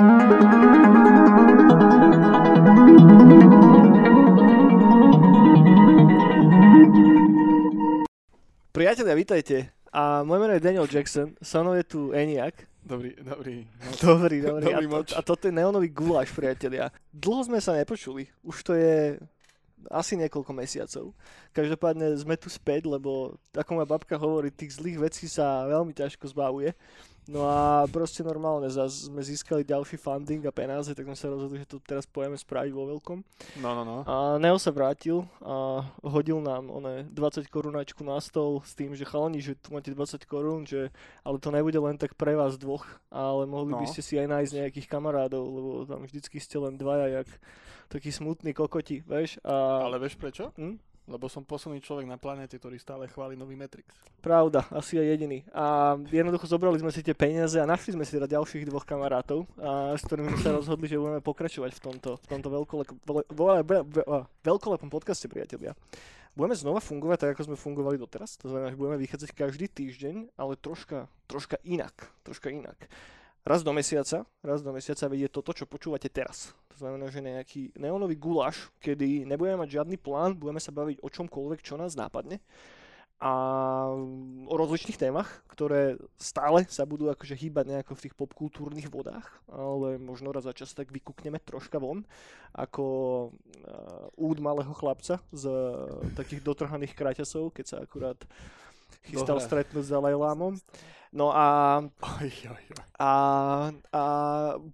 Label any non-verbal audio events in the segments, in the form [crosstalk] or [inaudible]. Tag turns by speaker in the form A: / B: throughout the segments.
A: Priatelia, vítajte. A moje meno je Daniel Jackson, so mnou je tu Eniak.
B: Dobrý, dobrý.
A: Dobrý, dobrý.
B: Dobrý
A: a, to, a toto je neonový guláš, priatelia. Dlho sme sa nepočuli. Už to je asi niekoľko mesiacov. Každopádne sme tu späť, lebo ako moja babka hovorí, tých zlých vecí sa veľmi ťažko zbavuje. No a proste normálne, zase sme získali ďalší funding a peniaze, tak sme sa rozhodli, že to teraz pojeme spraviť vo veľkom.
B: No, no, no.
A: A Neo sa vrátil a hodil nám one 20 korunačku na stol s tým, že chalani, že tu máte 20 korún, že ale to nebude len tak pre vás dvoch, ale mohli by
B: No.
A: ste si aj nájsť nejakých kamarádov, lebo tam vždycky ste len dvaja, jak takí smutní kokoti, vieš. A
B: Ale vieš prečo?
A: Hm?
B: Lebo som posledný človek na planete, ktorý stále chváli nový Matrix.
A: Pravda, asi aj jediný. A jednoducho zobrali sme si tie peniaze a našli sme si teda ďalších dvoch kamarátov, a s ktorými sme sa rozhodli, že budeme pokračovať v tomto, v tomto veľkolepom, podcaste, priatelia. Budeme znova fungovať tak, ako sme fungovali doteraz. To znamená, že budeme vychádzať každý týždeň, ale troška, troška inak. Troška inak. Raz do mesiaca, raz do mesiaca je toto, čo počúvate teraz. To znamená, že nejaký neonový guláš, kedy nebudeme mať žiadny plán, budeme sa baviť o čomkoľvek, čo nás nápadne a o rozličných témach, ktoré stále sa budú akože hýbať nejako v tých popkultúrnych vodách, ale možno raz za čas tak vykúkneme troška von, ako uh, úd malého chlapca z uh, takých dotrhaných kraťasov, keď sa akurát chystal
B: Dohra.
A: stretnúť s Dalajlámom. No a
B: Oj, oj, oj.
A: a, a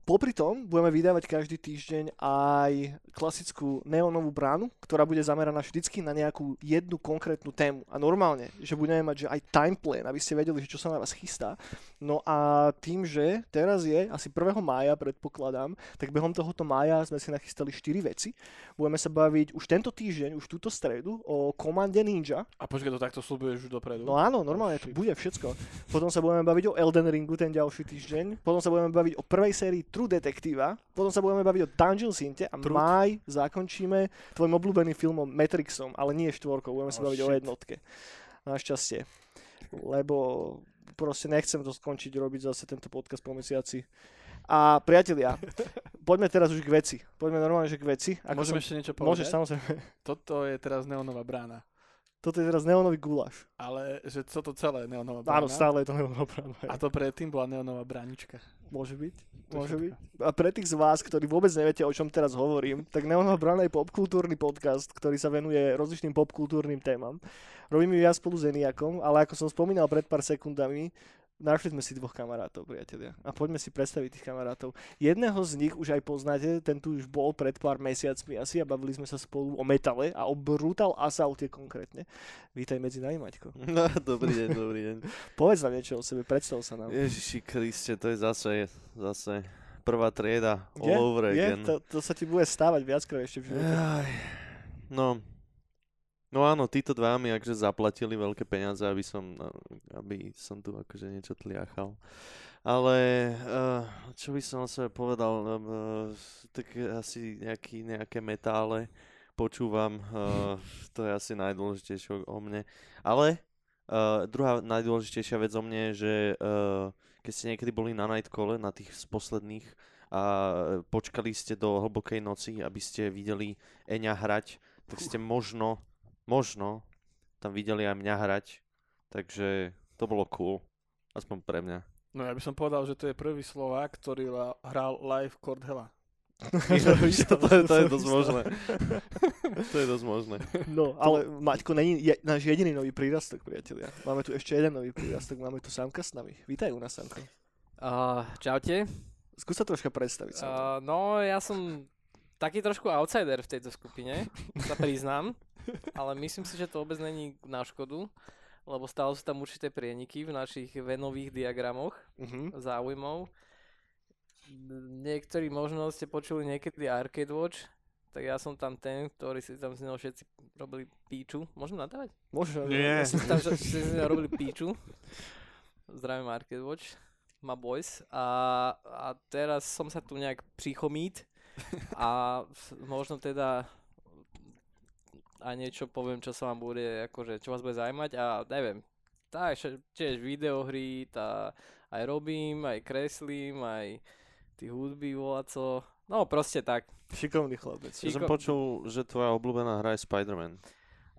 A: popri tom budeme vydávať každý týždeň aj klasickú neonovú bránu, ktorá bude zameraná vždycky na nejakú jednu konkrétnu tému. A normálne, že budeme mať že aj time plan, aby ste vedeli, že čo sa na vás chystá. No a tým, že teraz je asi 1. mája, predpokladám, tak behom tohoto mája sme si nachystali 4 veci. Budeme sa baviť už tento týždeň, už túto stredu o komande Ninja,
B: A počkaj, to takto slúbuješ už dopredu?
A: No áno, normálne to bude všetko. Potom sa budeme baviť o Elden Ringu ten ďalší týždeň. Potom sa budeme baviť o prvej sérii True Detectiva. Potom sa budeme baviť o Dungeon Sinte a
B: Truth.
A: maj zakončíme tvojim obľúbeným filmom Matrixom, ale nie štvorkou, budeme sa
B: Oh,
A: baviť o
B: shit.
A: jednotke. Našťastie. Lebo proste nechcem to skončiť robiť zase tento podcast po mesiaci. A priatelia, [laughs] poďme teraz už k veci. Poďme normálne, že k veci. Ako
B: Môžem
A: som-
B: ešte niečo
A: Môžeš,
B: povedať?
A: samozrejme.
B: Toto je teraz neonová brána.
A: Toto je teraz neonový guláš.
B: Ale že toto celé je neonová brána.
A: Áno, stále je to neonová brána.
B: A to predtým bola neonová bránička.
A: Môže byť,
B: To
A: môže byť. A pre tých z vás, ktorí vôbec neviete, o čom teraz hovorím, tak Neonová brána je popkultúrny podcast, ktorý sa venuje rozličným popkultúrnym témam. Robím ju ja spolu s Eniakom, ale ako som spomínal pred pár sekundami, našli sme si dvoch kamarátov, priatelia. A poďme si predstaviť tých kamarátov. Jedného z nich už aj poznáte, ten tu už bol pred pár mesiacmi asi a bavili sme sa spolu o metale a o Brutal Assaultie konkrétne. Vítaj medzi nami, Maťko. [laughs]
C: No, dobrý deň, dobrý deň. [laughs]
A: Povedz nám niečo o sebe, predstav sa nám.
C: Ježiši Kriste, to je zase, zase prvá trieda, all
A: Je?
C: over
A: Je?
C: again.
A: To, to sa ti bude stávať viackrát ešte v živote.
C: Aj, no, no áno, títo dva mi akože zaplatili veľké peniaze, aby som, aby som tu akože niečo tliachal. Ale uh, čo by som o sebe povedal, uh, tak asi nejaký, nejaké metále počúvam, uh, to je asi najdôležitejšie o mne. Ale uh, druhá najdôležitejšia vec o mne je, že uh, keď ste niekedy boli na Nightcole, na tých posledných, a počkali ste do hlbokej noci, aby ste videli Eňa hrať, tak ste možno, možno tam videli aj mňa hrať, takže to bolo cool, aspoň pre mňa.
B: No ja by som povedal, že to je prvý Slovák, ktorý la- hral live Kord Hela. [laughs]
C: to, to, je, to je dosť možné. [laughs] To je dosť možné.
A: No, ale Maťko není je, náš jediný nový prírastok, priatelia. Máme tu ešte jeden nový prírastok, máme tu Samka s nami. Vítaj u nás, Samko.
D: Uh, čaute.
A: Skús sa troška predstaviť. Samko.
D: Uh, no, ja som taký trošku outsider v tejto skupine, sa priznám. Ale myslím si, že to vôbec není na škodu, lebo stále sú tam určité prieniky v našich venových diagramoch
A: Mhm.
D: záujmov. Niektorí možno ste počuli niekedy Arcade Watch, tak ja som tam ten, ktorý si tam z neho všetci robili píču. Môžem nadávať?
A: Možno.
B: Nie.
D: Ja som tam si z neho robili píču. Zdravím Arcade Watch, my boys. A, a teraz som sa tu nejak přichomít a s- možno teda a niečo poviem, čo sa vám bude, akože, čo vás bude zaujímať a neviem, tak, tiež videohry, tá, aj robím, aj kreslím, aj Tí hudby, co. No proste tak.
A: Šikovný chlapec.
C: Ja som
D: Šiko-
C: počul, že tvoja obľúbená hra je Spider-Man.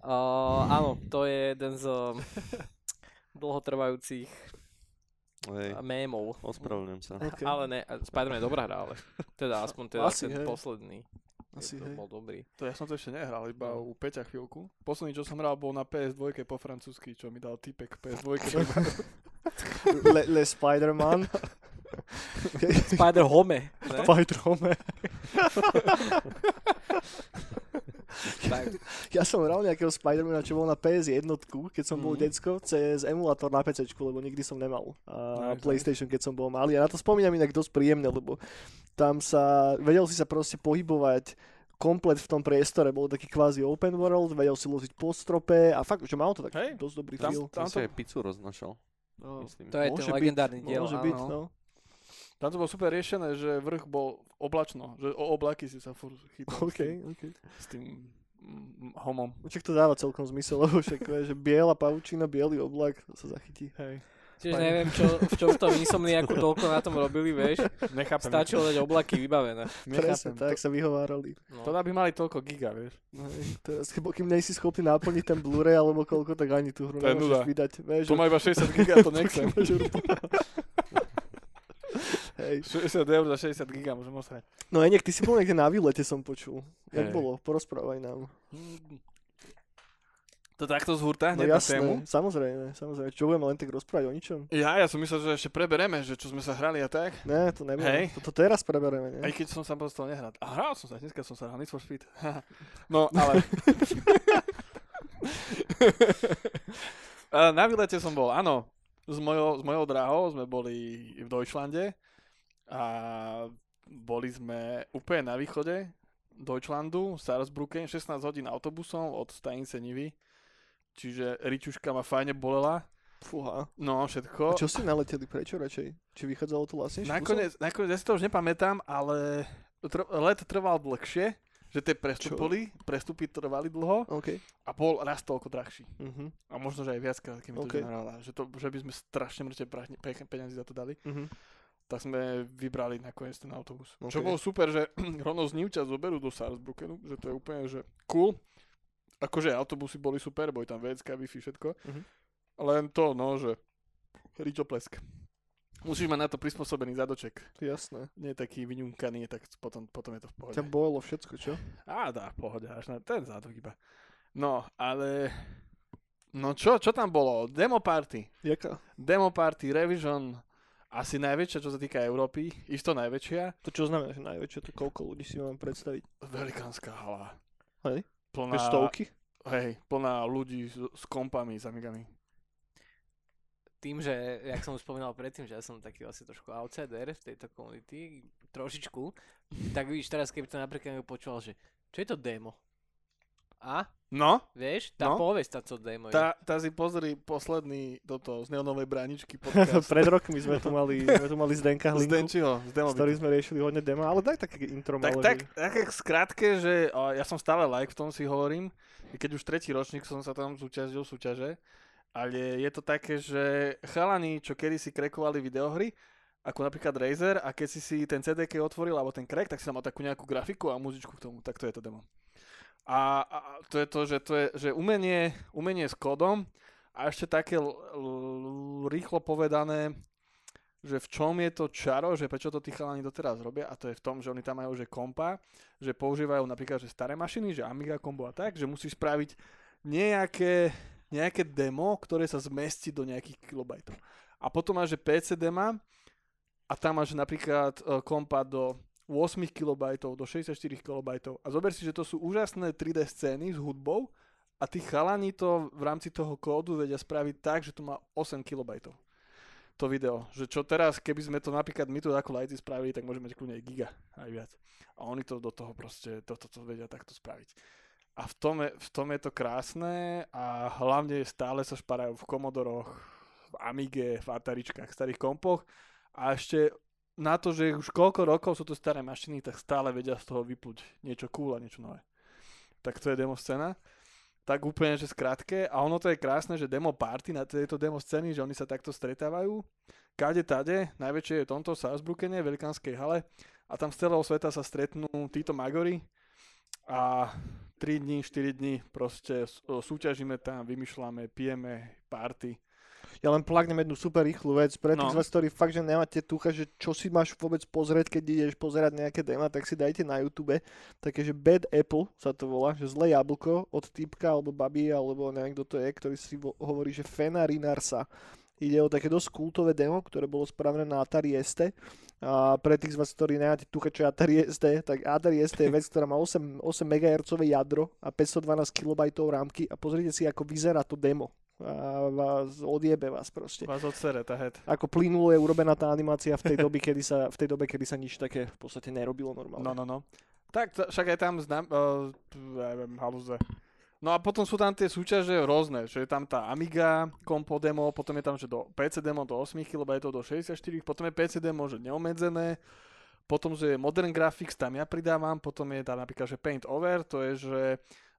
D: Uh, áno, to je jeden z um, [laughs] dlhotrvajúcich
C: Hej,
D: mémov.
C: ospravedlňujem sa.
A: Okay.
D: Ale ne, Spider-Man je dobrá hra, ale teda [laughs] aspoň teda
A: Asi,
D: ten
A: hej.
D: posledný.
A: Asi,
D: je,
A: hej.
D: bol dobrý.
B: To ja som to ešte nehral, iba
D: No.
B: u Peťa chvíľku. Posledný, čo som hral, bol na PS2 po francúzsky, čo mi dal typek PS2. [laughs]
A: Le, Le Spider-Man. [laughs]
D: Spider-Home.
A: Spider-Home. [laughs] Ja som hral nejakého Spider-Mana, čo bol na PS1, keď som bol
B: Mhm.
A: decko, cez emulátor na PC, lebo nikdy som nemal. A
B: Nice,
A: PlayStation, keď som bol malý. A na to spomínam inak dosť príjemne, lebo tam sa, vedel si sa proste pohybovať komplet v tom priestore, bol taký kvázi open world, vedel si loziť po strope a fakt, že mal to tak
B: Hej,
A: dosť dobrý
B: tam-
A: feel.
C: Tam
B: Tam
C: si
B: to-
C: aj pizzu roznašal,
A: No,
C: myslím.
D: to je ten
A: Môže byť,
D: legendárny diel.
A: môže
D: áno.
A: byť, no.
B: Tam to bolo super riešené, že vrch bol oblačno, že o oblaky si sa furt chytal
A: OK, OK.
B: s tým mm, homom.
A: Však to dáva celkom zmysel, [laughs] lebo však vieš, že biela pavučina, biely oblak to sa zachytí.
B: Hej,
D: Čiže
A: Fajn.
D: neviem, čo, v čom v tom Insomniaku toľko na tom robili, vieš.
B: nechápem.
D: Stačilo dať oblaky vybavené.
A: Presne, tak sa vyhovárali.
D: No.
B: To, to by mali toľko giga, vieš.
A: No, hej, teraz, kým nejsi schopný naplniť ten Blu-ray alebo koľko, tak ani tú hru
B: To je
A: nemôžeš vydať. Vieš,
B: To má iba 60 giga, to [laughs] nechcem. [laughs]
A: Hej.
B: 60 eur za 60 giga môžem osrať.
A: No Enek, ty si bol niekde na výlete, som počul. Jak bolo? Porozprávaj nám.
B: To takto z hurta,
A: No
B: hneď na
A: jasné,
B: tému.
A: samozrejme, samozrejme. Čo budeme len tak rozprávať o ničom?
B: Ja, ja som myslel, že ešte prebereme, že čo sme sa hrali a tak.
A: Ne, to nebudeme.
B: Hej.
A: Toto teraz preberieme,
B: Aj
A: nie?
B: keď som sa toho nehral. A hral som sa, dneska som sa hral Need for Speed. [laughs] no, ale... [laughs] [laughs] Na výlete som bol, áno. S mojou, s mojou drahou sme boli v Deutschlande a boli sme úplne na východe Deutschlandu, Saarbrücken, 16 hodín autobusom od stanice Nivy. Čiže ričuška ma fajne bolela.
A: Fúha.
B: No,
A: A
B: všetko.
A: čo si naleteli? Prečo radšej? Či vychádzalo to vlastnejšie?
B: Nakoniec, nakoniec, ja si to už nepamätám, ale tr- let trval dlhšie, že tie prestupy, prestupy trvali dlho
A: OK.
B: a bol raz toľko drahší.
A: Mhm.
B: A možno, že aj viackrát, keď mi to okay. nahrala, že, to, že by sme strašne mŕte prachne- pe- peniazy za to dali,
A: Mhm.
B: Tak sme vybrali nakoniec ten autobus.
A: OK.
B: Čo bolo super, že [clears throat] rovno z Nivča zoberú do Saarbrückenu, že to je úplne, že cool. Akože autobusy boli super, boli tam VCK, Wi-Fi, všetko.
A: Mhm.
B: Len to, no, že ričoplesk. Musíš mať na to prispôsobený zadoček.
A: Jasné.
B: nie taký vyňunkaný, tak potom, potom je to v pohode.
A: Ťa bolelo všetko, čo?
B: Á, dá, v pohode, až na ten zádok iba. No, ale... No čo, čo tam bolo? Demo party.
A: Jaká?
B: Demo party, Revision, asi najväčšia, čo sa týka Európy. Isto najväčšia.
A: To čo znamená, že najväčšie? To koľko ľudí si mám predstaviť?
B: Velikánska hala.
A: Hej?
B: Plná,
A: Bez stovky?
B: hej, plná ľudí s, s kompami, s amigami.
D: Tým, že, jak som už spomínal predtým, že ja som taký vlastne trošku outsider v tejto komunity, trošičku, tak víš, teraz keby to napríklad počúval, že čo je to demo? A?
B: No,
D: Vieš? Tá
B: No.
D: povedz tá, co demo je.
B: tá, tá si pozri posledný toto z neonovej bráničky [laughs] podcast.
A: Pred rokmi sme tu mali, sme tu mali Zdenka [laughs] Hlinku,
B: Denčiho, z Demo
A: s ktorým sme riešili hodne demo, ale daj také intro
B: Tak,
A: malé,
B: tak, tak, tak skrátke, že o, ja som stále like v tom si hovorím, i keď už tretí ročník som sa tam v súťaže, ale je to také, že chalani, čo kedy si krekovali videohry, ako napríklad Razer, a keď si si ten CDK otvoril, alebo ten crack, tak si tam mal takú nejakú grafiku a muzičku k tomu, tak to je to demo. A, a to je to, že to je že umenie, umenie s kódom a ešte také l- l- rýchlo povedané, že v čom je to čaro, že prečo to tí chalani doteraz robia a to je v tom, že oni tam majú že kompa, že používajú napríklad že staré mašiny, že Amiga kombo a tak, že musíš spraviť nejaké, nejaké demo, ktoré sa zmestí do nejakých kilobajtov. A potom máš že PC dema a tam máš napríklad e, kompa do 8 KB, do 64 KB. A zober si, že to sú úžasné 3D scény s hudbou a tí chalani to v rámci toho kódu vedia spraviť tak, že to má 8 KB to video. Že čo teraz, keby sme to napríklad my tu ako lajci spravili, tak môžeme mať kľudne aj giga, aj viac. A oni to do toho proste, toto to, vedia takto spraviť. A v tom, je, v tom je to krásne a hlavne stále sa šparajú v Komodoroch, v Amige, v Ataričkách, starých kompoch a ešte na to, že už koľko rokov sú to staré mašiny, tak stále vedia z toho vypluť niečo cool a niečo nové. Tak to je demo scéna. Tak úplne, že skrátke. A ono to je krásne, že demo party na tejto demo scény, že oni sa takto stretávajú. kade tade, najväčšie je tomto Salzbruckene, velikánskej hale a tam z celého sveta sa stretnú títo magory a 3 dní, 4 dní proste súťažíme tam, vymýšľame, pijeme, party.
A: Ja len plagnem jednu super rýchlu vec. Pre tých
B: No.
A: z vás, ktorí fakt, že nemáte tucha, že čo si máš vôbec pozrieť, keď ideš pozerať nejaké dema, tak si dajte na YouTube také, že Bad Apple sa to volá, že zlé jablko od typka alebo babi, alebo neviem kto to je, ktorý si vo- hovorí, že Fena Rinarsa. Ide o také dosť kultové demo, ktoré bolo spravené na Atari ST. A pre tých z vás, ktorí nemáte tucha, čo je Atari ST, tak Atari ST je vec, ktorá má 8, 8 MHz jadro a 512 KB rámky a pozrite si, ako vyzerá to demo. A vás odjebe vás proste.
B: Vás odsere, tá head.
A: Ako plynulo je urobená tá animácia v tej dobe, kedy sa, v tej dobe, kedy sa nič také v podstate nerobilo normálne.
B: No, no, no. Tak, t- však aj tam znam, uh, neviem, halúze. No a potom sú tam tie súťaže rôzne, že je tam tá Amiga kompo demo, potom je tam, že do PC demo do 8 KB, do 64, potom je PC demo, že neobmedzené, potom, že je Modern Graphics, tam ja pridávam, potom je tam napríklad, že Paint Over, to je, že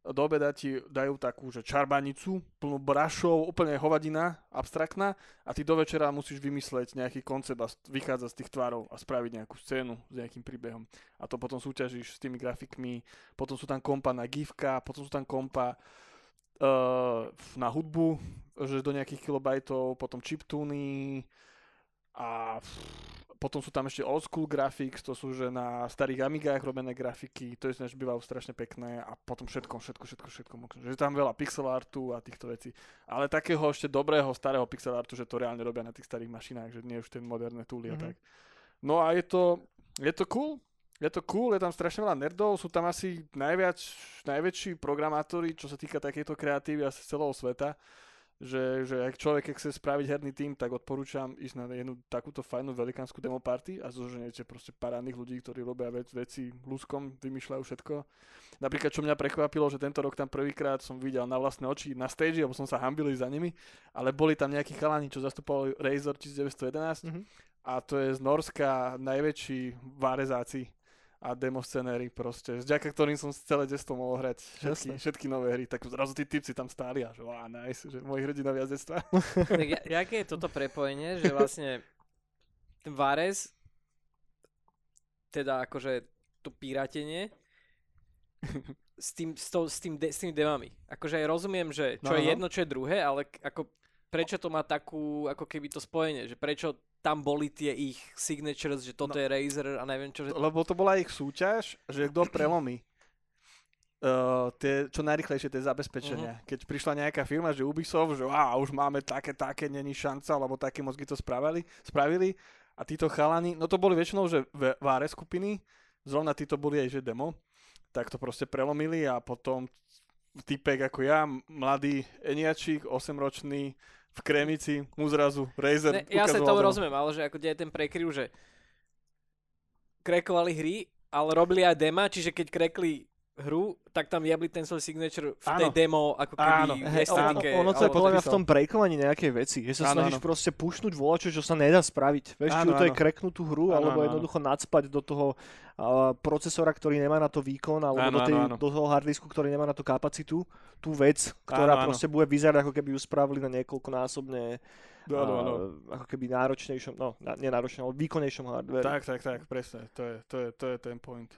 B: do obeda ti dajú takú, že čarbanicu, plnú brašov, úplne hovadina, abstraktná a ty do večera musíš vymysleť nejaký koncept a vychádzať z tých tvarov a spraviť nejakú scénu s nejakým príbehom. A to potom súťažíš s tými grafikmi, potom sú tam kompa na gifka, potom sú tam kompa uh, na hudbu, že do nejakých kilobajtov, potom chiptuny a potom sú tam ešte old school graphics, to sú že na starých Amigách robené grafiky, to je ináč bývajú strašne pekné a potom všetko, všetko, všetko, všetko. Že je tam veľa pixel artu a týchto vecí. Ale takého ešte dobrého starého pixel artu, že to reálne robia na tých starých mašinách, že nie už ten moderné túly a
A: Mhm.
B: tak. No a je to, je to cool, je to cool, je tam strašne veľa nerdov, sú tam asi najviac, najväčší programátori, čo sa týka takejto kreatívy asi z celého sveta. Že, že ak človek chce spraviť herný tým, tak odporúčam ísť na jednu takúto fajnú velikánsku demo party a zoženete proste parádnych ľudí, ktorí robia vec, veci ľuskom, vymýšľajú všetko. Napríklad, čo mňa prekvapilo, že tento rok tam prvýkrát som videl na vlastné oči na stage, lebo som sa hambil za nimi, ale boli tam nejakí chalani, čo zastupovali Razor 1911
A: Mhm.
B: a to je z Norska najväčší várezáci a demo scenéry proste, vďaka ktorým som celé detstvo mohol hrať všetky, všetky nové hry, tak zrazu tí typci tam stáli a že wow, nice, že moji hrdinovia z detstva. [laughs]
D: Tak ja, jaké je toto prepojenie, že vlastne ten Vares, teda akože to píratenie, [laughs] s, tým, s, to, s, tým de, s tými demami. Akože aj rozumiem, že čo
B: No,
D: je
B: no.
D: jedno, čo je druhé, ale ako prečo to má takú, ako keby to spojenie, že prečo tam boli tie ich signatures, že toto
B: No.
D: je Razer a neviem čo, že...
B: Lebo to bola ich súťaž, že kto prelomí uh, tie, čo najrychlejšie tie zabezpečenia. Keď prišla nejaká firma, že Ubisoft, že á, už máme také, také, není šanca, lebo také mozgy to spravili, spravili a títo chalani, no to boli väčšinou, že v váre skupiny, zrovna títo boli aj, že demo, tak to proste prelomili a potom typek ako ja, mladý Eniačík, 8-ročný, v Kremici, mu zrazu Razer
D: Ne, ja sa tomu rozumiem, ale že ako kde je ten prekryv, že krekovali hry, ale robili aj dema, čiže keď krekli hru, tak tam jebli ten svoj signature v tej
B: Áno.
D: demo, ako keby
B: Áno.
A: Hej,
D: estetike.
A: ono, to je podľa mňa v tom breakovaní nejakej veci. Že sa
B: Áno,
A: snažíš
B: áno.
A: proste pušnúť volačo, čo sa nedá spraviť. Vieš, či
B: Áno,
A: to je
B: áno.
A: kreknúť tú hru,
B: Áno,
A: alebo
B: áno, áno.
A: jednoducho nadspať do toho uh, procesora, ktorý nemá na to výkon, alebo
B: Áno,
A: do, tej,
B: áno, áno.
A: do toho hardisku, ktorý nemá na to kapacitu, tú vec, ktorá
B: Áno, áno.
A: proste bude vyzerať, ako keby ju spravili na niekoľkonásobne
B: Áno, áno.
A: ako keby náročnejšom, no, nenáročnejšom, ale výkonnejšom hardware.
B: Tak, tak, tak, presne, to je, to je, to je ten point.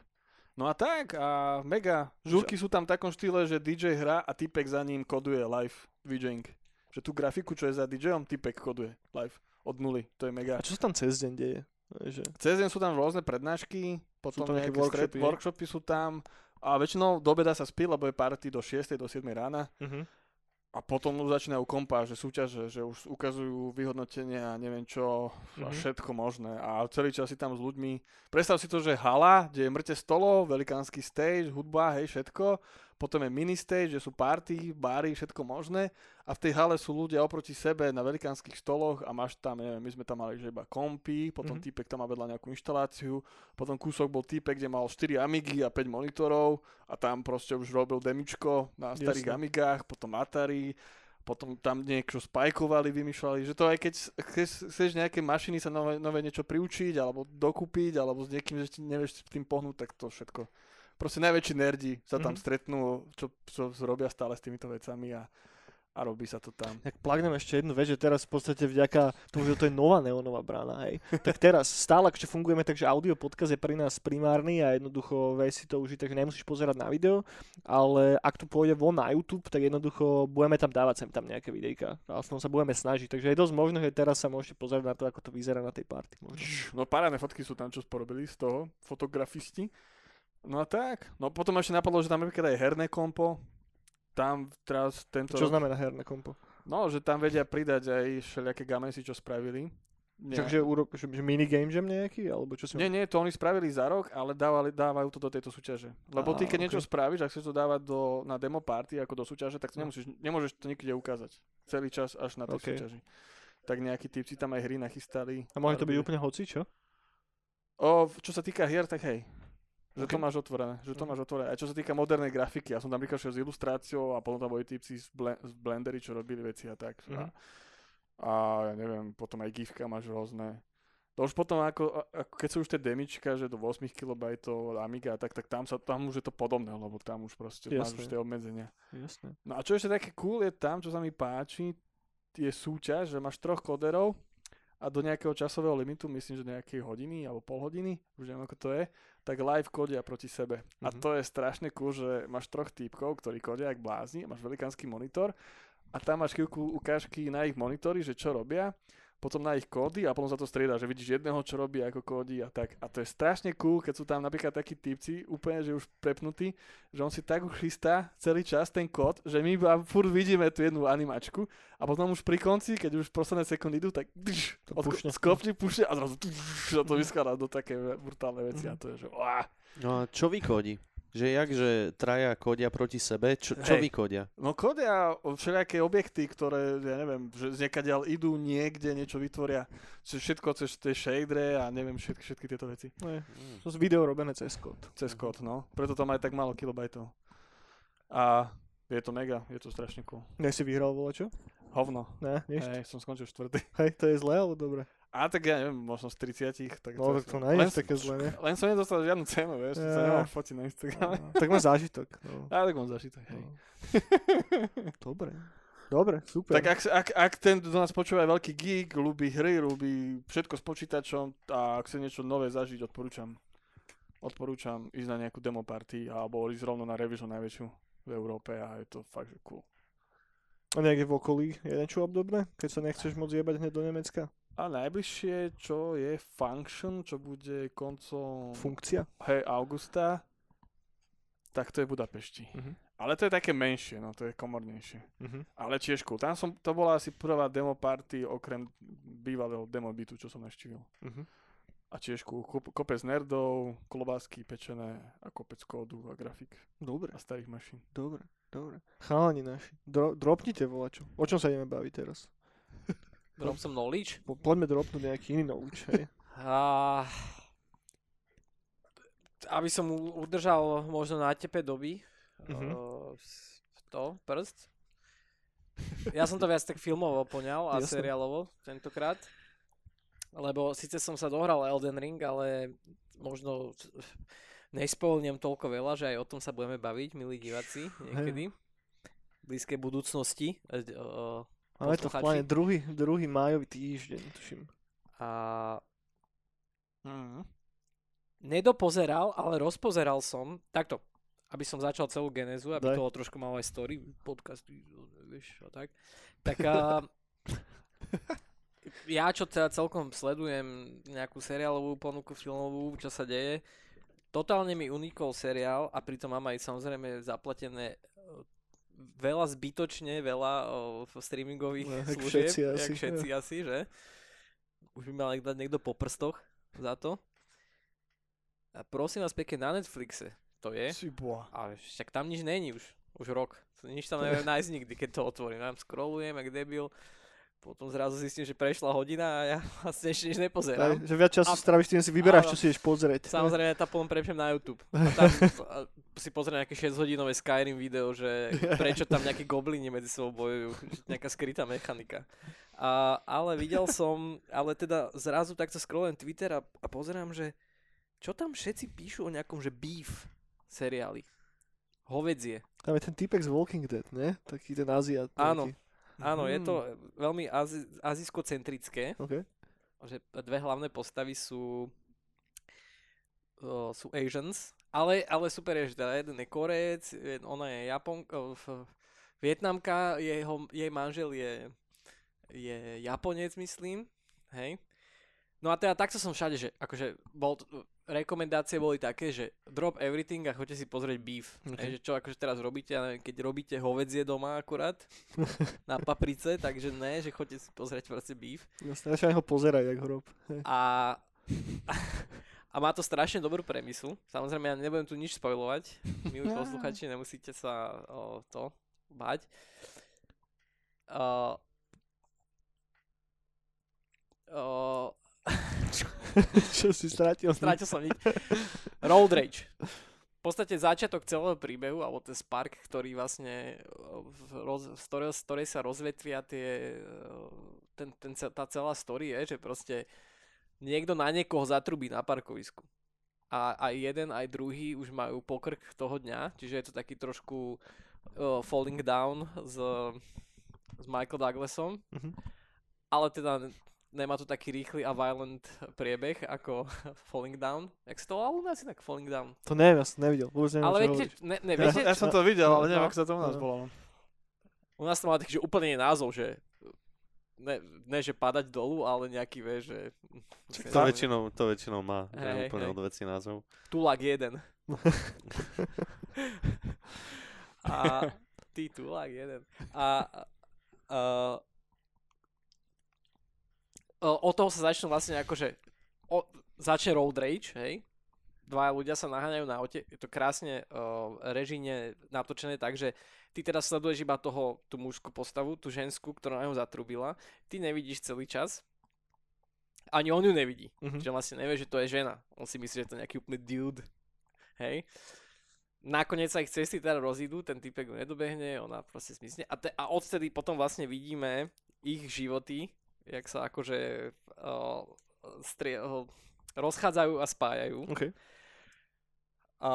B: No a tak, a mega, žurky sú tam v takom štýle, že DJ hrá a typek za ním koduje live VJing. Že tú grafiku, čo je za DJom, typek koduje live od nuly, to je mega.
A: A čo sa tam cez deň deje? Že...
B: Cez deň sú tam rôzne prednášky, potom
A: tam nejaké
B: workshopy.
A: hej?
B: workshopy sú tam a väčšinou do obeda sa spí, lebo je party do 6. do 7. rána
A: Uh-huh.
B: A potom už začínajú kompa, že súťaže, že už ukazujú vyhodnotenia a neviem čo a
A: Mhm.
B: všetko možné a celý čas si tam s ľuďmi. Predstav si to, že hala, kde je mŕte stolov, velikánsky stage, hudba, hej, všetko. Potom je mini stage, kde sú party, bary, všetko možné. A v tej hale sú ľudia oproti sebe na velikánskych stoloch a máš tam, neviem, my sme tam mali že iba kompy, potom
A: Mhm.
B: týpek tam má vedľa nejakú inštaláciu, potom kúsok bol týpek, kde mal 4 Amigy a 5 monitorov a tam proste už robil demičko na starých
A: Jasne.
B: Amigách, potom Atari, potom tam niečo spajkovali, vymýšľali, že to aj keď chceš, nejaké mašiny sa nové, nové niečo priučiť, alebo dokúpiť, alebo s niekým, že nevieš s tým pohnúť, tak to všetko. Proste najväčší nerdi sa tam
A: Mhm.
B: stretnú, čo, čo robia stále s týmito vecami a, a robí sa to tam.
A: Tak plagnem ešte jednu vec, že teraz v podstate vďaka tomu, že to je nová neonová brána, hej. Tak teraz stále akože fungujeme tak, že audio podcast je pre nás primárny a jednoducho vieš si to užiť, takže nemusíš pozerať na video, ale ak to pôjde von na YouTube, tak jednoducho budeme tam dávať sem tam nejaké videjka. A aspoň sa budeme snažiť, takže je dosť možné, že teraz sa môžete pozerať na to, ako to vyzerá na tej party. Možno.
B: No parádne fotky sú tam, čo sporobili z toho, fotografisti. No a tak. No potom ešte napadlo, že tam napríklad aj herné kompo. Tam teraz tento...
A: Čo znamená herné kompo?
B: No, že tam vedia pridať aj všelijaké gamesy, čo spravili.
A: Takže uro- že, že minigame jam nejaký? Alebo čo si
B: Nie, nie, to oni spravili za rok, ale dávali, dávajú to do tejto súťaže. Lebo ty,
A: Á,
B: keď niečo
A: ok.
B: spravíš, ak chceš to dávať do, na demo party ako do súťaže, tak to nemusíš, nemôžeš to nikde ukázať. Celý čas až na tej
A: Ok.
B: súťaži. Tak nejakí typci tam aj hry nachystali.
A: A môže to byť úplne hoci, čo?
B: O, čo sa týka hier, tak hej. Že to
A: Ok.
B: máš otvorené, že to
A: Mhm.
B: máš otvorené. A čo sa týka modernej grafiky, ja som tam prišiel s ilustráciou a potom tam boli typci z, ble- z Blendery, čo robili veci a tak. A,
A: Mhm.
B: a ja neviem, potom aj gifka máš rôzne. To už potom, ako, a- ako keď sú už tie demička, že do 8 KB Amiga, tak, tak tam, sa, tam už je to podobné, lebo tam už proste máš
A: Jasné.
B: už tie obmedzenia.
A: Jasné.
B: No a čo ešte také cool je tam, čo sa mi páči, je súťaž, že máš troch koderov a do nejakého časového limitu, myslím, že nejakej hodiny alebo pol hodiny, už neviem ako to je, tak live kodia proti sebe. A
A: Mhm.
B: to je strašne cool, že máš troch týpkov, ktorí kodia jak blázni, máš velikánsky monitor a tam máš chvíľku ukážky na ich monitory, že čo robia, potom na ich kódy a potom sa to strieda, že vidíš jedného, čo robí ako kódy a tak. A to je strašne cool, keď sú tam napríklad takí typci, úplne, že už prepnutí, že on si tak už chystá celý čas ten kód, že my iba furt vidíme tú jednu animačku a potom už pri konci, keď už posledné sekundy idú, tak dž,
A: To
B: od,
A: pušne.
B: skopne pušne a zrazu sa to vyskladá do také brutálne veci a to je, že uá.
C: No a čo vykodí? Že jak, že traja kodia proti sebe, čo, čo
B: Hej.
C: vykodia?
B: No kodia všelijaké objekty, ktoré, ja neviem, že z niekaďal idú niekde, niečo vytvoria, všetko cez tie shadere a neviem, všetky, všetky tieto veci.
A: No je. To z video robené cez kód.
B: Cez kód, no. Preto tam aj tak málo kilobajtov. A je to mega, je to strašne cool.
A: Ne si vyhral volačo?
B: Hovno.
A: Ne, nie?
B: Hej, som skončil štvrtý.
A: Hej, to je zlé, ale dobre.
B: A tak ja neviem, možno z 30 tak
A: No, tak to nie je také zlé, ne?
B: Len som nedostal žiadnu cenu, vieš, to sa
A: Ja.
B: nemám fotiť na Instagrame.
A: tak má zážitok. No. [laughs]
B: A tak mám zažitok, hej.
A: No. Dobre. Dobre, super.
B: Tak ak, ak, ak ten, kto nás počúva veľký geek, ľúbi hry, ľúbi všetko s počítačom a chce niečo nové zažiť, odporúčam. Odporúčam ísť na nejakú demo party alebo ísť rovno na Revision najväčšiu v Európe a je to fakt, že cool.
A: A niekde v okolí je niečo obdobné? Keď sa nechceš moc jebať hneď do Nemecka?
B: A najbližšie, čo je Function, čo bude koncom
A: Funkcia?
B: hej, augusta, tak to je Budapešti.
A: Mhm.
B: Ale to je také menšie, no to je komornejšie.
A: Mhm.
B: Ale tiež cool. Tam som, to bola asi prvá demo party okrem bývalého demo bitu, čo som naštívil.
A: Mhm.
B: A tiež cool. Kop- kopec nerdov, klobásky pečené a kopec kódu a grafik
A: Dobre,
B: a starých mašín.
A: dobre, dobre. Chalani naši, dro- dropnite volačo. O čom sa ideme baviť teraz?
D: Drop som knowledge.
A: Po- Poďme dropnúť nejaký iný knowledge, hej.
D: A... Aby som udržal možno na tepe doby,
A: Mhm.
D: uh, to, prst. Ja som to viac tak filmovo poňal a
A: Jasné.
D: seriálovo tentokrát. Lebo síce som sa dohral Elden Ring, ale možno nespoilnem toľko veľa, že aj o tom sa budeme baviť, milí diváci, niekedy. V blízkej budúcnosti. O,
A: Máme to v pláne druhý, druhý májový týždeň, tuším.
D: A
B: Mm.
D: nedopozeral, ale rozpozeral som, takto, aby som začal celú genézu, aby
A: Daj.
D: to trošku malo aj story, podcasty, vieš, a tak. Tak a, [laughs] ja, čo teda celkom sledujem nejakú seriálovú ponuku filmovú, čo sa deje, totálne mi unikol seriál a pritom mám aj samozrejme zaplatené veľa zbytočne, veľa o, streamingových
A: No,
D: služieb,
A: všetci
D: jak
A: asi,
D: všetci asi, že? Už by mal dať niekto po prstoch za to. A prosím vás pekne, na Netflixe to je.
B: Si boha.
D: Ale však tam nič není už. Už rok. Nič tam neviem [laughs] nájsť nikdy, keď to otvorím. Ja tam scrollujem, jak debil. Potom zrazu zistím, že prešla hodina a ja [laughs] vlastne ešte nič nepozerám.
A: Aj, že viac času
D: A-
A: stráviš tým, si vyberáš,
D: áno.
A: čo si ideš pozrieť.
D: Samozrejme, tá potom prepnem na YouTube. A [laughs] tam a si pozriem nejaké 6 hodinové Skyrim video, že prečo tam nejakí goblini medzi sebou bojujú. Nejaká skrytá mechanika. A, ale videl som, ale teda zrazu takto scrollujem Twitter a, a pozerám, že čo tam všetci píšu o nejakom, že beef seriáli. Hovedzie.
A: Tam je ten typek z Walking Dead, ne? Taký ten Aziat.
D: Áno. Áno, je
B: Mhm.
D: to veľmi azi, azijsko-centrické,
A: OK.
D: že dve hlavné postavy sú sú Asians, ale, ale super je, že teda jeden je Korejec, jed- ona je Japon, Vietnamka, jeho, jej manžel je, je Japonec, myslím, hej. No a teda takto som všade, že akože bol, rekomendácie boli také, že drop everything a choďte si pozrieť beef.
A: Ok.
D: Hej, že čo akože teraz robíte, ja neviem, keď robíte hovedzie doma akurát [laughs] na paprice, takže ne, že choďte si pozrieť proste beef.
A: Jasne, ja ho pozeraj, jak hrob.
D: A, [laughs] a má to strašne dobrú premisu. Samozrejme, ja nebudem tu nič spoilovať. Milí [laughs] posluchači, nemusíte sa o, to bať. Uh, uh, [laughs]
A: Čo si stratil?
D: strátil som nič. Road Rage. V podstate začiatok celého príbehu, alebo ten spark, ktorý vlastne, roz, z, ktorého, z ktorej sa rozvetvia tie, o, ten, ten, tá celá story je, že proste niekto na niekoho zatrubí na parkovisku. A aj jeden, aj druhý už majú pokrk toho dňa, čiže je to taký trošku uh, Falling Down s, s Michael Douglasom.
A: Mhm.
D: Ale teda nemá to taký rýchly a violent priebeh ako [laughs] Falling Down. Jak sa to volalo u nás inak? Falling Down.
A: To neviem, ja som nevidel. Vôbec neviem,
D: Ale
A: čo
D: viete, ne, ne,
B: Ja,
D: viete,
B: ja som to videl, ale neviem,
D: No.
B: ako sa to u nás
A: No.
B: volalo.
D: u nás to má taký, že úplne iný názov, že ne, ne že padať dolu, ale nejaký, vieš, že...
C: To väčšinou, to väčšinou má,
D: Hej,
C: úplne
D: hej.
C: od veci názov.
D: Tulak jeden. [laughs] a ty tulak jeden. A, a, a od toho sa začnú vlastne akože o, začne road rage, hej. Dvaja ľudia sa naháňajú na aute, je to krásne uh, režine natočené tak, že ty teraz sleduješ iba toho, tú mužskú postavu, tú ženskú, ktorá na ňo zatrubila, ty nevidíš celý čas, ani on ju nevidí.
A: Mhm.
D: Že vlastne nevie, že to je žena. On si myslí, že to je nejaký úplný dude. Hej. Nakoniec sa ich cesty teda rozídu, ten typek nedobehne, ona proste smysne. A, te, a odtedy potom vlastne vidíme ich životy, jak sa akože uh, strie, uh, rozchádzajú a spájajú.
A: OK.
D: A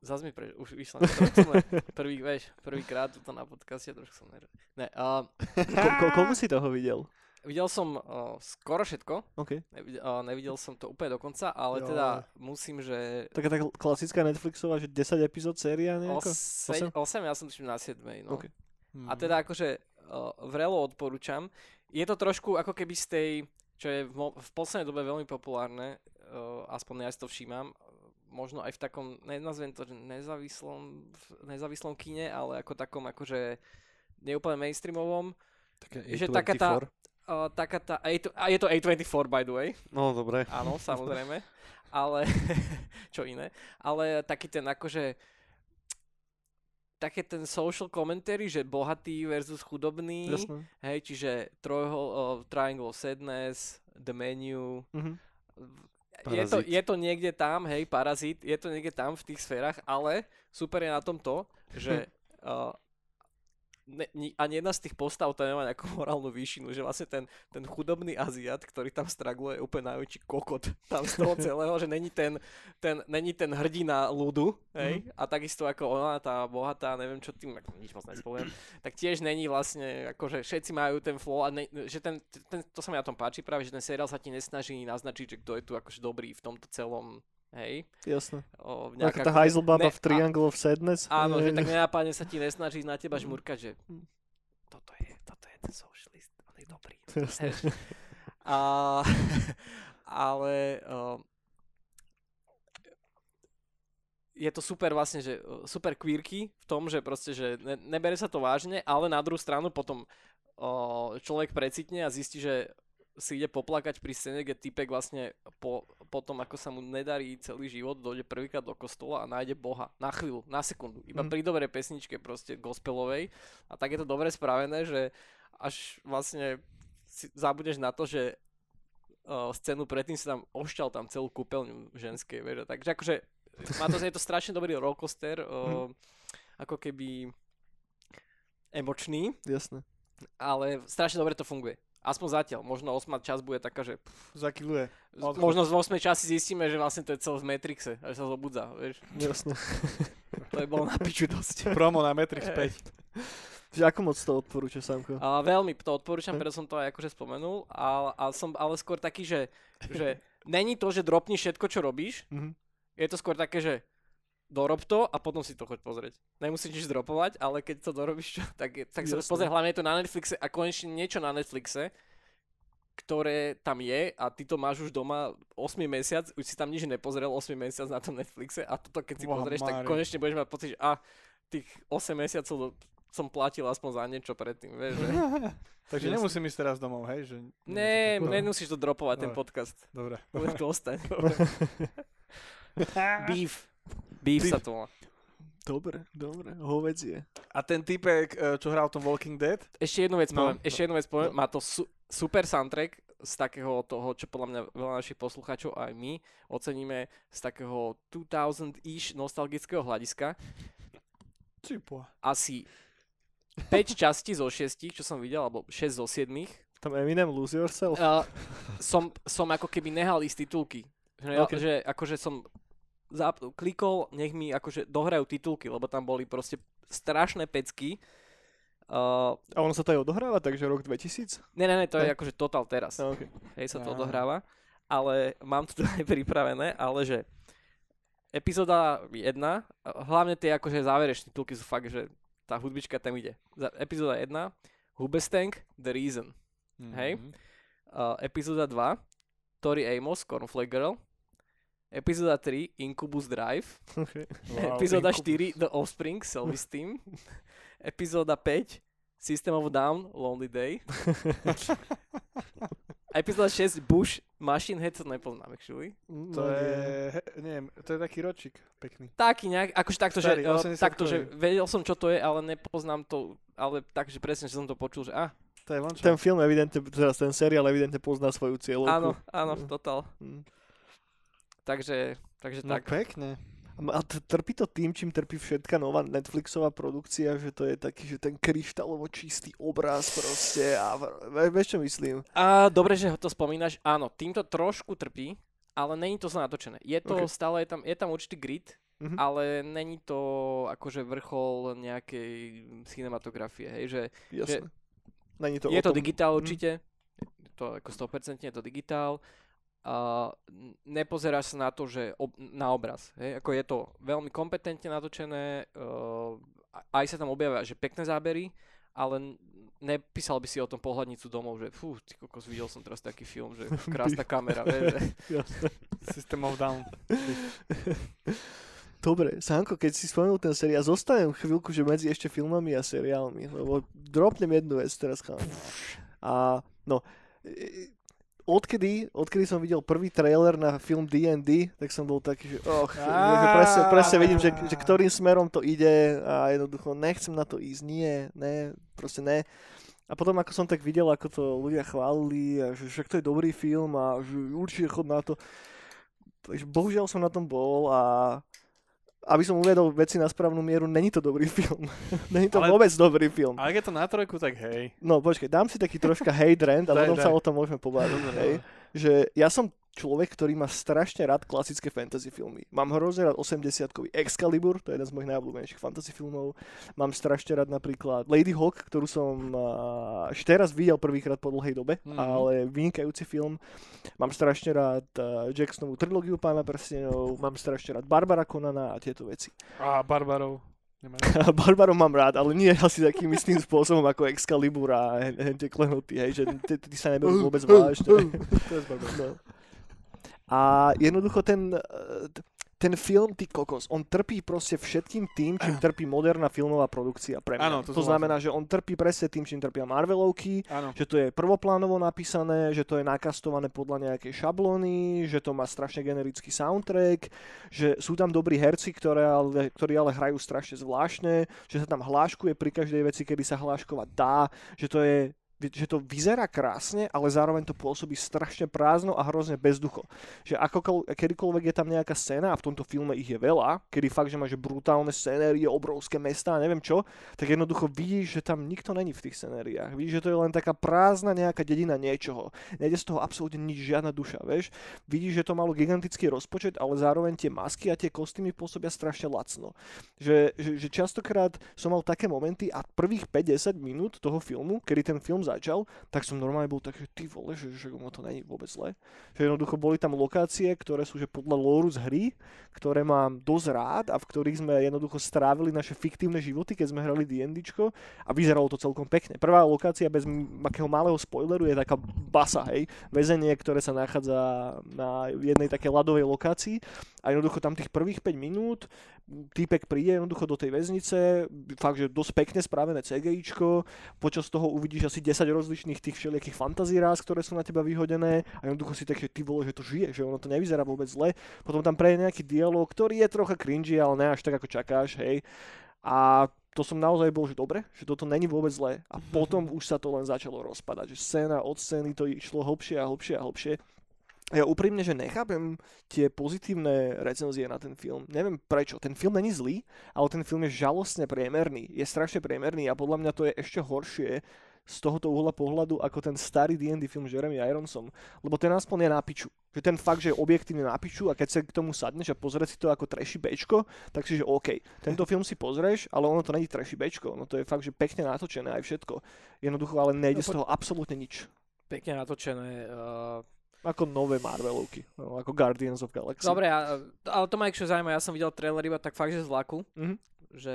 D: Zas mi pre... už vyšla. ne- [laughs] Prvý, vieš, prvýkrát tuto na podcaste, trošku som nervózny. Ne, uh,
A: Ko- ko- koľko si toho videl?
D: videl som uh, skoro všetko,
A: OK.
D: nevidel, uh, nevidel som to úplne do konca, ale
A: Jo.
D: teda musím, že
A: Taká tá klasická Netflixová, že 10 epizód séria nejako?
D: 8, 8 ja som tuším na 7. No.
A: OK.
D: A teda akože uh, vrelo odporúčam. Je to trošku ako keby z tej, čo je v, mo- v poslednej dobe veľmi populárne, uh, aspoň ja si to všímam, možno aj v takom, nenazvem to, nezávislom, nezávislom kine, ale ako takom akože neúplne mainstreamovom. Že taká tá, uh, taká tá, a je, to, a je to A24 by the way,
C: No, dobre.
D: áno, samozrejme, [laughs] ale, [laughs] čo iné, ale taký ten akože, také ten social commentary, že bohatý versus chudobný,
A: Jasné.
D: hej, čiže trojhol, uh, Triangle of Sadness, The Menu,
A: Mhm.
D: je to, je to niekde tam, hej, parazit, je to niekde tam v tých sférach, ale super je na tom to, že [laughs] uh, ne, ni, ani jedna z tých postav to nemá nejakú morálnu výšinu, že vlastne ten, ten chudobný Aziat, ktorý tam stragluje, je úplne najväčší kokot tam z toho [laughs] celého, že není ten, ten, není ten hrdina ľudu, hej, a takisto ako ona, tá bohatá, neviem čo tým, nič moc nespoviem, tak tiež není vlastne, akože všetci majú ten flow a ne, že ten, ten, to sa mi na tom páči práve, že ten seriál sa ti nesnaží naznačiť, že kto je tu akože dobrý v tomto celom, hej,
A: Jasné.
D: o, nejaká,
A: tá Heiselbaba
D: ne-
A: v Triangle of Sadness.
D: Áno, že
A: Eh,
D: tak nenápadne sa ti nesnaží na teba
A: Mm.
D: žmurkať, že toto je, toto je ten socialist, on je dobrý. [laughs]
A: Jasné.
D: A, [laughs] ale uh, je to super vlastne, že super queerky v tom, že proste, že ne, nebere sa to vážne, ale na druhú stranu potom uh, človek precitne a zistí, že si ide poplakať pri scéne, kde typek vlastne po, po tom, ako sa mu nedarí celý život, dojde prvýkrát do kostola a nájde Boha. Na chvíľu, na sekundu. Iba
A: Mhm.
D: pri dobrej pesničke proste gospelovej. A tak je to dobre spravené, že až vlastne si zabudneš na to, že uh, scénu predtým si tam ošťal tam celú kúpeľňu ženskej, vieš. Takže akože má to, je to strašne dobrý rollercoaster, uh, ako keby emočný,
A: Jasné.
D: ale strašne dobre to funguje. Aspoň zatiaľ. Možno 8 časť bude taká, že
B: Zakiluje.
D: možno z 8 časti zistíme, že vlastne to je celé v Matrixe, že sa zobudza, vieš.
A: Jasne.
D: To je bolo na piču dosť. [laughs]
B: Promo na Matrix 5.
A: Že ako moc to odporúča Samko?
D: A veľmi to odporúčam,
A: Hm?
D: preto som to aj akože spomenul, a, a som ale skôr taký, že, že není to, že dropni všetko, čo robíš,
A: Mhm.
D: je to skôr také, že dorob to a potom si to choď pozrieť. Nemusíš nič dropovať, ale keď to dorobíš, čo, tak, je- tak sa
A: Jasné.
D: pozrie hlavne je to na Netflixe a konečne niečo na Netflixe, ktoré tam je a ty to máš už doma 8 mesiac, už si tam nič nepozrel 8 mesiac na tom Netflixe a toto keď si
B: Boha
D: pozrieš, tak
B: Mária.
D: konečne budeš mať pocit, že a tých 8 mesiacov som platil aspoň za niečo predtým, vieš, že... [laughs]
B: Takže
D: Jasne.
B: nemusím ísť teraz domov, hej? Že...
D: Ne,
B: No.
D: nemusíš to dropovať, ten
B: Dobre.
D: podcast.
B: Dobre.
D: Len to [laughs] ostane. Beef. Beef sa to volá.
A: Dobre, dobre, hovedzie.
B: A ten typek, e, čo hral v tom Walking Dead,
D: Ešte jednu vec
B: No,
D: poviem,
B: no,
D: ešte jednu vec poviem, má to su- super soundtrack z takého toho, čo podľa mňa veľa našich poslucháčov aj my oceníme z takého 2000-ish nostalgického hľadiska.
B: Čipo.
D: Asi 5 [laughs] častí zo 6, čo som videl, alebo 6 zo 7,
A: Tam Eminem Lose Yourself.
D: uh, som, som ako keby nehal ísť titulky. Že, ja,
A: Ok.
D: že akože som zap- klikol, nech mi akože dohrajú titulky, lebo tam boli proste strašné pecky. Uh,
A: A ono sa to aj odohráva, takže rok 2000?
D: ne, ne, ne, to je
A: Ne?
D: akože total teraz.
A: Okay.
D: Hej, sa to
B: Á.
D: odohráva. Ale mám to tu aj pripravené, ale že epizóda 1, hlavne tie akože záverečné titulky sú fakt, že tá hudbička tam ide. Za- Epizóda 1, Hubestank, The Reason. Hej.
B: Mhm.
D: Uh, epizóda 2, Tori Amos, Cornflake Girl. Epizóda 3, Incubus Drive.
A: okay. [laughs]
B: Wow,
D: Epizóda
B: Incubus.
D: 4, The Offspring, Selvis Team. [laughs] Epizóda 5, System of a Down, Lonely Day. A [laughs] epizóda 6, Bush, Machine Head, to nepoznám actually.
B: To je, he, neviem, to je taký ročík pekný.
D: Taký nejak, akože takto,
B: Starý,
D: že,
B: 80
D: takto, že vedel som, čo to je, ale nepoznám to, ale tak, že presne, že som to počul, že ah,
B: To je vončo.
A: Ten film evidentne, teraz ten seriál evidentne pozná svoju cieľovku.
D: áno, áno,
A: Mm.
D: total.
A: Mm.
D: Takže, takže
B: No
D: tak.
B: pekne.
A: A trpí to tým, čím trpí všetká nová Netflixová produkcia, že to je taký, že ten kryštálovo čistý obraz proste a vieš čo myslím?
D: A dobre, že ho to spomínaš. Áno, týmto trošku trpí, ale není to zle natočené. Je to
A: Ok.
D: stále, je tam, je tam určitý grit,
A: Mhm.
D: ale není to akože vrchol nejakej cinematografie, hej, že
A: Jasné. Není to
D: je to
A: tom-
D: digitál
A: Mhm.
D: určite, to ako 100% je to digitál, a nepozeráš sa na to, že ob, na obraz, hej, ako je to veľmi kompetentne natočené, uh, aj sa tam objavia, že pekné zábery, ale nepísal by si o tom pohľadnicu domov, že fú, ty kokos, videl som teraz taký film, že [laughs] krásna kamera, vieš. [laughs]
B: System of Down. [laughs]
A: Dobre, Sanko, keď si spomenul ten seriál, zostanem chvíľku, že medzi ešte filmami a seriálmi, lebo dropnem jednu vec teraz, chalani. A no, e, odkedy, odkedy som videl prvý trailer na film D&D, tak som bol taký, že och, že, presne, presne vidím, že, že ktorým smerom to ide a jednoducho nechcem na to ísť, nie, ne, proste ne. A potom ako som tak videl, ako to ľudia chválili a že však to je dobrý film a že určite chod na to. Takže bohužiaľ som na tom bol a aby som uvedol veci na správnu mieru, není to dobrý film. [laughs] není to
B: Ale-
A: vôbec dobrý film.
B: A ak je to na trojku, tak hej.
A: No počkej, dám si taký troška hate rant a potom sa o tom môžeme pobaviť. Hej. Že ja som človek, ktorý má strašne rád klasické fantasy filmy. Mám hrozne rád 80-kový Excalibur, to je jeden z mojich najobľúbenejších fantasy filmov. Mám strašne rád napríklad Lady Hawk, ktorú som uh, až teraz videl prvýkrát po dlhej dobe,
B: Mhm.
A: ale vynikajúci film. Mám strašne rád uh, Jacksonovú trilógiu Pána prstenov, mám strašne rád Barbara Conana a tieto veci.
B: A Barbarov.
A: Barbarov mám rád, ale nie asi takým istým spôsobom ako Excalibur a hen, hen tie klenoty, hej, že tí sa neberú vôbec vážne.
B: To je.
A: No. A jednoducho ten, t- ten film, ty kokos, on trpí proste všetkým tým, čím [clears throat] trpí moderná filmová produkcia pre mňa.
B: Áno, to
A: to znamená, že on trpí presne tým, čím trpia Marvelovky,
B: Áno.
A: že to je prvoplánovo napísané, že to je nakastované podľa nejakej šablóny, že to má strašne generický soundtrack, že sú tam dobrí herci, ktoré ale, ktorí ale hrajú strašne zvláštne, že sa tam hláškuje pri každej veci, kedy sa hláškovať dá, že to je že to vyzerá krásne, ale zároveň to pôsobí strašne prázdno a hrozne bezducho. Že akokol, kedykoľvek je tam nejaká scéna, a v tomto filme ich je veľa, kedy fakt, že máš brutálne scenérie, obrovské mesta a neviem čo, tak jednoducho vidíš, že tam nikto není v tých scenériách. Vidíš, že to je len taká prázdna nejaká dedina niečoho. Nejde z toho absolútne nič, žiadna duša, vieš. Vidíš, že to malo gigantický rozpočet, ale zároveň tie masky a tie kostýmy pôsobia strašne lacno. Že, že, že častokrát som mal také momenty a prvých 50 minút toho filmu, kedy ten film začal, tak som normálne bol tak, že ty vole, že, že ono to není vôbec zle. Že jednoducho boli tam lokácie, ktoré sú že podľa lóru z hry, ktoré mám dosť rád a v ktorých sme jednoducho strávili naše fiktívne životy, keď sme hrali D&Dčko a vyzeralo to celkom pekne. Prvá lokácia bez akého malého spoileru je taká basa, hej, väzenie, ktoré sa nachádza na jednej takej ľadovej lokácii a jednoducho tam tých prvých 5 minút týpek príde jednoducho do tej väznice, fakt, že dosť pekne spravené CGIčko, počas toho uvidíš asi 10 rozličných tých všelijakých fantazí ráz, ktoré sú na teba vyhodené a jednoducho si tak, že ty vole, že to žije, že ono to nevyzerá vôbec zle. Potom tam prejde nejaký dialog, ktorý je trocha cringy, ale ne až tak, ako čakáš, hej. A to som naozaj bol, že dobre, že toto není vôbec zlé. A potom už sa to len začalo rozpadať, že scéna od scény to išlo hlbšie a hlbšie a hlbšie. Ja úprimne, že nechápem tie pozitívne recenzie na ten film. Neviem prečo. Ten film není zlý, ale ten film je žalostne priemerný. Je strašne priemerný a podľa mňa to je ešte horšie z tohoto uhla pohľadu ako ten starý D&D film Jeremy Ironsom. Lebo ten aspoň je na piču. Že ten fakt, že je objektívne na piču a keď sa k tomu sadneš a pozrieš si to ako trashy bečko, tak si že OK. Tento film si pozrieš, ale ono to není trashy bečko. Ono to je fakt, že pekne natočené aj všetko. Jednoducho, ale nejde
D: No,
A: z toho absolútne nič.
D: Pekne natočené. Uh,
A: Ako nové Marvelovky. No, ako Guardians of Galaxy.
D: dobre, ale to ma čo zaujíma, ja som videl trailer iba tak fakt, že z vlaku,
A: Mhm.
D: že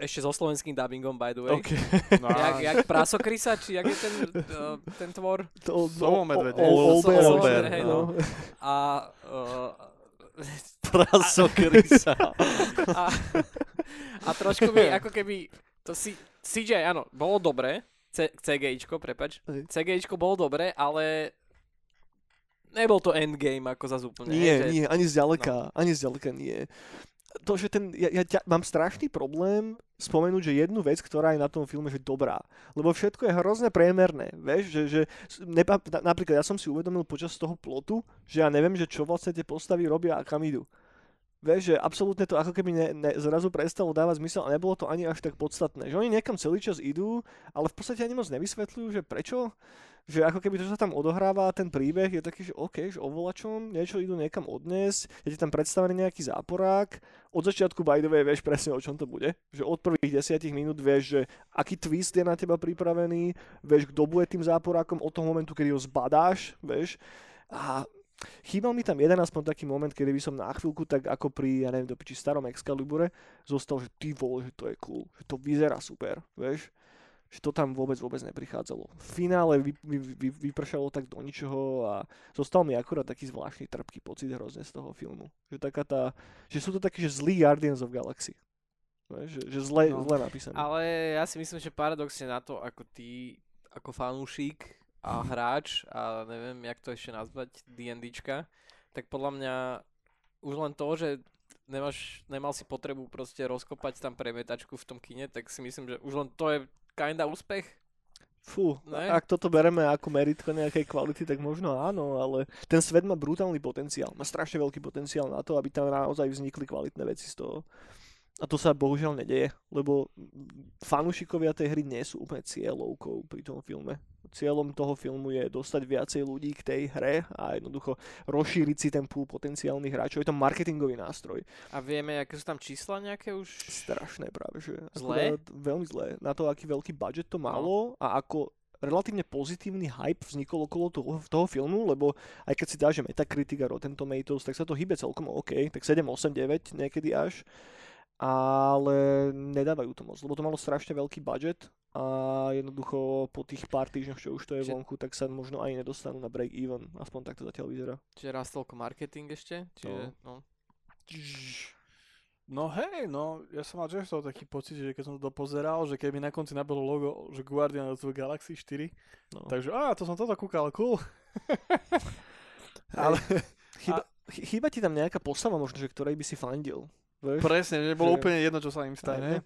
D: ešte so slovenským dubbingom, by the way.
A: OK.
B: No, [laughs]
D: Jak, jak prasokrysa, či jak je ten, uh, ten tvor?
A: To,
B: Solomedveď,
A: o-
B: nie?
A: o- Olber, Olber, no.
D: A, [laughs] uh,
C: Prasokrysa. [laughs]
D: a, a trošku mi ako keby to si, CJ, áno, bolo dobré, C- CGIčko, prepač. CGIčko bolo dobré, ale nebol to endgame ako za úplne.
A: Nie,
D: že,
A: nie, ani zďaleka, ani zďaleka nie. To, že ten, ja, ja ťa, mám strašný problém spomenúť, že jednu vec, ktorá je na tom filme, že dobrá. Lebo všetko je hrozne priemerné, vieš, že, že nepa, na, napríklad ja som si uvedomil počas toho plotu, že ja neviem, že čo vlastne tie postavy robia a kam idú. Vieš, že absolútne to ako keby ne, ne, zrazu prestalo dávať zmysel a nebolo to ani až tak podstatné. Že oni niekam celý čas idú, ale v podstate ani moc nevysvetľujú, že prečo. Že ako keby to, čo sa tam odohráva, ten príbeh je taký, že OK, že o volačom, niečo idú niekam odniesť, je ti tam predstavený nejaký záporák, od začiatku by the way vieš presne o čom to bude. Že od prvých desiatich minút vieš, že aký twist je na teba pripravený, vieš, kto bude tým záporákom od toho momentu, kedy ho zbadáš, vieš. A Chýbal mi tam jeden aspoň taký moment, kedy by som na chvíľku, tak ako pri, ja neviem, do starom Excalibure, zostal, že ty vole, že to je cool, že to vyzerá super, vieš. Že to tam vôbec, vôbec neprichádzalo. V finále vy, vy, vy, vypršalo tak do ničoho a zostal mi akurát taký zvláštny trpký pocit hrozne z toho filmu. Že taká tá, že sú to takí, že zlí Guardians of Galaxy. Že, že zle,
B: No.
A: zle napísané.
D: Ale ja si myslím, že paradoxne na to, ako ty, ako fanúšik a [laughs] hráč a neviem, jak to ešte nazvať, D&Dčka, tak podľa mňa už len to, že nemáš, nemal si potrebu proste rozkopať tam premietačku v tom kine, tak si myslím, že už len to je kinda úspech.
A: Fú,
D: Ne?
A: ak toto bereme ako meritko nejakej kvality, tak možno áno, ale ten svet má brutálny potenciál. Má strašne veľký potenciál na to, aby tam naozaj vznikli kvalitné veci z toho. A to sa bohužiaľ nedeje, lebo fanúšikovia tej hry nie sú úplne cieľovkou pri tom filme. Cieľom toho filmu je dostať viacej ľudí k tej hre a jednoducho rozšíriť si ten pool potenciálnych hráčov. Je to marketingový nástroj.
D: A vieme, aké sú tam čísla nejaké už?
A: Strašné práve, že
D: Zlé?
A: akurát veľmi zlé. Na to, aký veľký budget to malo a ako relatívne pozitívny hype vznikol okolo toho, toho filmu, lebo aj keď si dáš Metacritic a Rotten Tomatoes, tak sa to hýbe celkom OK, tak 7, 8, 9 niekedy až, ale nedávajú to moc, lebo to malo strašne veľký budget a jednoducho po tých pár týždňoch, čo už to je
D: Či-
A: vonku, tak sa možno ani nedostanú na break even, aspoň tak to zatiaľ vyzerá.
D: Čiže raz toľko marketing ešte? Čiže, no.
B: No hej, no, ja som mal tiež toho taký pocit, že keď som to dopozeral, že keby na konci nabolo logo, že Guardian of the Galaxy 4,
A: No.
B: takže á, to som toto kúkal, cool. [laughs] Ale
A: Chýba, chy- chýba ti tam nejaká postava možno, že ktorej by si fandil. Vieš?
B: presne, že bolo
A: Že-
B: úplne jedno, čo sa im stane.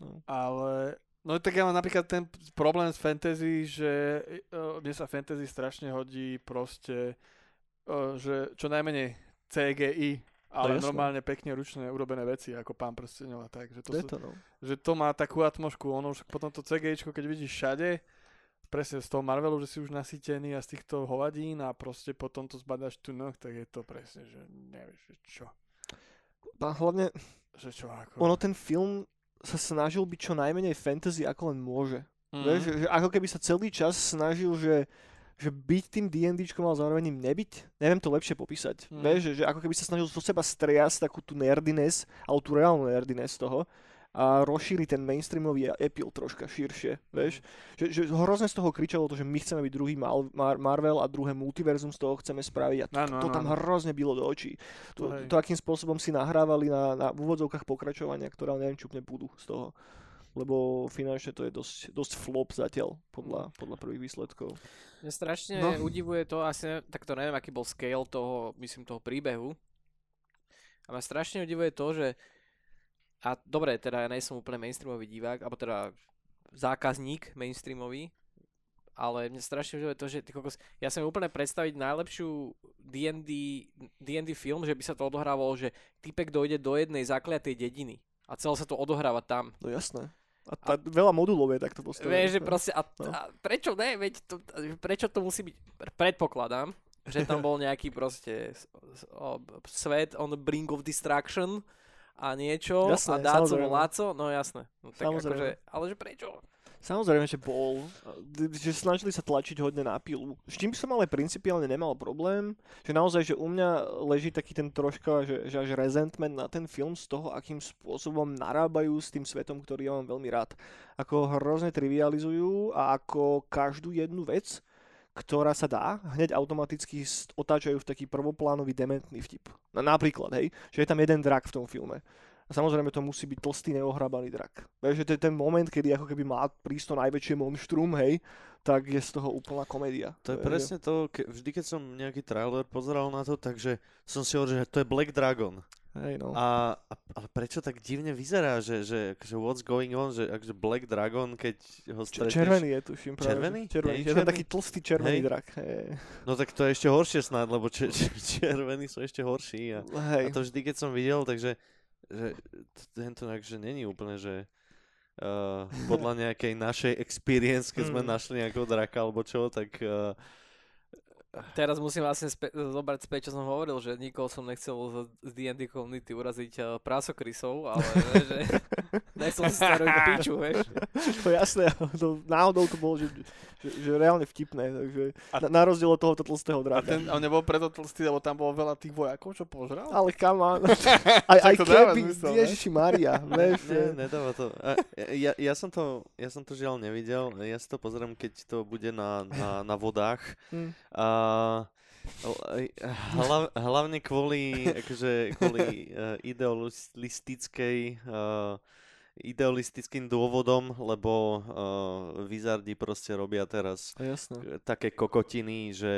A: No.
B: Ale No tak ja mám napríklad ten problém s fantasy, že uh, mne sa fantasy strašne hodí proste, uh, že čo najmenej CGI, ale
A: jasné.
B: normálne pekne ručne urobené veci, ako pán prstenov a tak. Že to,
A: To to, no.
B: že to má takú atmošku, ono už potom to CGIčko, keď vidíš všade, presne z toho Marvelu, že si už nasýtený a z týchto hovadín a proste potom to zbadáš tu noh, tak je to presne, že nevieš, čo.
A: A hlavne,
B: Že čo ako.
A: ono ten film sa snažil byť čo najmenej fantasy, ako len môže.
B: Mhm.
A: Vieš, že, že ako keby sa celý čas snažil, že, že byť tým D&Dčkom, ale zároveň im nebyť. Neviem to lepšie popísať.
B: Mhm.
A: Vieš, že, že ako keby sa snažil zo seba striasť takú tú nerdiness, ale tú reálnu nerdiness toho a rozšíriť ten mainstreamový appeal troška širšie, vieš. Že, že hrozne z toho kričalo to, že my chceme byť druhý Mal- Mar- Marvel a druhé multiverzum z toho chceme spraviť a to,
B: Áno,
A: to
B: áno,
A: tam
B: áno.
A: hrozne bylo do očí. To,
B: To hej.
A: to, akým spôsobom si nahrávali na, na v úvodzovkách pokračovania, ktoré neviem, či úplne budú z toho. Lebo finančne to je dosť, dosť flop zatiaľ, podľa, podľa prvých výsledkov.
D: Mňa strašne
A: No.
D: udivuje to, asi tak to neviem, aký bol scale toho, myslím, toho príbehu. A mňa strašne udivuje to, že a dobre, teda ja nejsem úplne mainstreamový divák, alebo teda zákazník mainstreamový, ale mňa strašne udivuje to, že ty kokos, ja som úplne predstaviť najlepšiu D&D, D&D film, že by sa to odohrávalo, že typek dojde do jednej zakliatej dediny a celé sa to odohráva tam.
A: No jasné. A, tá, veľa modulov je takto postavené.
D: Vieš, že proste, a,
A: No.
D: a prečo ne, veď to, prečo to musí byť, predpokladám, že tam bol nejaký proste svet on the brink of destruction a niečo
A: Jasné,
D: a Dáco bol Láco, no jasné. No, tak
A: Samozrejme.
D: akože, ale že prečo?
A: Samozrejme, že bol. Že snažili sa tlačiť hodne na pilu. S čím som ale principiálne nemal problém, že naozaj, že u mňa leží taký ten troška, že, že až resentment na ten film z toho, akým spôsobom narábajú s tým svetom, ktorý ja mám veľmi rád. Ako hrozne trivializujú a ako každú jednu vec, ktorá sa dá, hneď automaticky otáčajú v taký prvoplánový dementný vtip. Na- Napríklad, hej, že je tam jeden drak v tom filme. A samozrejme to musí byť tlstý, neohrabaný drak. Vieš, že to je ten moment, kedy ako keby má prísť to najväčšie monštrum, hej, tak je z toho úplná komédia.
C: To je
A: Vieš,
C: presne to, ke, vždy keď som nejaký trailer pozeral na to, takže som si hovoril, že to je Black Dragon.
A: Hej, no.
C: A, a, ale prečo tak divne vyzerá, že, že, že what's going on, že akože Black Dragon, keď ho stretneš...
A: červený je, tuším. Práve,
C: Červený?
A: Červený. Je
C: černý?
A: taký tlstý červený
C: Hej.
A: drak. Hej.
C: No tak to je ešte horšie snáď, lebo č- č- červení sú ešte horší. A,
A: Hej.
C: a to vždy, keď som videl, takže že tento že není úplne, že uh, podľa nejakej našej experience, keď sme
A: Mm.
C: našli nejakého draka alebo čo, tak uh,
D: Teraz musím vlastne spä- zobrať späť, čo som hovoril, že nikoho som nechcel z, z D&D community uraziť uh, prásokrysov, ale [laughs] že nechcel si do piču, vieš.
A: To [laughs] jasné, ale [laughs] to, náhodou to bolo, že, že, že reálne vtipné, takže
B: A-
A: na, na rozdiel od tohoto tlstého
B: A
A: draka.
B: ten, on nebol preto tlstý, lebo tam bolo veľa tých vojakov, čo požral?
A: Ale come on. Aj, aj keby? Ježiši Maria, vieš.
C: ne, nedáva to. A, ja, ja, som to. ja som to žiaľ nevidel, ja si to pozriem, keď to bude na, na, na vodách.
A: Hm.
C: A hlav, hlavne kvôli, akože, kvôli uh, idealistickej uh, idealistickým dôvodom, lebo uh, Wizardi proste robia teraz
A: Jasné.
C: k- také kokotiny, že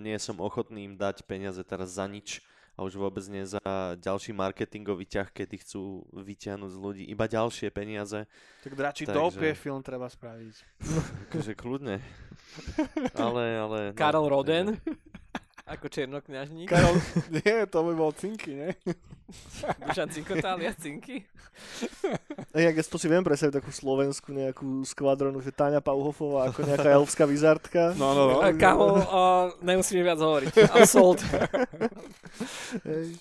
C: nie som ochotný im dať peniaze teraz za nič a už vôbec nie za ďalší marketingový ťah, kedy chcú vyťahnuť z ľudí iba ďalšie peniaze.
B: Tak dračí
C: Takže-
B: dope je film treba spraviť. [laughs]
C: Takže kľudne. Ale, ale... no.
D: Roden, ako černokňažník.
B: Karol, nie, to by bol cinky, ne? [laughs]
D: Dušan Cinkotália, Cinky.
A: Inak ja to si viem predstaviť takú slovensku nejakú skvadronu, že Táňa Pauhofová ako nejaká elfská vizardka.
B: No, no, no.
D: Kamo, uh, nemusíme viac hovoriť. [laughs] I'm sold.
A: Hej.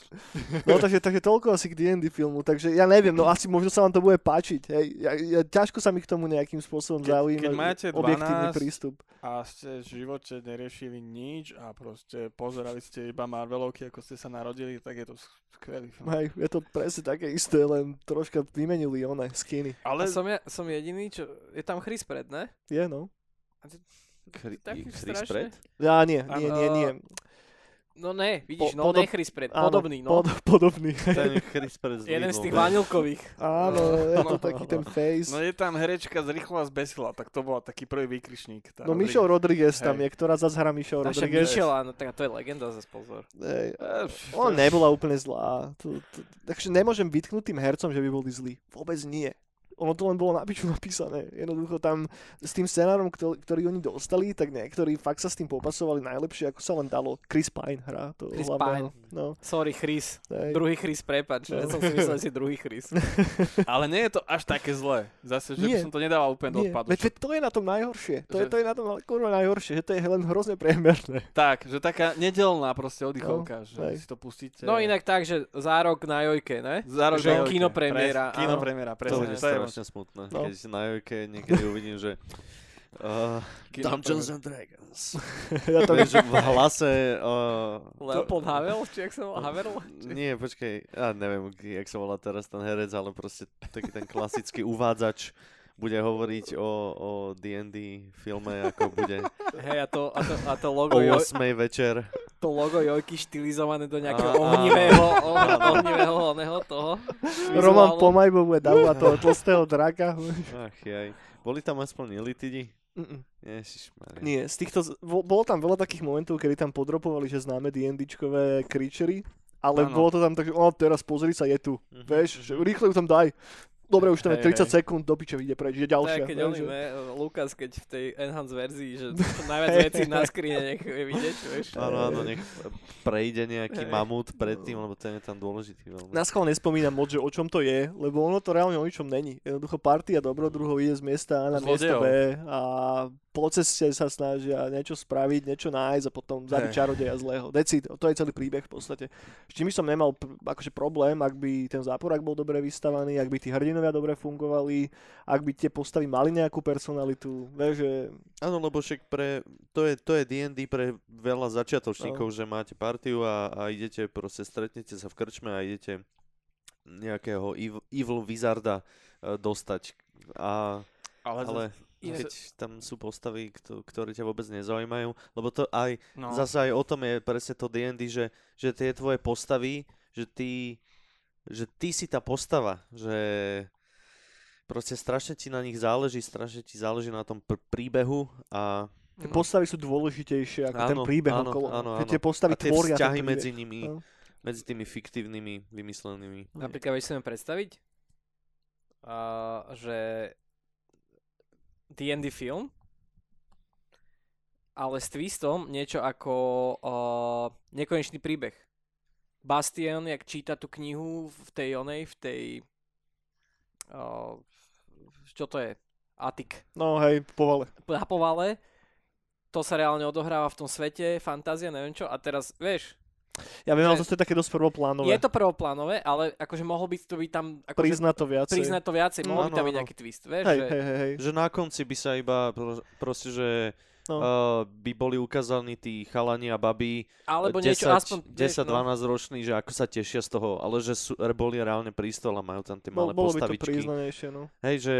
A: No takže, takže toľko asi k D&D filmu, takže ja neviem, no asi možno sa vám to bude páčiť, hej. Ja, ja, ťažko sa mi k tomu nejakým spôsobom
B: Keď-
A: zaujímať.
B: keď máte
A: objektívny
B: 12
A: prístup.
B: A ste v živote neriešili nič a proste pozerali ste iba Marvelovky, ako ste sa narodili, tak je to skvelý film.
A: Hej, je to presne také isté, len troška vymenili one skiny.
D: Ale
B: Ale
D: som, ja, som jediný, čo... Je tam Chris Pratt, ne?
A: Je, no.
C: Chri-
D: Taký
C: Chris
D: strašne.
C: Pratt?
A: Ja nie, nie, nie, nie.
D: No ne, vidíš,
A: Po-
D: no
A: podob-
D: ne
A: Áno,
D: podobný, no.
A: Pod, podobný.
C: Ten z [laughs]
D: Jeden z tých vanilkových.
A: Áno, je to
B: No.
A: taký ten face.
B: No je tam herečka z Rýchlo a zbesila, tak to bol taký prvý výkričník. tá
A: No
B: Rodriguez.
A: Michelle Rodriguez tam
B: Hej.
A: je, ktorá zase hrá Michelle
D: Naša
A: Rodriguez.
D: Michela, no tak to je legenda za pozor.
A: Hej,
B: to-
A: nebola úplne zlá. To, to, takže nemôžem vytknúť tým hercom, že by boli zlí. Vôbec nie. Ono to len bolo na piču [laughs] napísané. Jednoducho tam s tým scenárom, ktorý, ktorý oni dostali, tak niektorí fakt sa s tým popasovali najlepšie, ako sa len dalo. Chris Pine hrá to
D: Chris
A: hlavného. No,
D: Sorry, Chris.
A: hej.
D: Druhý Chris, prepač. Ja som si myslel, že si druhý Chris. [laughs]
B: Ale nie je to až také zlé. Zase, že
A: Nie.
B: by som to nedával úplne do odpadu.
A: veď, veď to je na tom najhoršie. To, je,
B: Že-
A: to je na tom kurva najhoršie, že to je len hrozne priemerné.
B: Tak, že taká nedelná proste oddychovka, že
A: hej.
B: si to pustíte.
D: No inak tak, že za rok na Jojke, ne?
B: Za rok
D: že
B: na Jojke.
D: kinopremiéra,
B: Pres- Kino
D: áno.
B: premiéra, presne. To je
C: strašne smutné,
A: No.
C: keď na Jojke niekedy uvidím, že uh, [laughs] Dungeons and Dragons. [laughs]
A: ja to
C: Vieš, v hlase... Uh,
D: Leopold Havel? Či jak sa volá? Havel? [laughs]
C: Nie, počkej, ja neviem, jak sa volá teraz ten herec, ale proste taký ten klasický uvádzač bude hovoriť o, o D&D filme, ako bude [laughs]
D: Hej, a to, a to, a to
C: o
D: logo, jo,
C: 8 večer.
D: to logo Jojky štilizované do nejakého
C: á.
D: ohnivého, oh- ohnivého oného toho. [laughs]
A: Roman
D: vizuálno.
A: Pomajbo bude dávať [laughs] toho tlstého draka.
C: Ach jaj. Boli tam aspoň elitidy?
A: Mm-mm.
C: Ježišmarja.
A: Nie, z týchto, bolo tam veľa takých momentov, kedy tam podropovali, že známe D&Dčkové creaturey, ale
B: Áno.
A: bolo to tam tak, že o, teraz pozri sa, je tu.
C: Mhm.
A: Vieš, že rýchle ju tam daj. Dobre, už tam je
B: Hej,
A: 30
B: hej.
A: sekúnd, do piče ide preč,
D: je,
A: ďalšia.
D: keď
A: vieš,
D: on
A: že-
D: ne, Lukas, keď v tej enhanced verzii, že [laughs] najviac vecí na skrine nech je vidieť, vieš.
C: Áno, áno, nech prejde nejaký
D: Hej.
C: mamut predtým, lebo ten je tam dôležitý veľmi.
A: Na schvál nespomínam moc, že o čom to je, lebo ono to reálne o ničom není. Jednoducho partia dobrodruhov ide z miesta A na miesto
B: Zlodejov.
A: B a po ceste sa snažia niečo spraviť, niečo nájsť a potom zabiť čarodeja zlého. Decid, to je celý príbeh v podstate. S čím by som nemal akože problém, ak by ten záporák bol dobre vystavaný, ak by tí hrdinovia dobre fungovali, ak by tie postavy mali nejakú personalitu. Vieš, že
C: Áno, lebo však pre, to je, to je D&D pre veľa
A: No.
C: začiatočníkov, že máte partiu a, a idete, proste stretnete sa v krčme a idete nejakého evil, evil wizarda eh, dostať. A,
B: Ale,
C: ale keď tam sú postavy, kto- ktoré ťa vôbec nezaujímajú, lebo to aj,
B: no,
C: zase aj o tom je presne to D&D, že, že tie tvoje postavy, že ty, že ty si tá postava, že proste strašne ti na nich záleží, strašne ti záleží na tom pr- príbehu a,
A: tie
D: No.
A: postavy sú dôležitejšie ako ten
C: Áno,
A: príbeh
C: áno,
A: okolo.
C: áno, áno.
A: tie postavy
C: a tie
A: tvoria ten
C: vzťahy
A: príbeh.
C: medzi nimi,
A: No.
C: medzi tými fiktívnymi, vymyslenými.
D: Napríklad vieš si predstaviť, uh, že D&D film, ale s twistom niečo ako uh, nekonečný príbeh. Bastian, jak číta tú knihu v tej onej, v tej... Uh, čo to je? Atik.
A: No hej, povale.
D: Na povale. To sa reálne odohráva v tom svete, fantázia, neviem čo. A teraz, vieš,
A: Ja viem, ale to je také dosť prvoplánové.
D: je to prvoplánové, ale akože mohol by to byť tam... Akože,
A: Priznať to viacej.
D: priznať to viacej, mohol by
C: áno,
D: tam byť nejaký twist, vieš,
A: Hej,
D: že...
A: hej, hej, hej.
C: Že na konci by sa iba pro, proste, že
A: No.
C: uh, by boli ukázaní tí chalani a babi
D: Alebo
C: 10,
D: niečo aspoň... vieš,
C: 10
D: no.
C: 12 roční, že ako sa tešia z toho, ale že sú, boli reálne prístol a majú tam tie malé
A: bolo by to
C: postavičky.
A: priznanejšie, no.
C: Hej, že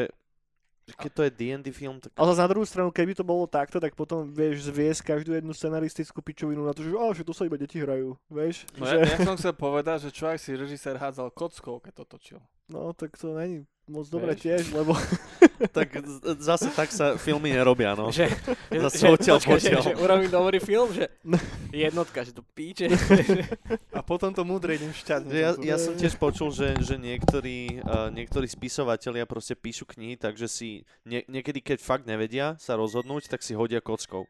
C: keď to je D&D film, tak
A: Ale na druhú stranu, keby to bolo takto, tak potom vieš zviesť každú jednu scenaristickú pičovinu na to, že, oh, že to sa iba deti hrajú, vieš?
B: no
A: že,
B: ja, ja som chcel povedať, že čo ak si režisér hádzal kockou, keď to točil.
A: No, tak to není moc dobre
B: Vieš.
A: tiež, lebo [laughs]
C: tak zase tak sa filmy nerobia, no.
D: Že, že,
C: Zase
D: že,
C: odtiaľ
D: počkaj, že, že urobím dobrý film, že jednotka, že to píče. [laughs]
B: A potom to múdre idem šťať.
C: Že ja, ja som tiež počul, že, že niektorí, uh, niektorí spisovatelia proste píšu knihy, takže si nie, niekedy, keď fakt nevedia sa rozhodnúť, tak si hodia kockou.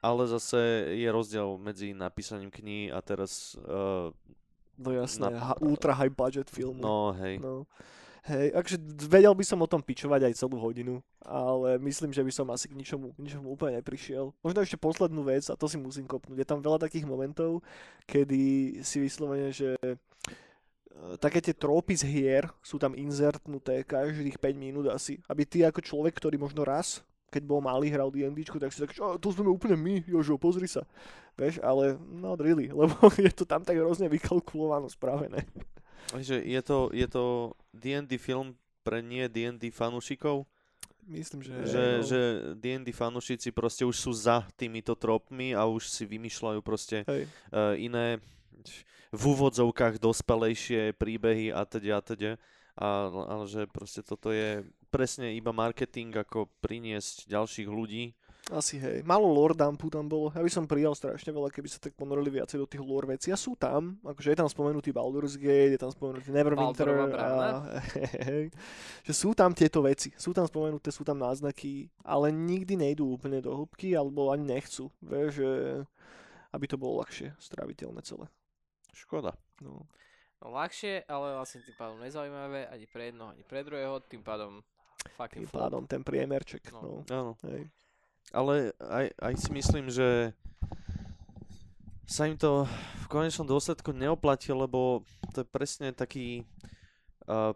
C: Ale zase je rozdiel medzi napísaním knihy a teraz, uh,
A: no jasné,
C: Na-
A: ha, ultra high budget film.
C: no hej.
A: No. Hej, akože vedel by som o tom pičovať aj celú hodinu, ale myslím, že by som asi k ničomu, k ničomu úplne neprišiel. Možno ešte poslednú vec, a to si musím kopnúť. Je tam veľa takých momentov, kedy si vyslovene, že e, také tie trópy z hier sú tam inzertnuté každých 5 minút asi, aby ty ako človek, ktorý možno raz keď bol malý, hral D&Dčku, tak si tak, "Á, to sme úplne my, Jožo, pozri sa. Vieš, ale not really, [laughs] lebo je to tam tak hrozne vykalkulováno spravené.
C: Takže je to, je to D&D film pre nie D&D fanúšikov,
A: Myslím, že...
C: že,
A: no.
C: že D&D fanúšici proste už sú za týmito tropmi a už si vymýšľajú proste
A: Hej.
C: uh, iné v úvodzovkách dospelejšie príbehy a teda a teda. A, ale že proste toto je presne iba marketing, ako priniesť ďalších ľudí
A: Asi hej. Malo lore dumpu tam bolo. Ja by som prijal strašne veľa, keby sa tak ponorili viacej do tých lore vecí. A sú tam, akože je tam spomenutý Baldur's Gate, je tam spomenutý Neverwinter. A, hej, [laughs] že sú tam tieto veci. Sú tam spomenuté, sú tam náznaky, ale nikdy nejdú úplne do hĺbky, alebo ani nechcú. Vieš, že aby to bolo ľahšie stráviteľné celé.
C: Škoda.
A: No.
D: No ľahšie, ale vlastne tým pádom nezaujímavé ani pre jedného, ani pre druhého, tým pádom fucking
A: Tým pádom ten priemerček.
D: No.
A: No.
C: Áno.
A: Hej.
C: Ale aj, aj si myslím, že sa im to v konečnom dôsledku neoplatí, lebo to je presne taký uh,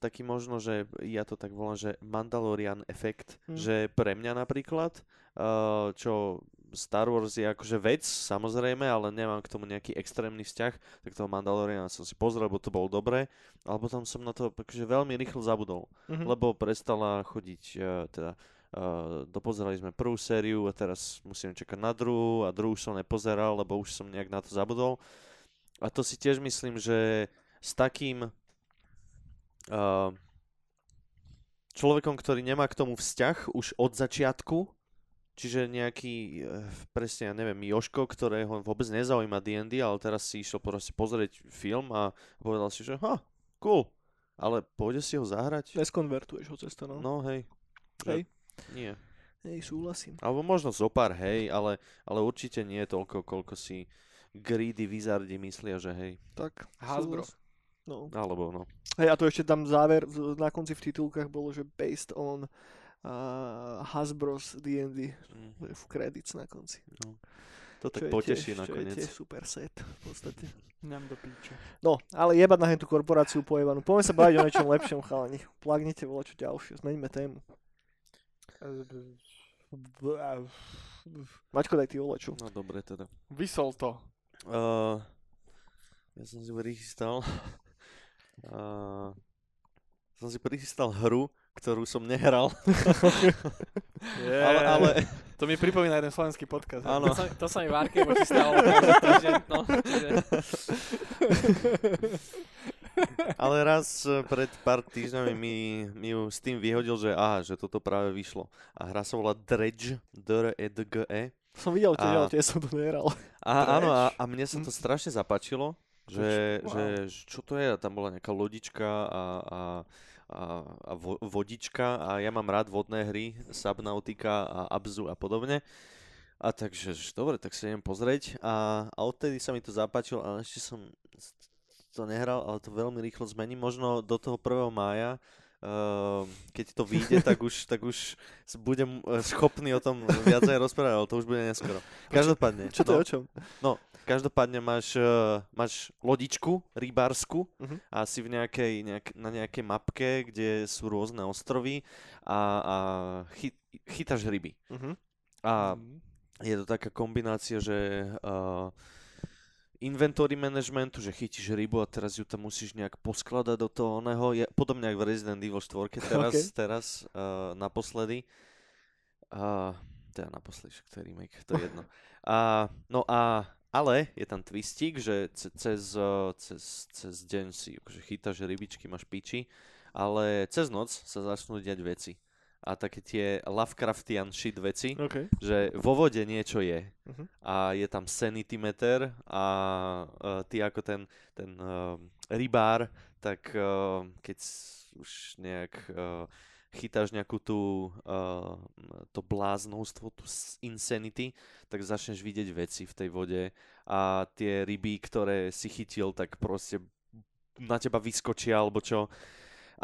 C: taký možno, že ja to tak volám, že Mandalorian efekt,
A: Hm.
C: že pre mňa napríklad, uh, čo Star Wars je akože vec, samozrejme, ale nemám k tomu nejaký extrémny vzťah, tak toho Mandaloriana som si pozrel, lebo to bolo dobré, ale potom som na to akože veľmi rýchlo zabudol
A: Mhm.
C: lebo prestala chodiť, uh, teda uh, dopozerali sme prvú sériu a teraz musím čakať na druhú a druhú som nepozeral, lebo už som nejak na to zabudol. A to si tiež myslím, že s takým uh, človekom, ktorý nemá k tomu vzťah už od začiatku, čiže nejaký, uh, presne, ja neviem, Joško, ktorého vôbec nezaujíma D&D, ale teraz si išiel proste pozrieť film a povedal si, že ha, cool, ale pôjde si ho zahrať?
A: Neskonvertuješ ho cesta, no.
C: No hej.
A: Hej.
C: Nie.
A: Hej, súhlasím.
C: Alebo možno zo pár hej, ale, ale určite nie toľko, koľko si greedy wizardi myslia, že hej.
A: Tak.
D: Hasbro.
A: súhlas. No.
C: Alebo no.
A: Hej, a to ešte tam záver na konci v titulkách bolo, že based on uh, Hasbro's D&D
C: Mm,
A: v credits na konci.
C: To tak poteší
A: tiež- Čo je
C: nakoniec.
A: tiež super set v podstate.
B: Nám do píče.
A: No, ale jebať na tú korporáciu pojebanú. Poďme sa baviť o niečom lepšom, chalani. Plagnite čo ďalšie, zmeňme tému. Maťko, daj ty voleču.
C: No dobre teda.
B: Vysol to.
C: Uh, ja som si prichystal [laughs] uh, som si prichystal hru, ktorú som nehral, [laughs]
B: Yeah.
C: ale, ale
B: To mi pripomína jeden slovenský podcast.
C: Áno.
D: To sa, to sa mi v Arke voči stalo. no, [laughs]
C: Ale raz eh, pred pár týždňami mi, mi ju s tým vyhodil, že aha, že toto práve vyšlo. A hra sa volá Dredge, d e d g e
A: Som videl
C: A-
A: tiež som to nehral.
C: A áno, a, a mne sa to strašne zapačilo, že,
B: Wow.
C: že čo to je, A tam bola nejaká lodička a, a, a, a vo, vodička a ja mám rád vodné hry, Subnautica a Abzu a podobne. A takže, že dobre, tak sa idem pozrieť a, a odtedy sa mi to zapáčilo, ale ešte som to nehral, ale to veľmi rýchlo zmením. Možno do toho 1. mája, uh, keď to vyjde, tak už, tak už budem eh, schopný o tom viacej rozprávať, ale to už bude neskoro. Každopádne.
A: Čo to
C: no.
A: je o čom?
C: Každopádne máš, uh, máš lodičku rybársku
A: Mhm.
C: a si v nejakej, nejak, na nejakej mapke, kde sú rôzne ostrovy a, a chy, chytáš ryby.
A: Mhm.
C: A
B: Mm.
C: je to taká kombinácia, že uh, inventory managementu, že chytíš rybu a teraz ju tam musíš nejak poskladať do toho oného. Je podobne ako v Resident Evil 4 [laughs] teraz,
A: Ok.
C: teraz uh, naposledy. Uh, teda naposledy, však to je remake, to je jedno. [laughs] A, no a, ale je tam twistík, že ce, cez, uh, cez, cez deň si akože chytáš rybičky, máš piči, ale cez noc sa začnú diať veci. A také tie Lovecraftian shit veci,
A: OK.
C: že vo vode niečo je
A: Mhm.
C: a je tam sanity meter a uh, ty ako ten, ten uh, rybár, tak uh, keď už nejak uh, chytáš nejakú tú uh, to bláznostvo, tú insanity, tak začneš vidieť veci v tej vode a tie ryby, ktoré si chytil, tak proste na teba vyskočia alebo čo.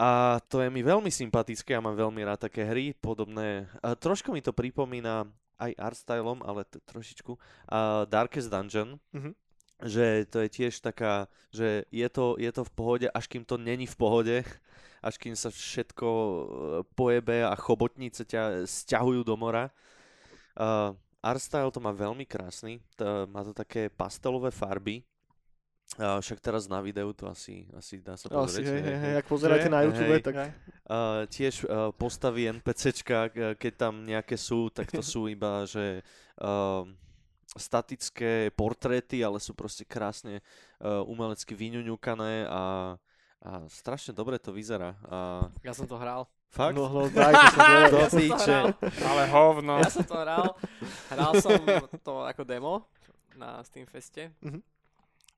C: A to je mi veľmi sympatické, ja mám veľmi rád také hry, podobné. A trošku mi to pripomína aj artstylom, ale t- trošičku. Uh, Darkest Dungeon,
A: Mhm.
C: že to je tiež taká, že je to, je to v pohode, až kým to není v pohode, [laughs] až kým sa všetko uh, pojebe a chobotnice ťa stiahujú do mora. Uh, artstyle to má veľmi krásny, to, má to také pastelové farby, Uh, však teraz na videu to asi, asi dá sa
A: Asi,
C: pozrieť.
A: hej,
C: hej,
A: hej,
C: hej.
A: hej, ak pozeráte na YouTube,
C: Hej.
A: tak
C: Uh, tiež uh, postavy NPCčka, k- keď tam nejaké sú, tak to sú iba, že uh, statické portréty, ale sú proste krásne uh, umelecky vyňuňukané a, a strašne dobre to vyzerá. A
D: ja som to hral.
C: Fakt?
A: No, no, daj, to som [laughs]
D: Ja som to hral.
B: Ale hovno.
D: Ja som to hral. Hral som to ako demo na Steamfeste.
A: Mhm.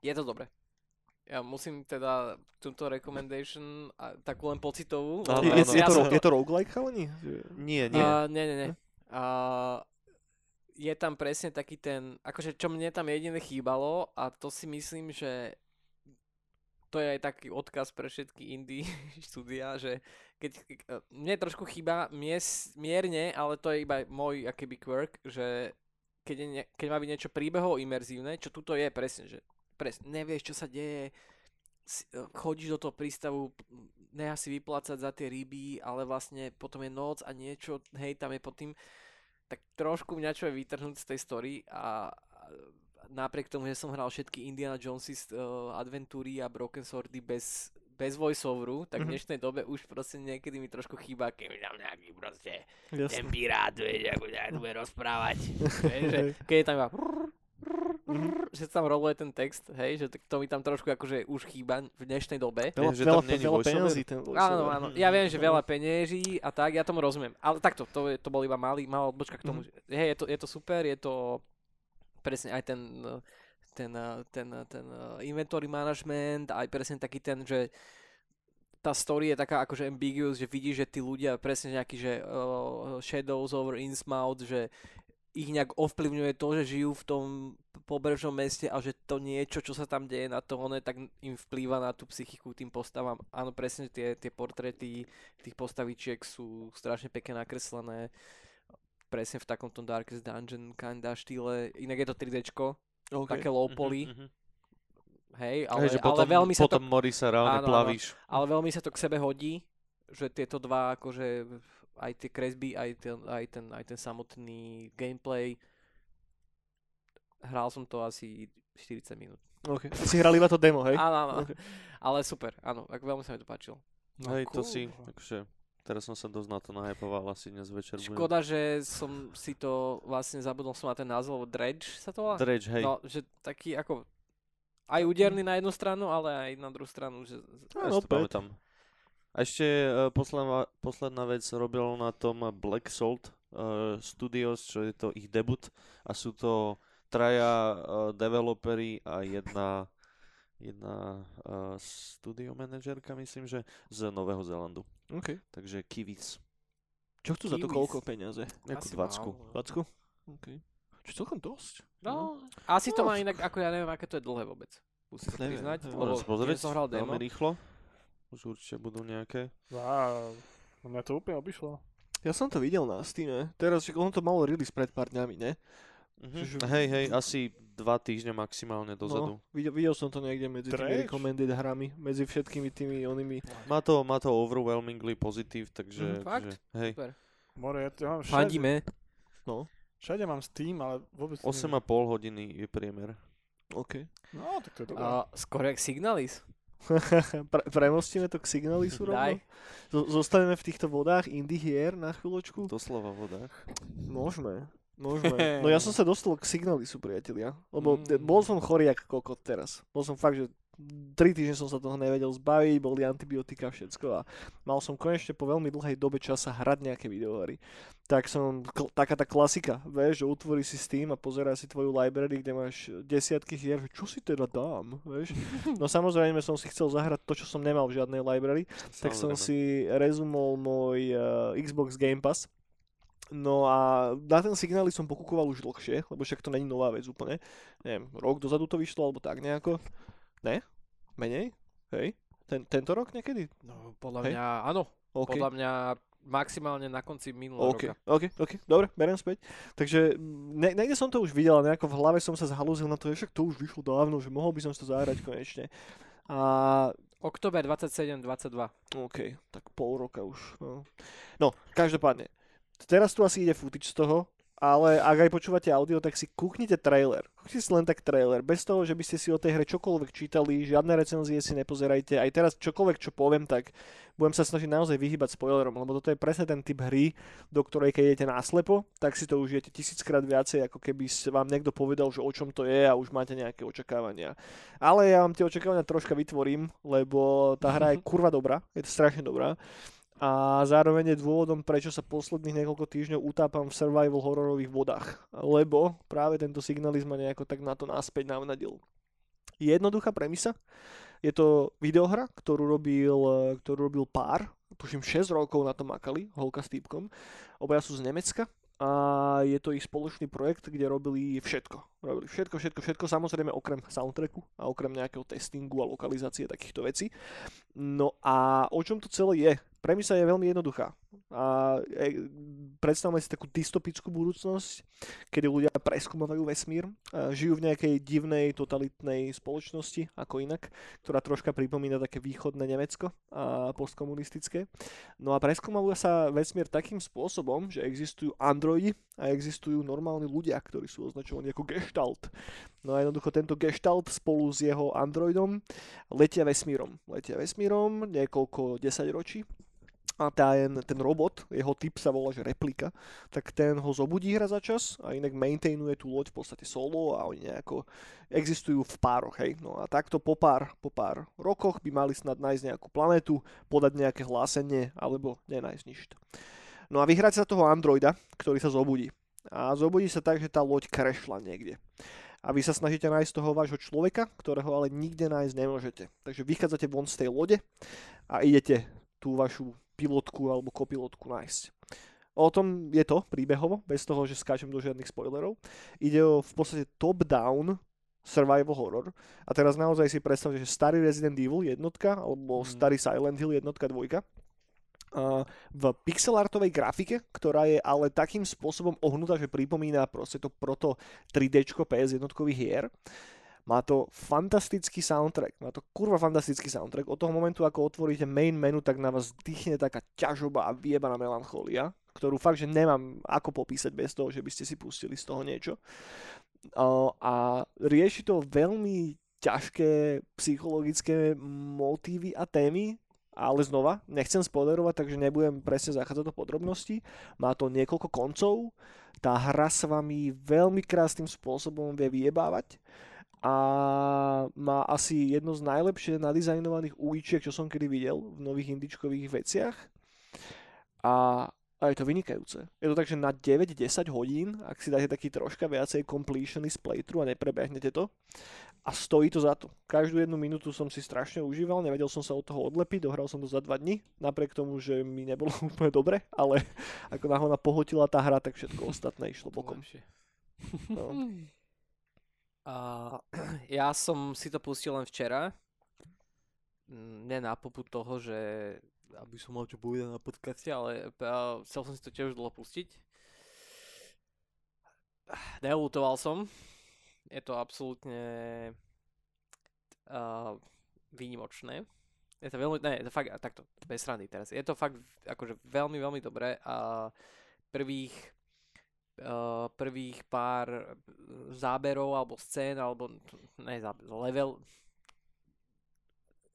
D: Je to dobre. Ja musím teda túto recommendation, a, takú len pocitovú.
C: Áno,
A: Je, je,
D: ja
A: to,
D: som
A: je to roguelike, chalani?
C: Nie, nie.
D: A, nie, nie, nie. A, je tam presne taký ten, akože čo mne tam jedine chýbalo a to si myslím, že to je aj taký odkaz pre všetky indie [laughs] štúdia, že keď, mne trošku chýba mies, mierne, ale to je iba môj akéby quirk, že keď, je ne, keď má byť niečo príbehovo imerzívne, čo tuto je presne, že presne, nevieš, čo sa deje, si- chodíš do toho prístavu, nechá si vyplácať za tie ryby, ale vlastne potom je noc a niečo, hej, tam je pod tým, tak trošku mňa čo je vytrhnúť z tej story a napriek tomu, že som hral všetky Indiana Jonesy uh, adventúry a Broken Swordy bez, bez voiceoveru, tak v
A: Mhm.
D: dnešnej dobe už proste niekedy mi trošku chýba, keď mi tam nejaký proste ten
A: Jasne.
D: pirát, vieš, ako ťa bude rozprávať. [laughs] Že keď je tam iba že sa tam roluje ten text, hej, že to mi tam trošku akože už chýba v dnešnej dobe.
A: Veľa,
C: že
A: veľa,
C: tam není
A: veľa peňazí ten
D: Áno,
A: voiceover.
D: áno. Ja viem, že veľa penieží a tak, ja tomu rozumiem. Ale takto, to, je- to bol iba malý, malá odbočka k tomu.
A: Mhm.
D: že Hej, je to, je to super, je to presne aj ten, ten, ten, ten inventory management, aj presne taký ten, že tá story je taká akože ambiguous, že vidíš, že tí ľudia presne nejaký, že uh, shadows over Innsmouth, že ich nejak ovplyvňuje to, že žijú v tom pobrežnom meste a že to niečo, čo sa tam deje na to, one, tak im vplýva na tú psychiku tým postavám. Áno, presne tie, tie portréty tých postavičiek sú strašne pekne nakreslené. Presne v takomto Darkest Dungeon kinda štýle. Inak je to 3Dčko,
A: Okay.
D: také low poly,
C: mhm.
D: hej,
C: Hej,
D: ale,
C: že
D: ale
C: potom,
D: veľmi sa to
C: potom mori sa reálne
D: Áno, áno.
C: plavíš.
D: ale veľmi sa to k sebe hodí, že tieto dva, akože aj tie kresby, aj ten, aj ten, aj ten samotný gameplay. Hral som to asi 40 minút.
A: Okay. Si hral iba to demo, hej?
D: Áno, áno.
A: Ok.
D: Ale super, áno, tak veľmi sa mi to páčilo.
B: No,
C: Hej, to
B: cool.
C: si, takže teraz som sa dosť na to nahypoval, asi dnes večer budem.
D: Škoda, že som si to vlastne zabudol som na ten názov, Dredge sa to volá?
C: Dredge, hej.
D: No, že taký ako aj úderný na jednu stranu, ale aj na druhú stranu, že
C: Ja
A: Áno,
C: si to pamätám. A ešte uh, posledná, posledná vec robil na tom Black Salt uh, Studios, čo je to ich debut a sú to traja uh, developeri a jedna jedna uh, studio manažerka, myslím, že z Nového Zélandu.
A: Okay.
C: Takže Kiwis.
A: Čo chcú za to
D: Kiwis.
A: koľko peniaze?
C: Nejakú
D: Asi
C: dvacku.
D: málo.
A: 20? Okay. Čo celkom dosť.
D: No, asi to má inak, ako ja neviem, aké to je dlhé vôbec. Musím sa priznať,
A: neviem.
D: lebo som hral demo.
C: rýchlo. Už určite budú nejaké.
B: Wow. Mňa to úplne obišlo.
A: Ja som to videl na Steam, teraz, že on to malo release pred pár dňami, ne?
C: Mhm.
A: Čiže-
C: Hej, hej, asi dva týždne maximálne dozadu.
A: No, videl, videl som to niekde medzi tými
B: Trash?
A: recommended hrami, medzi všetkými tými onými.
C: Má to, má to overwhelmingly pozitív, takže,
D: fakt?
C: takže hej.
D: Super.
B: More, ja, ja mám všade,
D: Fandíme.
A: No,
B: všade mám Steam, ale vôbec... to
C: 8,5 hodiny je priemer.
A: OK.
B: No, tak to je dobré.
D: A skoro jak Signalis. [laughs]
A: Pre, premostíme to k Signalisu [laughs] rovno? Zo- Zostaneme v týchto vodách indie hier na chvíľočku?
C: Doslova vodách.
A: Môžeme. Môžeme. [laughs] No ja som sa dostal k Signalisu, priatelia. Lebo
B: mm.
A: bol som chorý ako kokot teraz. Bol som fakt, že tri týždne som sa toho nevedel zbaviť, boli antibiotika, všetko a mal som konečne po veľmi dlhej dobe časa hrať nejaké videohry. Tak som, kl- taká tá klasika, vieš, že utvorí si Steam a pozerá si tvoju library, kde máš desiatky hier, čo si teda dám, vieš. [laughs] No samozrejme som si chcel zahrať to, čo som nemal v žiadnej library, tak som
C: Samozrejme.
A: si rezumol môj uh, Xbox Game Pass. No a na ten signály som pokúkoval už dlhšie, lebo však to není nová vec úplne. Neviem, rok dozadu to vyšlo, alebo tak nejako. Ne? Menej? Hej? Ten, tento rok niekedy?
D: No, podľa
A: Hej.
D: mňa, áno.
A: OK.
D: Podľa mňa maximálne na konci minulého
A: OK,
D: roka.
A: OK, OK, dobre, beriem späť. Takže ne, niekde som to už videl, ale nejako v hlave som sa zhalúzil na to, že však to už vyšlo dávno, že mohol by som to zahrať konečne. A
D: Oktober 27, 22.
A: OK, tak pol roka už. No, no každopádne. Teraz tu asi ide footage z toho, ale ak aj počúvate audio, tak si kúknite trailer. Kúknite si len tak trailer, bez toho, že by ste si o tej hre čokoľvek čítali, žiadne recenzie si nepozerajte. Aj teraz čokoľvek, čo poviem, tak budem sa snažiť naozaj vyhybať spoilerom, lebo toto je presne ten typ hry, do ktorej keď idete náslepo, tak si to užijete tisíckrát viacej, ako keby vám niekto povedal, že o čom to je a už máte nejaké očakávania. Ale ja vám tie očakávania troška vytvorím, lebo tá hra je kurva dobrá, je to strašne dobrá. A zároveň je dôvodom, prečo sa posledných niekoľko týždňov utápam v survival hororových vodách. Lebo práve tento signalizm ma nejako tak na to náspäť navnadil. Jednoduchá premisa. Je to videohra, ktorú robil, ktorú robil pár, tuším 6 rokov na to makali, holka s týpkom. Obaja sú z Nemecka a je to ich spoločný projekt, kde robili všetko. Robili všetko, všetko, všetko, samozrejme okrem soundtracku a okrem nejakého testingu a lokalizácie takýchto vecí. No a o čom to celé je? Premisa je veľmi jednoduchá. A e, predstavme si takú dystopickú budúcnosť, kedy ľudia preskúmavajú vesmír, žijú v nejakej divnej, totalitnej spoločnosti, ako inak, ktorá troška pripomína také východné Nemecko a postkomunistické. No a preskúmavajú sa vesmír takým spôsobom, že existujú androidi a existujú normálni ľudia, ktorí sú označovaní ako gestalt. No a jednoducho tento gestalt spolu s jeho androidom letia vesmírom. Letia vesmírom niekoľko desaťročí a ten, ten robot, jeho typ sa volá, že replika, tak ten ho zobudí hra za čas a inak maintainuje tú loď v podstate solo a oni nejako existujú v pároch, hej. No a takto po pár, po pár rokoch by mali snad nájsť nejakú planetu, podať nejaké hlásenie alebo nenájsť nič. No a vyhrať sa toho androida, ktorý sa zobudí. A zobudí sa tak, že tá loď krešla niekde a vy sa snažíte nájsť toho vášho človeka, ktorého ale nikde nájsť nemôžete. Takže vychádzate von z tej lode a idete tú vašu pilotku alebo kopilotku nájsť. O tom je to príbehovo, bez toho, že skáčem do žiadnych spoilerov. Ide o v podstate top-down survival horror. A teraz naozaj si predstavte, že starý Resident Evil jednotka, alebo mm. starý Silent Hill jednotka, dvojka, uh, v pixelartovej grafike, ktorá je ale takým spôsobom ohnutá, že pripomína proste to proto 3D PS jednotkových hier. Má to fantastický soundtrack, má to kurva fantastický soundtrack. Od toho momentu, ako otvoríte main menu, tak na vás dýchne taká ťažoba a vyjebaná melancholia, ktorú fakt, že nemám ako popísať bez toho, že by ste si pustili z toho niečo. A rieši to veľmi ťažké psychologické motívy a témy, ale znova, nechcem spoilerovať, takže nebudem presne zachádzať do podrobností. Má to niekoľko koncov, tá hra s vami veľmi krásnym spôsobom vie vyjebávať a má asi jedno z najlepšie nadizajnovaných uličiek, čo som kedy videl v nových indičkových veciach. A, a je to vynikajúce. Je to tak, že na 9-10 hodín, ak si dáte taký troška viacej completionist playthrough a neprebehnete to, a stojí to za to. Každú jednu minútu som si strašne užíval, nevedel som sa od toho odlepiť, dohral som to za 2 dní, napriek tomu, že mi nebolo [laughs] úplne dobre, ale ako náhodou pohotila tá hra, tak všetko ostatné išlo bokom. No. [laughs]
D: Uh, [clears throat] ja som si to pustil len včera. Mm, ne na poput toho, že aby som mal čo povedať na podcaste, ale chcel som si to tiež dlho pustiť. Neulutoval som. Je to absolútne uh, výnimočné. Je to veľmi, ne, je to fakt, takto, bez strany teraz. Je to fakt akože veľmi, veľmi dobré a prvých prvých pár eh, záberov alebo scén alebo ne, záber, level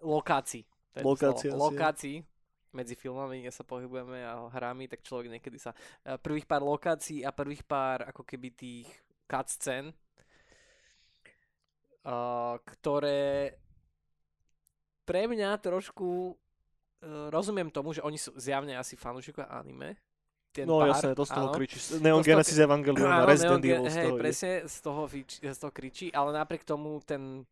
D: lokácií.
A: Lokácia,
D: lokácií medzi filmami, kde sa pohybujeme a hrami, tak človek niekedy sa... Uh, prvých pár lokácií a prvých pár ako keby tých cutscén, uh, ktoré pre mňa trošku uh, rozumiem tomu, že oni sú zjavne asi fanúšikovia anime,
A: ten no pár, jasné, to z toho áno. kričí. Neon to Genesis Evangelion a Resident Evil z
D: toho. Hej, presne z toho, z toho kričí, ale napriek tomu ten,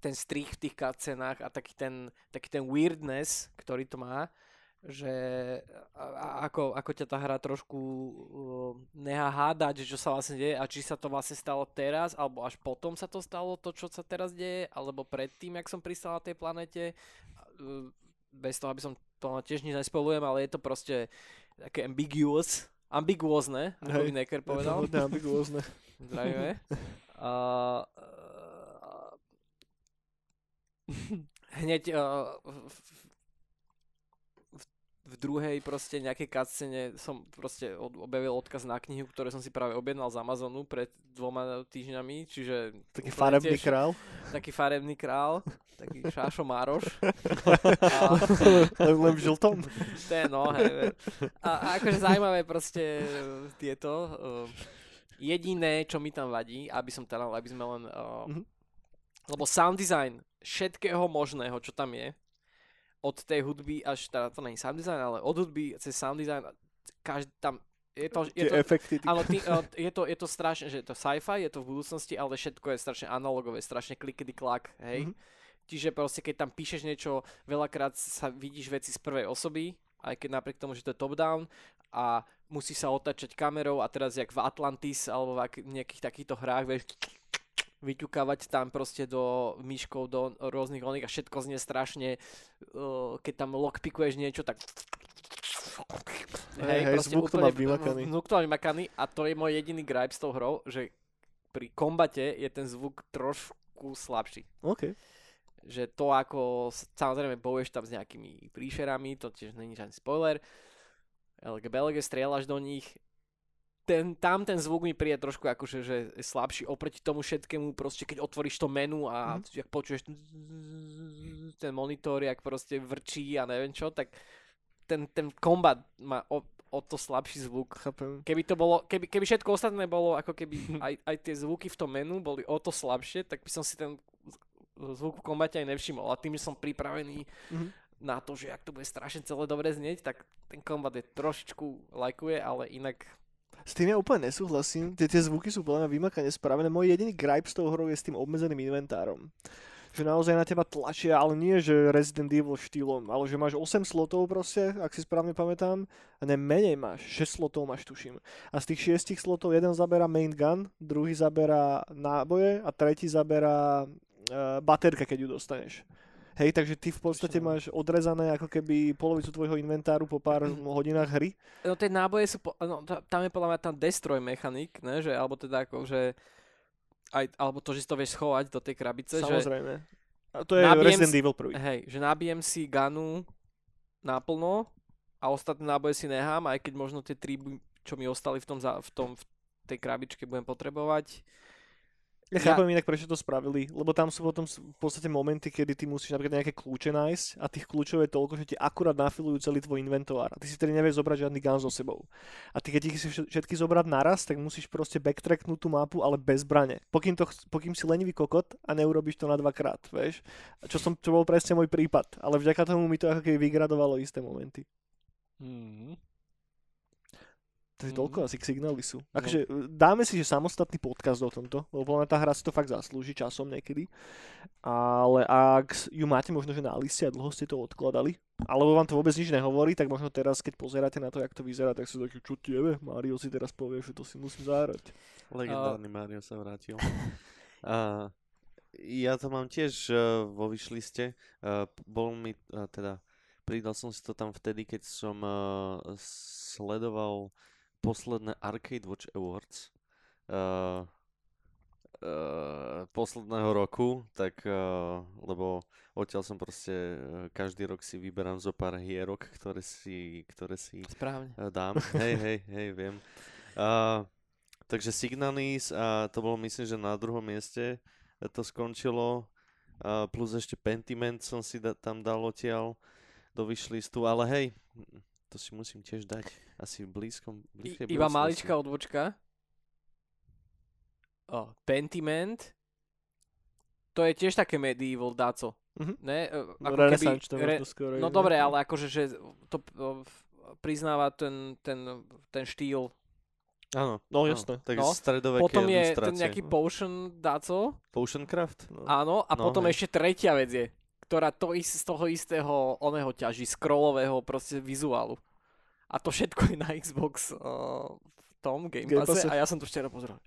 D: ten strich v tých cutscenách a taký ten, taký ten weirdness, ktorý to má, že a, ako, ako ťa tá hra trošku uh, nechá hádať, že čo sa vlastne deje a či sa to vlastne stalo teraz, alebo až potom sa to stalo, to čo sa teraz deje, alebo predtým, jak som pristal na tej planete. Uh, bez toho, aby som to tiež nič nespolujem, ale je to proste také ambiguous, ambiguózne, ako by Necker povedal.
A: To ambiguózne. [laughs]
D: Zdravíme. Uh, [laughs] hneď uh, druhej proste nejakej cutscene som proste objavil odkaz na knihu, ktoré som si práve objednal z Amazonu pred dvoma týždňami, čiže...
A: Taký farebný tiež, král.
D: Taký farebný král, taký šášo Mároš.
A: len, [laughs] len v žltom.
D: Ten, no, hej. A, a akože zaujímavé proste tieto. Uh, jediné, čo mi tam vadí, aby som teda, aby sme len... Uh, mm-hmm. Lebo sound design všetkého možného, čo tam je, od tej hudby až, teda to není sound design, ale od hudby cez sound design, každý tam, je to, je to,
A: efekty. Ty...
D: Áno, ty, uh, je, to, je to strašne, že je to sci-fi, je to v budúcnosti, ale všetko je strašne analogové, strašne klikedy klak, hej.
A: Mhm.
D: Mm-hmm. Čiže proste keď tam píšeš niečo, veľakrát sa vidíš veci z prvej osoby, aj keď napriek tomu, že to je top-down a musí sa otačať kamerou a teraz jak v Atlantis alebo v ak- nejakých takýchto hrách, vieš, vyťukávať tam proste do myškov, do rôznych oných a všetko znie strašne, uh, keď tam lockpikuješ niečo, tak
A: Hej, hej, zvuk to má vymakaný.
D: Zvuk to má vymakaný a to je môj jediný gripe s tou hrou, že pri kombate je ten zvuk trošku slabší.
A: OK.
D: Že to ako, samozrejme bojuješ tam s nejakými príšerami, to tiež není žiadny spoiler, LG Belge, strieľaš do nich, ten, tam ten zvuk mi príde trošku akože že je slabší oproti tomu všetkému, proste keď otvoríš to menu a
A: Mhm.
D: jak počuješ ten monitor, jak proste vrčí a neviem čo, tak ten, ten kombat má o, o to slabší zvuk.
A: Chápem.
D: Keby to bolo, keby, keby všetko ostatné bolo ako keby aj, aj tie zvuky v tom menu boli o to slabšie, tak by som si ten zvuk v kombate aj nevšimol. A tým, že som pripravený
A: Mhm.
D: na to, že ak to bude strašne celé dobre znieť, tak ten kombat je trošičku lajkuje, ale inak
A: S tým ja úplne nesúhlasím. Tie, tie zvuky sú podľa mňa vymakane spravené. Môj jediný gripe s tou hrou je s tým obmedzeným inventárom. Že naozaj na teba tlačia, ale nie že Resident Evil štýlom, ale že máš 8 slotov proste, ak si správne pamätám. A ne, menej máš, 6 slotov máš tuším. A z tých 6 slotov jeden zaberá main gun, druhý zaberá náboje a tretí zaberá uh, baterka, keď ju dostaneš. Hej, takže ty v podstate máš odrezané ako keby polovicu tvojho inventáru po pár [clears throat] hodinách hry.
D: No tie náboje sú, po, no, ta- tam je podľa mňa tam destroy mechanik, ne, že, alebo teda ako, že aj, alebo to, že si to vieš schovať do tej krabice, že
A: Samozrejme. A to je Resident
D: si-
A: Evil prvý.
D: hej, že nabijem si ganu naplno a ostatné náboje si nechám, aj keď možno tie tri, čo mi ostali v tom, v tom v tej krabičke budem potrebovať.
A: Ja chápem inak, prečo to spravili, lebo tam sú potom v podstate momenty, kedy ty musíš napríklad nejaké kľúče nájsť a tých kľúčov je toľko, že ti akurát nafilujú celý tvoj inventovár a ty si tedy nevieš zobrať žiadny gun so sebou. A ty keď ich všetky zobrať naraz, tak musíš proste backtracknúť tú mapu, ale bez zbrane. Pokým, to, pokým si lenivý kokot a neurobíš to na dvakrát, vieš. Čo, som, čo bol presne môj prípad, ale vďaka tomu mi to ako keby vygradovalo isté momenty.
B: Mm.
A: To je
B: Mhm.
A: toľko asi k signály sú. Akože dáme si, že samostatný podcast o tomto, lebo mňa tá hra si to fakt zaslúži časom niekedy. Ale ak ju máte možno, že na liste a dlho ste to odkladali, alebo vám to vôbec nič nehovorí, tak možno teraz, keď pozeráte na to, jak to vyzerá, tak si taký, čo tiebe, Mario si teraz povie, že to si musím zahrať.
C: Legendárny Mario sa vrátil. A ja to mám tiež uh, vo vyšliste. Uh, bol mi, uh, teda, pridal som si to tam vtedy, keď som uh, sledoval posledné Arcade Watch Awards. Uh, uh, posledného roku, tak uh, lebo odtiaľ som proste uh, každý rok si vyberám zo pár hierok, ktoré si, ktoré si
D: Správne.
C: Eh, dám. Hej, hej, hej, viem. Uh, takže Signalis a to bolo myslím, že na druhom mieste to skončilo. Uh, plus ešte Pentiment som si da- tam dal odtiaľ do vyšlistu, ale hej, to si musím tiež dať asi v blízkom,
D: I, iba maličká odbočka. O, Pentiment. To je tiež také medieval dáco.
A: Mhm.
D: Ne? E,
A: No, renesančné možno skoro.
D: No dobre, ale akože, že to priznáva ten, ten, ten štýl.
C: Áno,
A: No jasné.
C: Tak
D: No,
C: stredoveké
D: Potom je ten nejaký potion dáco.
C: Potioncraft?
A: No.
D: Áno, a
C: No,
D: potom
C: hej.
D: ešte tretia vec je, ktorá to is, z toho istého oného ťaží, scrollového proste vizuálu. A to všetko je na Xbox uh, v tom Game Passe a ja som to včera pozeral.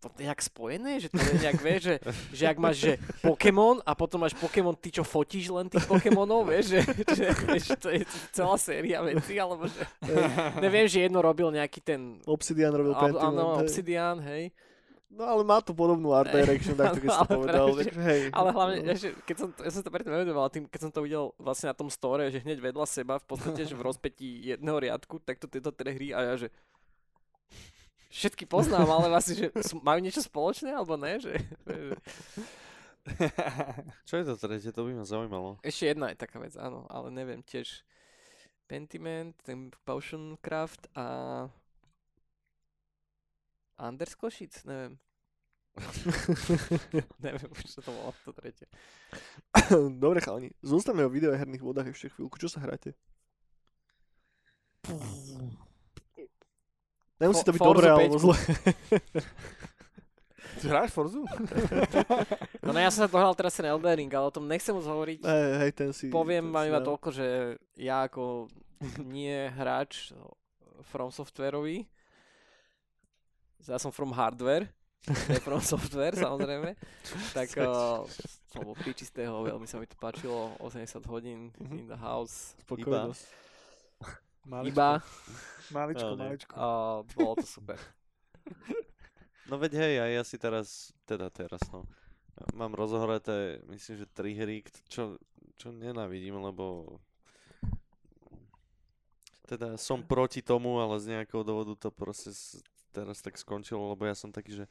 D: To je jak spojené, že to je nejak, vieš, že, že ak máš, že Pokémon a potom máš Pokémon, ty čo fotíš len tých Pokémonov, vieš, že, že, že to je celá séria vecí, alebo že, [laughs] neviem, že jedno robil nejaký ten,
A: Obsidian robil
D: Áno,
A: Pentiment.
D: áno,
A: hej.
D: Obsidian, hej.
A: No ale má to podobnú art direction, tak keď si to [laughs]
D: Ale
A: povedal.
D: práve, že-
A: hej.
D: Ale hlavne,
A: no.
D: ešte, keď som to, ja som to preto nevenoval tým, keď som to videl vlastne na tom store, že hneď vedľa seba, v podstate, že v [laughs] rozpetí jedného riadku, tak to tieto tri hry a ja, že všetky poznám, ale vlastne, že majú niečo spoločné, alebo ne, že, že
C: Čo je to tretie? To by ma zaujímalo.
D: ešte jedna je taká vec, áno, ale neviem, tiež Pentiment, ten Potion Craft a Anders Košic, neviem. [laughs] Neviem už, čo to bolo, to tretie. [coughs]
A: Dobre chalani, zostaneme o videoherných vodách ešte chvíľku. Čo sa hráte? Nemusí to byť
D: Forzu
A: dobré alebo
D: 5.
A: zle. [laughs]
B: Ty hráš Forzu? [laughs]
D: No no ja som sa dohral teraz ten Elden Ring, ale o tom nechcem už hovoriť.
A: Hej, hej, ten si...
D: Poviem
A: ten
D: vám
A: si
D: iba
A: dal.
D: toľko, že ja ako nie hráč From Softwareový, ja som From Hardware, nie From Software samozrejme, [laughs] tak uh, som bol príčistého, veľmi sa mi to páčilo, 80 hodín
A: Mhm.
D: in the house,
A: Spokojnosť. [laughs]
B: Maličko.
D: iba,
B: Maličko,
C: No,
B: maličko.
D: uh, bolo to super. [laughs]
C: No veď hej, aj ja si teraz, teda teraz no, mám rozohraté, myslím, že tri hry, čo, čo nenávidím, lebo teda som proti tomu, ale z nejakého dôvodu to proste teraz tak skončilo, lebo ja som taký, že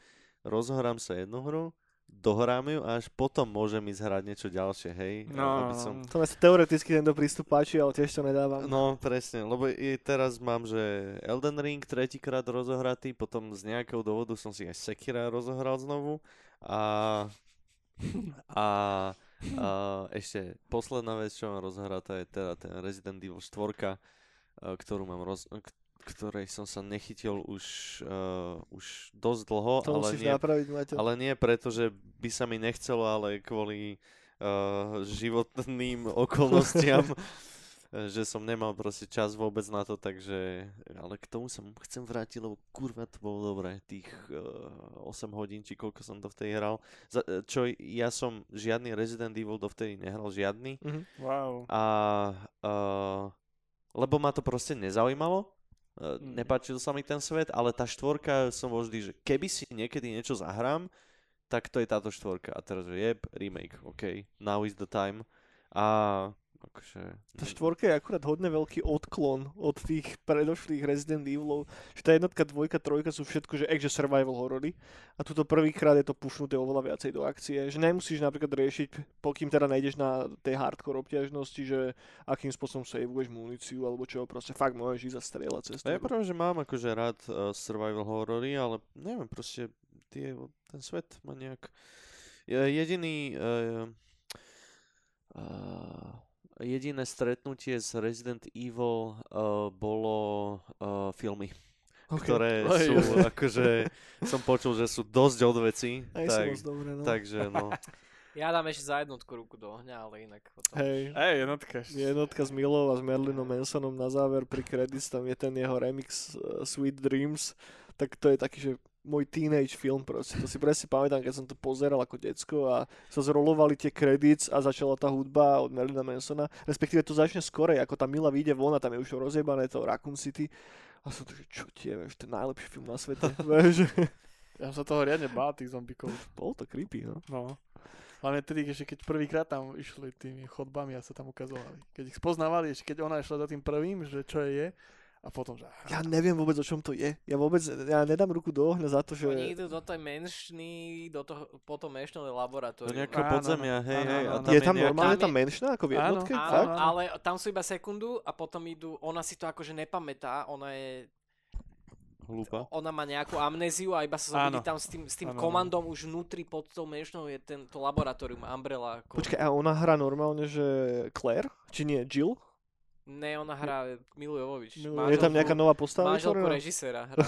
C: rozohrám sa jednu hru, dohrám ju a až potom môžem ísť hrať niečo ďalšie, hej?
B: No,
C: aby som...
A: To mi sa teoreticky tento prístup páči, ale tiež to nedávam.
C: No, presne, lebo i teraz mám, že Elden Ring tretíkrát rozohratý, potom z nejakého dôvodu som si aj Sekira rozohral znovu a, a, a ešte posledná vec, čo mám rozohratá je teda ten Resident Evil 4, eh, ktorú mám roz, ktorej som sa nechytil už, uh, už dosť dlho,
A: to
C: ale
A: musíš
C: nie,
A: napraviť, Maťo.
C: ale nie preto, že by sa mi nechcelo, ale kvôli uh, životným [laughs] okolnostiam, eh, že som nemal proste čas vôbec na to, takže, ale k tomu sa chcem vrátiť, lebo kurva to bolo dobré, tých uh, 8 hodín, či koľko som to vtedy hral, Za, eh, čo ja som žiadny Resident Evil dovtedy nehral, žiadny,
A: Mhm.
B: Wow.
C: a uh, lebo ma to proste nezaujímalo,
B: Mm.
C: nepáčil sa mi ten svet, ale tá štvorka som bol vždy, že keby si niekedy niečo zahrám, tak to je táto štvorka. A teraz, že jeb, remake, OK, now is the time. A akože...
A: Tá štvorka je akurát hodne veľký odklon od tých predošlých Resident Evilov. Že tá jednotka, dvojka, trojka sú všetko, že ekže survival horory. A tuto prvýkrát je to pušnuté oveľa viacej do akcie. Že nemusíš napríklad riešiť, pokým teda nejdeš na tej hardcore obťažnosti, že akým spôsobom saveuješ muníciu alebo čo, proste fakt môžeš ísť a strieľať cez
C: ja pravda, že mám akože rád uh, survival horory, ale neviem, proste tie, ten svet ma nejak... Je- Jediný... Uh, uh, jediné stretnutie s Resident Evil uh, bolo uh, filmy,
A: Ok.
C: ktoré
B: Oj.
C: sú [laughs] akože... Som počul, že sú dosť od veci,
A: Aj sú
C: tak,
A: moc dobré, no.
C: takže no. [laughs]
D: Ja dám ešte za jednotku ruku do ohňa, ale inak potom...
A: Hej.
B: Hej, jednotka.
A: Jednotka s Milou a s Merlinom Mansonom na záver pri credits, tam je ten jeho remix uh, Sweet Dreams, tak to je taký, že môj teenage film proste. To si presne pamätám, keď som to pozeral ako decko a sa zrolovali tie credits a začala tá hudba od Merlina Mansona. Respektíve to začne skorej, ako tá Mila vyjde von a tam je už rozjebané to Raccoon City. A som tak, že čo tie, vieš, to je najlepší film na svete. [laughs] vieš.
B: Ja som sa toho riadne bál, tých zombíkov.
A: Bolo to creepy, no.
B: No. Hlavne tedy, ešte keď prvýkrát tam išli tými chodbami a sa tam ukazovali. Keď ich spoznávali, ešte keď ona išla za tým prvým, že čo je, a potom, že...
A: Ja neviem vôbec, o čom to je. Ja vôbec, ja nedám ruku do ohňa za to, že...
D: Oni idú do tej menšiny, do toho, potom menšného
C: Do
D: laboratóriu.
C: nejakého
B: Áno,
C: podzemia,
B: áno,
C: hej,
B: áno,
C: hej. a
B: áno.
C: tam
A: je tam
C: nejaká-
A: normálne
D: Tam
A: tá menšina ako v jednotke?
D: Áno,
B: áno.
D: ale tam sú iba sekundu a potom idú, ona si to akože nepamätá, ona je,
C: Hlúpa.
D: ona má nejakú amnéziu a iba sa zobudí tam s tým, s tým
B: áno.
D: komandom už vnútri pod tou menšnou je tento laboratórium Umbrella. Ako...
A: Počkaj, a ona hrá normálne, že Claire? Či nie, Jill?
D: Ne, ona hrá Milu Jovovič.
A: Milu- Je tam nejaká nová postava?
D: Manželku
A: vytvorená?
D: režiséra hrá.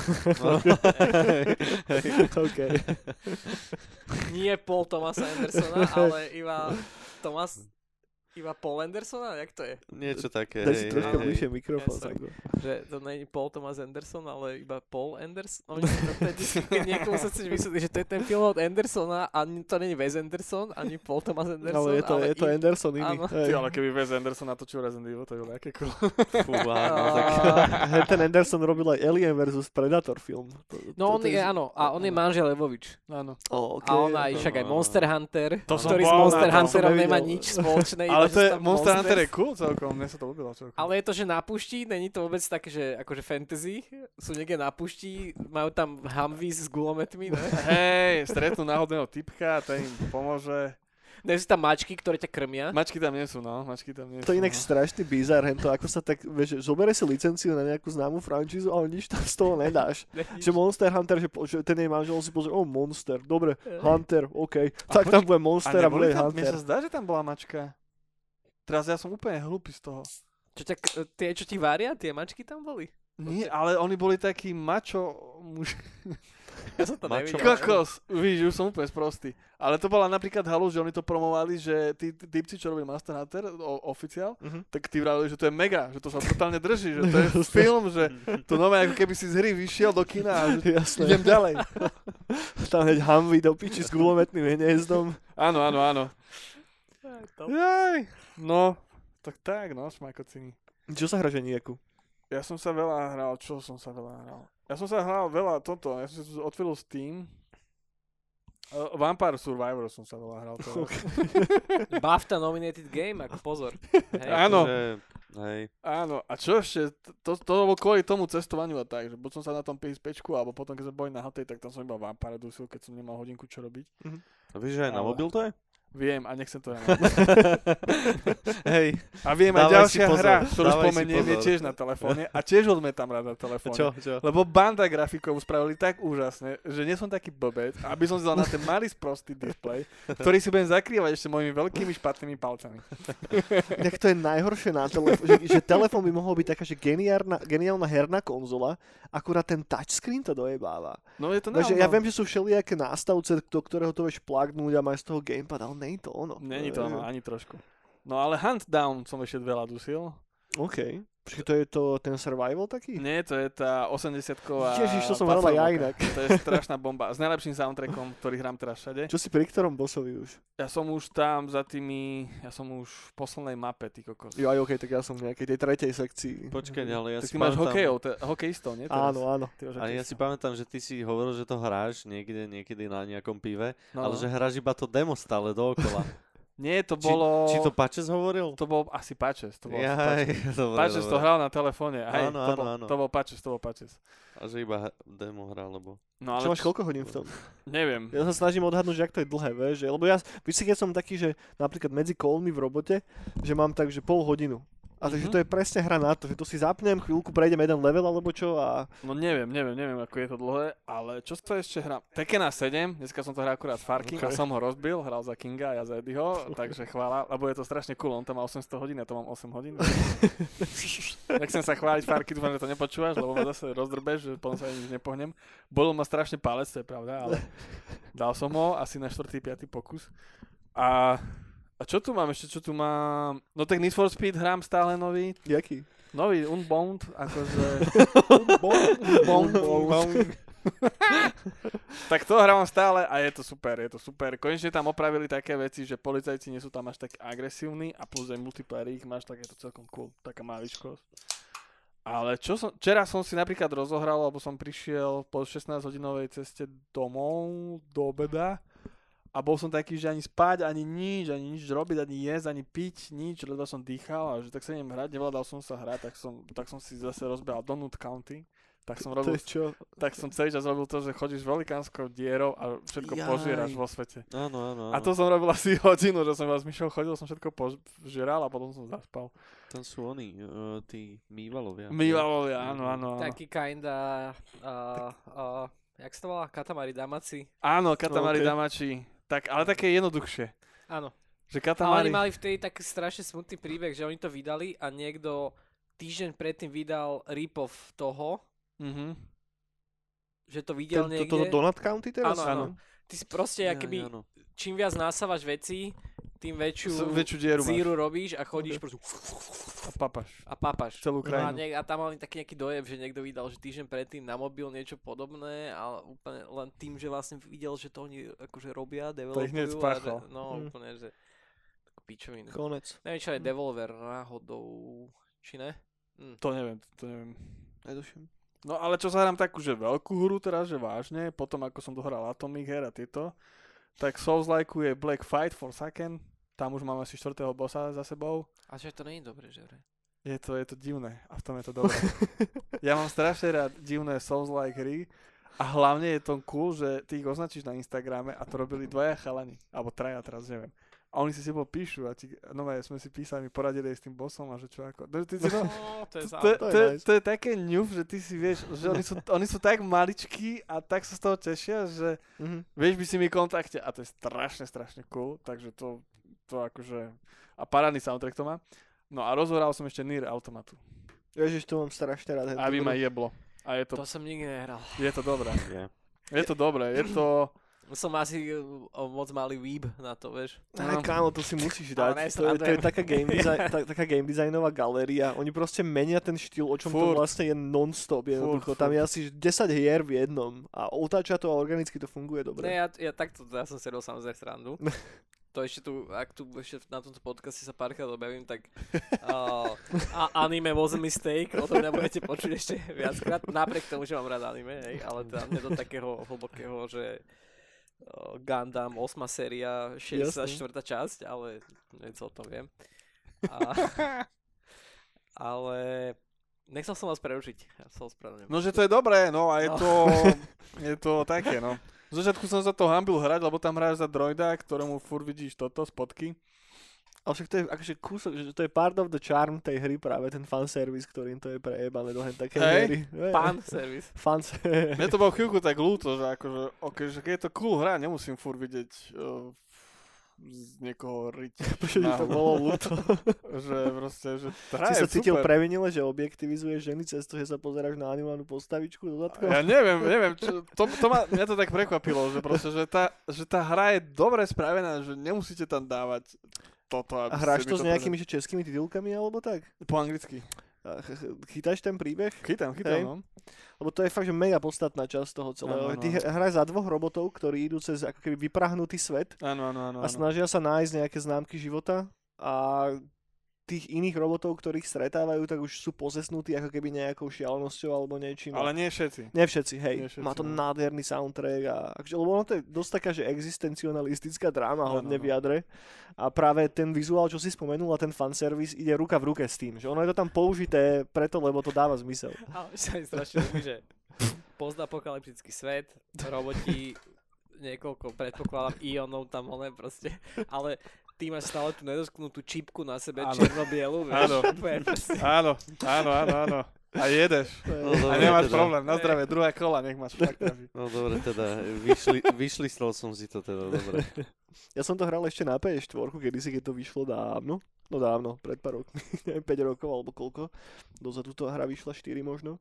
A: OK.
D: Nie Paul Thomasa Andersona, [laughs] ale iba Thomas, iba Paul Andersona, jak to je?
C: Niečo také,
A: Daj si troška
C: hej.
A: bližšie mikrofón. Sanko.
D: Že to není Paul Thomas Anderson, ale iba Paul Anderson. No, vždycky, keď niekomu sa chceš vysvetliť, že to je ten film od Andersona a to není Wes Anderson, ani Paul Thomas Anderson.
A: Ale je to, je to
D: i-
A: Anderson iný.
B: Ty, ale keby Wes Anderson natočil Resident Evil, to je aké cool.
C: Fú, áno, [laughs] tak...
A: Ten Anderson robil aj Alien vs Predator film. To,
D: No
A: to-
D: on je, áno, a on je manžel Levovič.
B: Áno.
A: Oh, okay,
D: A on aj, však aj Monster Hunter,
B: To
D: ktorý s Monster. Hunterom nemá nič spoločné. [laughs] iba
B: Ale to je, Monster Hunter je cool celkom, mne sa to ľúbilo celkom.
D: Ale je to, že na pušti, není to vôbec také, že akože fantasy, sú niekde na pušti, majú tam Humvees s gulometmi, ne? [laughs]
B: Hej, stretnú náhodného typka a ten im pomôže.
D: Ne sú tam mačky, ktoré ťa krmia.
B: Mačky tam nie sú, no. Mačky tam nie
A: To je inak
B: no.
A: strašný bizar, hento, ako sa tak, vieš, zobere si licenciu na nejakú známu franšízu, ale nič tam z toho [laughs] nedáš. Že Monster Hunter, že, že ten jej manžel si pozrie, oh Monster, dobre, Hunter, OK. Tak tam bude
B: A
A: Monster a,
B: neboli
A: bude
B: tam, mne
A: Hunter.
B: sa zdá, že tam bola mačka. Teraz ja som úplne hlupý z toho.
D: Čo ťa, tie, čo ti varia, tie mačky tam boli?
B: Nie, ale oni boli takí mačo muž.
D: Ja som to
C: Mačo-
D: nevidel.
B: Kokos, víš, už som úplne sprostý. Ale to bola napríklad halu, že oni to promovali, že tí typci, čo robili Master Hunter, o, oficiál,
A: Mhm.
B: tak tí vravili, že to je mega, že to sa totálne drží, že to je [laughs] film, že to nové, ako keby si z hry vyšiel do kina a že
A: Jasné.
B: idem ďalej. [laughs]
A: Tam hneď Humvee do piči s gulometným hniezdom.
B: Áno, áno, áno. Jaj, no, tak tak, no, šmajkociny.
A: Čo sa hra, že nejakú?
B: Ja som sa veľa hral, čo som sa veľa hral? Ja som sa hral veľa toto, ja som si otvoril Steam. Uh, Vampire Survivor som sa veľa hral. To [laughs]
D: BAFTA nominated game, ako pozor. Hej. [laughs]
B: Áno.
C: Že, hej.
B: Áno, a čo ešte, to, to bolo kvôli tomu cestovaniu a tak, že buď som sa na tom PSP, alebo potom keď sme boli na hotej, tak tam som iba Vampire dusil, keď som nemal hodinku čo robiť.
C: A vieš, že aj na mobil to je?
B: Viem a nechcem to [laughs] ja
C: Hej.
B: A viem aj ďalšia
C: pozor,
B: hra, ktorú spomeniem, je tiež na telefóne a tiež odmetam rád na telefóne.
C: Čo, čo?
B: Lebo banda grafikov spravili tak úžasne, že nie som taký blbec, aby som si dal na ten malý sprostý displej, ktorý si budem zakrývať ešte mojimi veľkými špatnými palcami. [laughs]
A: Inak to je najhoršie na telefón, že, že telefón by mohol byť taká, že geniálna, geniálna herná konzola, akurát ten touchscreen to dojebáva.
B: No je to
A: že
B: naozaj-
A: ja viem, že sú všelijaké nástavce, do ktorého to vieš plagnúť a máš z toho gamepad, ale je to ono.
B: Není to ono, ani trošku. No ale Hunt Down som ešte veľa dusil.
A: OK. Počkej, to je to ten survival taký?
B: Nie, to je tá 80-ková
A: Ježiš, to som hral ja inak.
B: To je strašná bomba. S najlepším soundtrackom, ktorý hrám teraz všade.
A: Čo si pri ktorom bossovi už?
B: Ja som už tam za tými, ja som už v poslednej mape, ty kokos.
A: Jo, aj OK, tak ja som v nejakej tej tretej sekcii.
C: Počkaj, ale ja
B: tak
C: si
B: ty máš
C: pamätám-
B: hokejov, te, hokejistov, nie? teraz?
A: Áno, áno.
C: A ja si pamätám, že ty si hovoril, že to hráš niekde, niekedy na nejakom pive,
B: no,
C: ale že hráš iba to demo stále dookola. [laughs]
B: Nie, to
C: Či-
B: bolo...
C: Či to Pačes hovoril?
B: To bol asi Patches. To bol asi
C: Jaj,
B: Patches. [laughs]
C: dobre,
B: to
C: dobre.
B: hral na telefóne. Hej,
C: Áno,
B: to,
C: áno,
B: bol,
C: áno.
B: to bol Patches, to bol Patches.
C: A že iba demo hral, lebo...
B: No
A: Čo
B: ale
A: máš koľko hodín v tom?
B: neviem.
A: Ja sa snažím odhadnúť, že ak to je dlhé, vieš, že- lebo ja, víš si, keď som taký, že napríklad medzi kolmi v robote, že mám tak, že pol hodinu. A takže
B: Mhm.
A: to je presne hra na to, že to si zapnem, chvíľku prejdem jeden level alebo čo a
B: No neviem, neviem, neviem, ako je to dlhé, ale čo sa ešte hrám? Tekena 7, dneska som to hral akurát Farky a
A: Okay.
B: som ho rozbil, hral za Kinga a ja za Eddieho, [laughs] takže chvála, lebo je to strašne cool, on tam má 800 hodín, ja to mám 8 hodín. [laughs] Nechcem sa chváliť Farky, dúfam, že to nepočúvaš, lebo ma zase rozdrbeš, že potom sa nič nepohnem. Bolil ma strašne palec, to je pravda, ale [laughs] dal som ho asi na 4. 5. pokus. A, a čo tu mám ešte, čo tu mám? No tak Need for Speed hrám stále nový,
A: jaký?
B: nový Unbound, akože...
A: Bom,
B: Bom, bom. tak to hrávam stále a je to super, je to super. Konečne tam opravili také veci, že policajci nie sú tam až tak agresívni a plus aj multiplayer ich máš, tak je to celkom cool, taká maličkosť. Ale čo som, včera som si napríklad rozohral, lebo som prišiel po 16 hodinovej ceste domov do obeda a bol som taký, že ani spať, ani nič, ani nič robiť, ani jesť, ani piť, nič, lebo som dýchal a že tak sa idem hrať, nevládal som sa hrať, tak som, tak som si zase rozbehal Donut County, tak som robil
A: čo?
B: tak som celý čas robil to, že chodíš velikánskou dierou a všetko
A: Jaj.
B: požieraš vo svete.
C: Áno, áno, áno.
B: A to som robil asi [laughs] hodinu, že som vás myšel, chodil som všetko požieral a potom som zaspal.
C: Tam sú oni, uh, tí mývalovia.
B: Mývalovia, áno, áno, áno.
D: Taký kinda... Uh, uh, jak sa to volá? Katamari Damaci.
B: Áno, Katamari
A: Ok.
B: Damači. Tak, ale také jednoduchšie.
D: Áno.
B: Že
D: Ale
B: Katamari...
D: oni mali vtedy taký strašne smutný príbeh, že oni to vydali a niekto týždeň predtým vydal rip-off toho,
B: Mhm.
D: že to videl
A: Ten, to,
D: niekde.
A: toto Donut County teraz?
D: Áno, áno. Ty si proste,
C: Ja,
D: keby,
C: áno.
D: čím viac nasávaš veci, tým väčšiu
B: S- väčšiu dieru máš.
D: zíru robíš a chodíš proste
B: A papaš.
D: a papaš.
B: Celú
D: No a,
B: krajinu.
D: niek- a tam mali taký nejaký dojem, že niekto vydal, že týždeň predtým na mobil niečo podobné, ale úplne len tým, že vlastne videl, že to oni akože robia, developujú.
B: hneď
D: a že, no
A: Hm.
D: úplne, že takú pičovinu.
A: Konec.
D: Neviem, čo je Devolver náhodou, či ne? Hm.
B: To neviem, to neviem.
A: Netuším.
B: No ale čo sa hrám takú, že veľkú hru teraz, že vážne, potom ako som dohral Atomic Her a tieto, tak Souls like je Black Fight for Second, tam už mám asi štvrtého bossa za sebou.
D: A že to je dobré, že vraj.
B: Je to, je to divné a v tom je to dobré. [laughs] ja mám strašne rád divné Souls-like hry a hlavne je to cool, že ty ich označíš na Instagrame a to robili dvaja chalani, alebo traja teraz, neviem. a oni si s tebou píšu a ti, no aj sme si písali, poradili s tým bossom a že čo ako. No, ty si, [laughs] no,
D: to je
B: to, to,
D: záujem.
A: to je
B: to, také ňuf, že ty si vieš, že oni sú, [laughs] oni sú tak maličkí a tak sa z toho tešia, že
A: Mhm.
B: vieš by si mi kontakte a to je strašne, strašne cool, takže to, to akože, a parádny soundtrack to má. No a rozhoral som ešte Nier Automatu,
A: Ježiš, to mám strašne rád.
B: aby ma jeblo. A je to,
D: To som nikdy nehral.
B: je to dobré.
C: Je.
B: Je to dobré, je to... [laughs]
D: Som asi moc malý weeb na to, vieš.
A: Aj,
B: No.
A: kámo, to si musíš
D: Ale
A: dať.
D: ne,
A: To je, to je taká, game design, [laughs] ta, taká game designová galéria. Oni proste menia ten štýl, o čom to
B: Furt.
A: vlastne je non-stop. Jednoducho.
B: Furt,
A: Tam je asi 10 hier v jednom. A otáča to a organicky to funguje dobre.
D: Ne, ja, ja takto, ja som si robil samozrejme srandu. [laughs] To ešte tu, ak tu ešte na tomto podcaste sa párkrát objavím, tak [laughs] uh, a anime was a mistake, o tom nebudete počuť ešte viackrát, napriek tomu, že mám rád anime, hej, ale teda nie do takého hlbokého, že uh, Gundam 8 séria, 64. časť, ale niečo o tom viem. A, [laughs] ale nechcel som vás prerušiť, ja sa ospravedlňujem.
B: No, že to je dobré, no a je
D: No.
B: to, je to také, no. [laughs] Z začiatku som sa to hambil hrať, lebo tam hráš za droida, ktorému fur vidíš toto, spotky.
A: Ale však to je akože kúsok, že to je part of the charm tej hry práve ten fanservice, ktorým to je prejebané do hen také
B: Hej,
A: hry. [laughs] Fan
B: Mne to bolo chvíľku tak ľúto, že akože, ok, že keď je to cool hra, nemusím fur vidieť uh, z niekoho riť. [laughs]
A: Prečo to bolo ľúto? [laughs]
B: že proste, že tá
A: Si sa cítil
B: super.
A: previnile, že objektivizuješ ženy cez to, že sa pozeráš na animovanú postavičku dodatkom?
B: Ja neviem, neviem, čo, to, to ma, mňa to tak prekvapilo, že proste, že tá, že tá hra je dobre spravená, že nemusíte tam dávať toto,
A: A hráš to s nejakými že českými titulkami alebo tak?
B: Po anglicky.
A: Chytáš ten príbeh?
B: Chytám, chytám,
A: Hej.
B: no.
A: Lebo to je fakt, že mega podstatná časť toho celého.
B: Áno, áno,
A: Ty hr- hráš za dvoch robotov, ktorí idú cez ako keby vyprahnutý svet
B: Áno, áno, áno.
A: a snažia sa nájsť nejaké známky života a tých iných robotov, ktorých stretávajú, tak už sú pozesnutí ako keby nejakou šialenosťou alebo niečím.
B: Ale nie všetci.
A: Nie všetci, hej.
B: Nie všetci,
A: Má to
B: no.
A: nádherný soundtrack a akože, lebo ono to je dosť taká, že existencionalistická dráma hodne
B: no.
A: v jadre. A práve ten vizuál, čo si spomenul a ten fanservice ide ruka v ruke s tým, že ono je to tam použité preto, lebo to dáva zmysel. [laughs]
D: Ale sa mi strašne že postapokalyptický svet, roboti, niekoľko, predpokladám, ionov tam one proste, ale ty máš stále tú nedotknutú čipku na sebe,
B: Áno.
D: černo-bielu, vieš,
B: Áno. Áno, áno, áno, áno. A jedeš.
C: No,
B: A
C: dobre,
B: nemáš
C: teda.
B: problém. Na zdravie, druhé kola, nech máš fakt [laughs] trafi.
C: No dobre, teda vyšli, vyšlistal som si to teda, dobre.
A: Ja som to hral ešte na PS4, kedysi, keď to vyšlo dávno. No dávno, pred pár rokmi, [laughs] neviem, 5 rokov alebo koľko. Dozadu to hra vyšla 4 možno.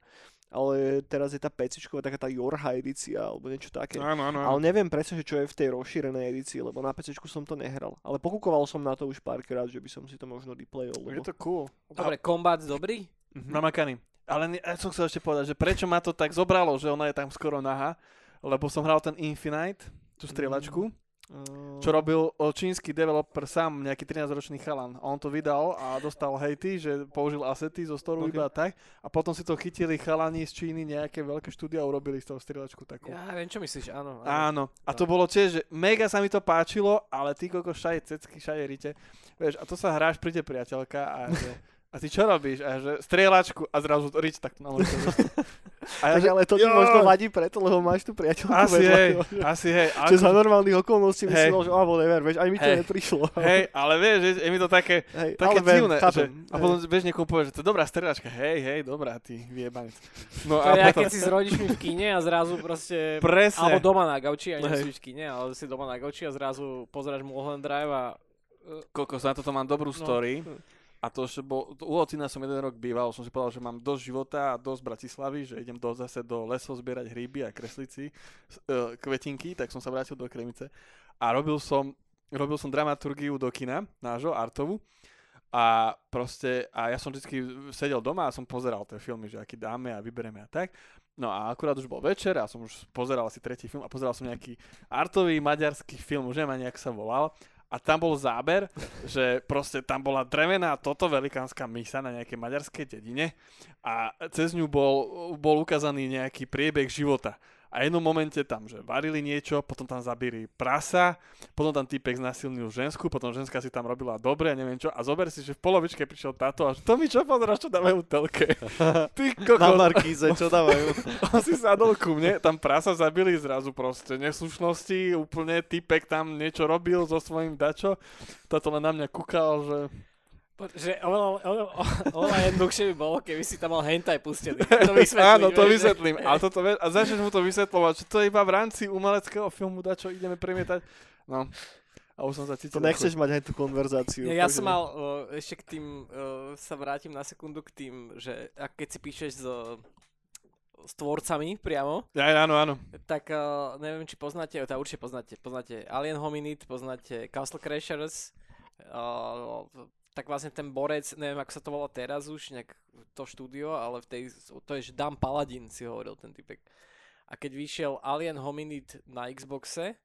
A: Ale teraz je tá PC, taká tá Yorha edícia, alebo niečo také.
B: Áno, áno,
A: Ale neviem presne, že čo je v tej rozšírenej edícii, lebo na PC som to nehral. Ale pokúkoval som na to už párkrát, že by som si to možno replayol.
B: Je
A: Lebo...
B: to cool.
D: Dobre, kombat dobrý?
A: Mhm.
B: Namakaný. Ale ne, ja som chcel ešte povedať, že prečo ma to tak zobralo, že ona je tam skoro nahá, lebo som hral ten Infinite, tú strieľačku,
A: Uh,
B: čo robil o, čínsky developer sám, nejaký 13-ročný chalan. A on to vydal a dostal hejty, že použil asety zo storu
A: Ok.
B: iba tak. A potom si to chytili chalani z Číny, nejaké veľké štúdia a urobili z toho strieľačku takú.
D: Ja viem, čo myslíš, áno. áno.
B: Áno. A to bolo tiež, že mega sa mi to páčilo, ale ty koko šaje cecky, šaje rite. Vieš, a to sa hráš, príde priateľka a že, a ty čo robíš? A že strieľačku a zrazu rič tak na. [laughs] A ja,
A: tak
B: že,
A: ale to ti
B: jo.
A: možno vadí preto, lebo máš tu priateľku
B: asi
A: vedľa.
B: hej, asi hej. [laughs]
A: Že
B: Ako,
A: za normálnych okolností si
B: Hej.
A: bol, že oh, whatever, vieš, ani mi to
B: Hej.
A: neprišlo.
B: hej, ale vieš, že je mi to také,
A: hej
B: také
A: ale
B: divné. Že, a potom vieš niekomu povie, že to je dobrá strieľačka. Hej, hej, dobrá, ty vyjebanec. No
D: To
B: a
D: je,
B: potom,
D: keď si s rodičmi v kine a zrazu proste...
B: presne.
D: Alebo doma na gauči, aj
A: Hej.
D: nemusíš v kine, ale si doma na gauči a zrazu pozeráš Mulholland Drive a...
B: Kokos, na toto mám dobrú
D: No.
B: A to, že bol, u ocina som jeden rok býval, som si povedal, že mám dosť života a dosť Bratislavy, že idem do, zase do lesov zbierať hríby a kresliť si uh, kvetinky, tak som sa vrátil do Kremice. A robil som, robil som dramaturgiu do kina, nášho, Artovu. A proste, a ja som vždy sedel doma a som pozeral tie filmy, že aký dáme a vyberieme a tak. No a akurát už bol večer a som už pozeral asi tretí film a pozeral som nejaký artový maďarský film, už neviem ani, sa volal. A tam bol záber, že proste tam bola drevená toto velikánska misa na nejakej maďarskej dedine a cez ňu bol, bol ukázaný nejaký priebeh života. A jednom momente tam, že varili niečo, potom tam zabili prasa, potom tam týpek znasilnil žensku, potom ženská si tam robila dobre, a neviem čo. A zober si, že v polovičke prišiel táto a že to mi čo pozeráš, čo dávajú telke. [laughs] Ty
C: Na
B: kokos.
C: Markíze, čo dávajú? [laughs]
B: On si sadol ku mne, tam prasa zabili zrazu proste neslušnosti, úplne typek tam niečo robil so svojím dačo. Toto len na mňa kúkal, že
D: Že oveľa, oveľa, oveľa jednoduchšie by bolo, keby si tam mal hentai pustený. To [laughs] vysvetlím,
B: Áno, to vysvetlím. A, toto, a začneš mu to vysvetľovať, že to je iba v rámci umeleckého filmu, da čo ideme premietať. No. A už som sa cítil.
A: To nechceš mať aj tú konverzáciu.
D: Ja, ja som mal, uh, ešte k tým, uh, sa vrátim na sekundu k tým, že ak keď si píšeš s, s tvorcami priamo,
B: Ja, áno, áno.
D: tak uh, neviem, či poznáte, to určite poznáte, poznáte Alien Hominid, poznáte Castle Crashers, uh, tak vlastne ten borec, neviem ako sa to volá teraz už, nejak to štúdio, ale v tej, to je že Dan Paladin si hovoril ten typek. A keď vyšiel Alien Hominid na Xboxe,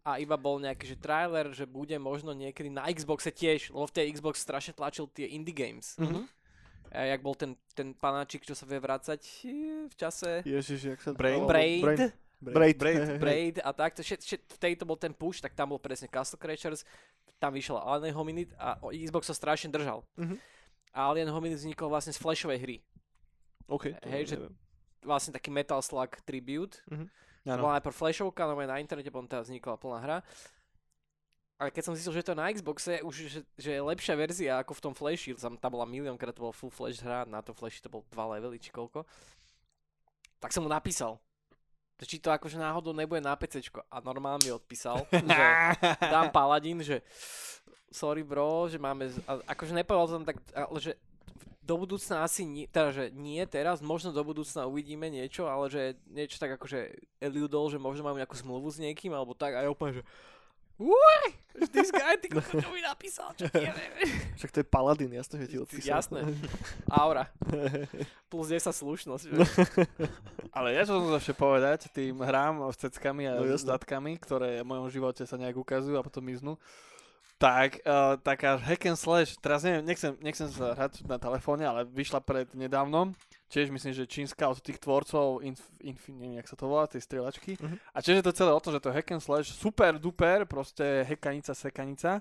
D: a iba bol nejaký že trailer, že bude možno niekedy na Xboxe tiež, lebo v tej Xbox strašne tlačil tie indie games.
B: Mhm.
D: A jak bol ten, ten panáčik, čo sa vie vrácať eh, v čase
A: Ježiš, jak sa...
B: Brain?
A: oh,
D: Braid,
A: Braid.
B: Braid.
A: Braid.
B: Braid. [laughs]
D: Braid a tak, to všet, všet, v tejto bol ten push, tak tam bol presne Castle Crashers, tam vyšiel Alien Hominid a Xbox sa strašne držal.
A: Mhm.
D: A Alien Hominid vznikol vlastne z flashovej hry.
A: OK, to
D: Hej, že-
A: neviem.
D: Vlastne taký Metal Slug tribute. To
B: áno.
D: bola najprv flashovka, no na internete, potom teda vznikla plná hra. Ale keď som zistil, že to je na Xboxe, už že, že je lepšia verzia ako v tom Flashi, tam, tam bola miliónkrát, to bol full Flash hra, na to Flashi to bol dva levely či koľko, tak som mu napísal, či to akože náhodou nebude na PCčko. A normálne mi odpísal, [laughs] že dám Paladin, že sorry bro, že máme, akože nepovedal tam tak, ale že do budúcna asi nie, teda, že nie teraz, možno do budúcna uvidíme niečo, ale že niečo tak akože eludol, že možno mám nejakú zmluvu s niekým, alebo tak, a ja úplne, že Uaj, this guy, ty kokos, čo mi napísal, čo ti neviem.
A: Však to je Paladin, jasné, že ti odpísal.
D: Jasné. Aura. Plus 10 slušnosť. že?
B: Ale ja čo som ešte povedať tým hrám s ceckami a
A: No
B: datkami, ktoré v mojom živote sa nejak ukazujú a potom miznú. Tak, uh, taká hack and slash, teraz neviem, nechcem, nechcem sa hrať na telefóne, ale vyšla pred nedávnom, tiež myslím, že čínska od tých tvorcov, inf, inf, neviem, jak sa to volá, tej strieľačky.
A: Mhm.
B: A tiež je to celé o tom, že to je hack and slash, super duper, proste hekanica, sekanica.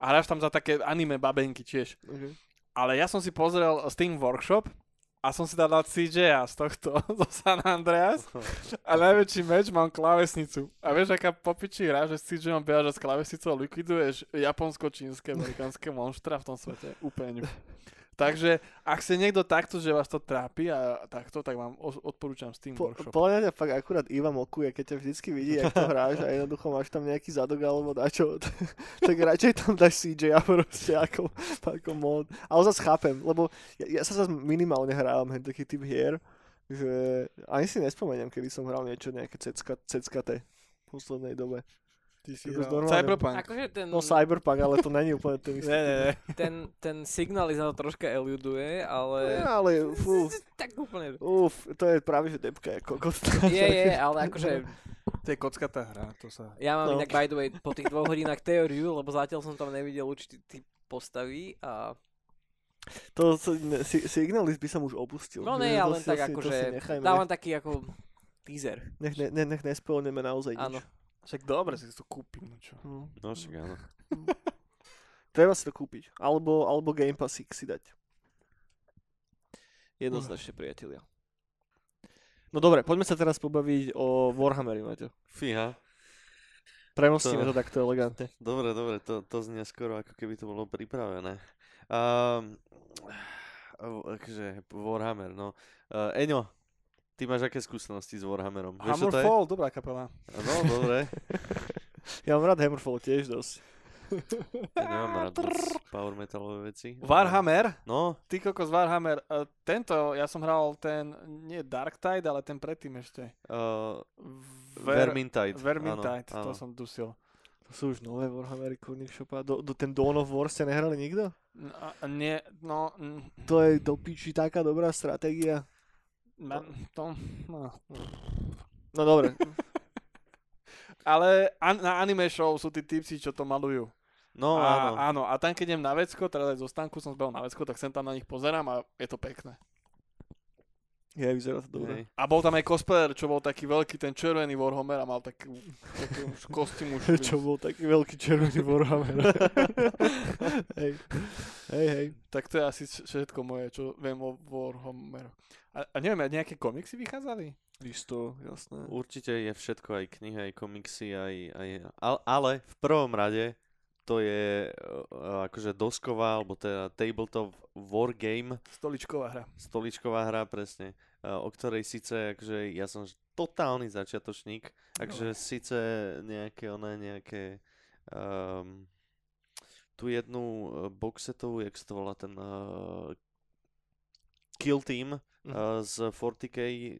B: A hráš tam za také anime babenky tiež.
A: Okay.
B: Ale ja som si pozrel Steam Workshop a som si dal CJ z tohto, [laughs] zo San Andreas [laughs] a najväčší meč mám klávesnicu. A vieš, aká popičí hra, že s CJ behaš s klávesnicou a likviduješ japonsko-čínske, amerikánske monštra v tom svete. Úplne. Takže ak ste niekto takto, že vás to trápi a takto, tak vám odporúčam Steam
A: Po,
B: Workshop.
A: podľa mňa fakt akurát Iva mokuje, keď ťa vždycky vidí, jak to hráš a jednoducho máš tam nejaký zadok alebo dačo, [laughs] tak radšej tam dáš CJ a proste ako, ako mod. Ale zase chápem, lebo ja, ja sa zase minimálne hrávam hen taký typ hier, že ani si nespomeniem, kedy som hral niečo nejaké ceckaté v poslednej dobe.
B: Ty si hral
A: normálne-
B: Cyberpunk.
D: Akože ten,
A: No Cyberpunk, ale to není úplne ten istý.
B: Ne, ne, ne.
D: ten, ten signál za to troška eluduje, ale...
A: Ne, ale fú, [laughs]
D: Tak úplne.
A: uf, to je práve že depka je kokot.
D: Je, je, ale akože [laughs]
B: To je kockatá hra, to sa...
D: ja mám
A: No.
D: inak by the way po tých dvoch hodinách teóriu, lebo zatiaľ som tam nevidel určitý typ postavy a
A: To, si, Signalis by som už opustil.
D: no ne, ale len tak akože dávam taký ako teaser.
A: Nech, ne, ne, nech nespoilneme naozaj nič.
D: Áno.
B: Však dobre, si to kúpim, no čo.
A: Hm.
C: No však áno. [laughs]
A: Treba si to kúpiť. Alebo, alebo Game Pass si dať. Jednoznačne, priatelia. No dobre, poďme sa teraz pobaviť o Warhammeri, Maťo.
C: Fíha.
A: Premostíme
C: To-
A: to takto elegantne. [laughs]
C: Dobre, dobre, to, to znie skoro ako keby to bolo pripravené. Um, akože Warhammer, no. Uh, Eňo, ty máš aké skúsenosti s Warhammerom? Vieš?
B: Hammerfall, dobrá kapela.
C: No, dobre. [laughs]
A: Ja mám rád Hammerfall tiež dosť. [laughs]
C: Ja nemám rád power metalové veci.
B: Warhammer,
C: No,
B: ty kokos Warhammer, uh, tento, ja som hral ten, nie Dark Tide, ale ten predtým ešte.
C: uh,
B: Ver-
C: Vermintide.
B: Vermintide,
C: áno,
B: to
C: áno.
B: som dusil.
A: To sú už nové Warhammery, kurník šopa. Do, do, ten Dawn of War ste nehrali nikto?
B: No, nie, no, mm,
A: To je do piči taká dobrá stratégia.
B: Ma, to, no.
A: No dobre,
B: Ale an, na anime show sú tí typci, čo to malujú.
C: No,
B: a,
C: áno.
B: áno. A tam, keď idem na vecko, teraz aj zo som zbehol na vecko, tak sem tam na nich pozerám a je to pekné.
A: Je, vyzerá to dobre.
C: Hej.
B: A bol tam aj cosplayer, čo bol taký veľký, ten červený Warhammer a mal taký, taký už kostým už. [laughs]
A: Čo bol taký veľký červený Warhammer. [laughs] hej. hej, hej.
B: Tak to je asi všetko moje, čo viem o Warhammeru. A, a neviem, a nejaké komiksy vychádzali?
A: Isto, jasné.
C: Určite je všetko, aj knihy, aj komiksy, aj, aj ale, ale v prvom rade to je uh, akože dosková, alebo teda tabletop war game,
B: Stoličková hra.
C: stoličková hra presne, uh, o ktorej síce akože ja som totálny začiatočník, takže síce nejaké one, nejaké um, tú jednu boxetovú, jak sa to volá, ten uh, Kill Team
A: Mhm.
C: uh, z 40k,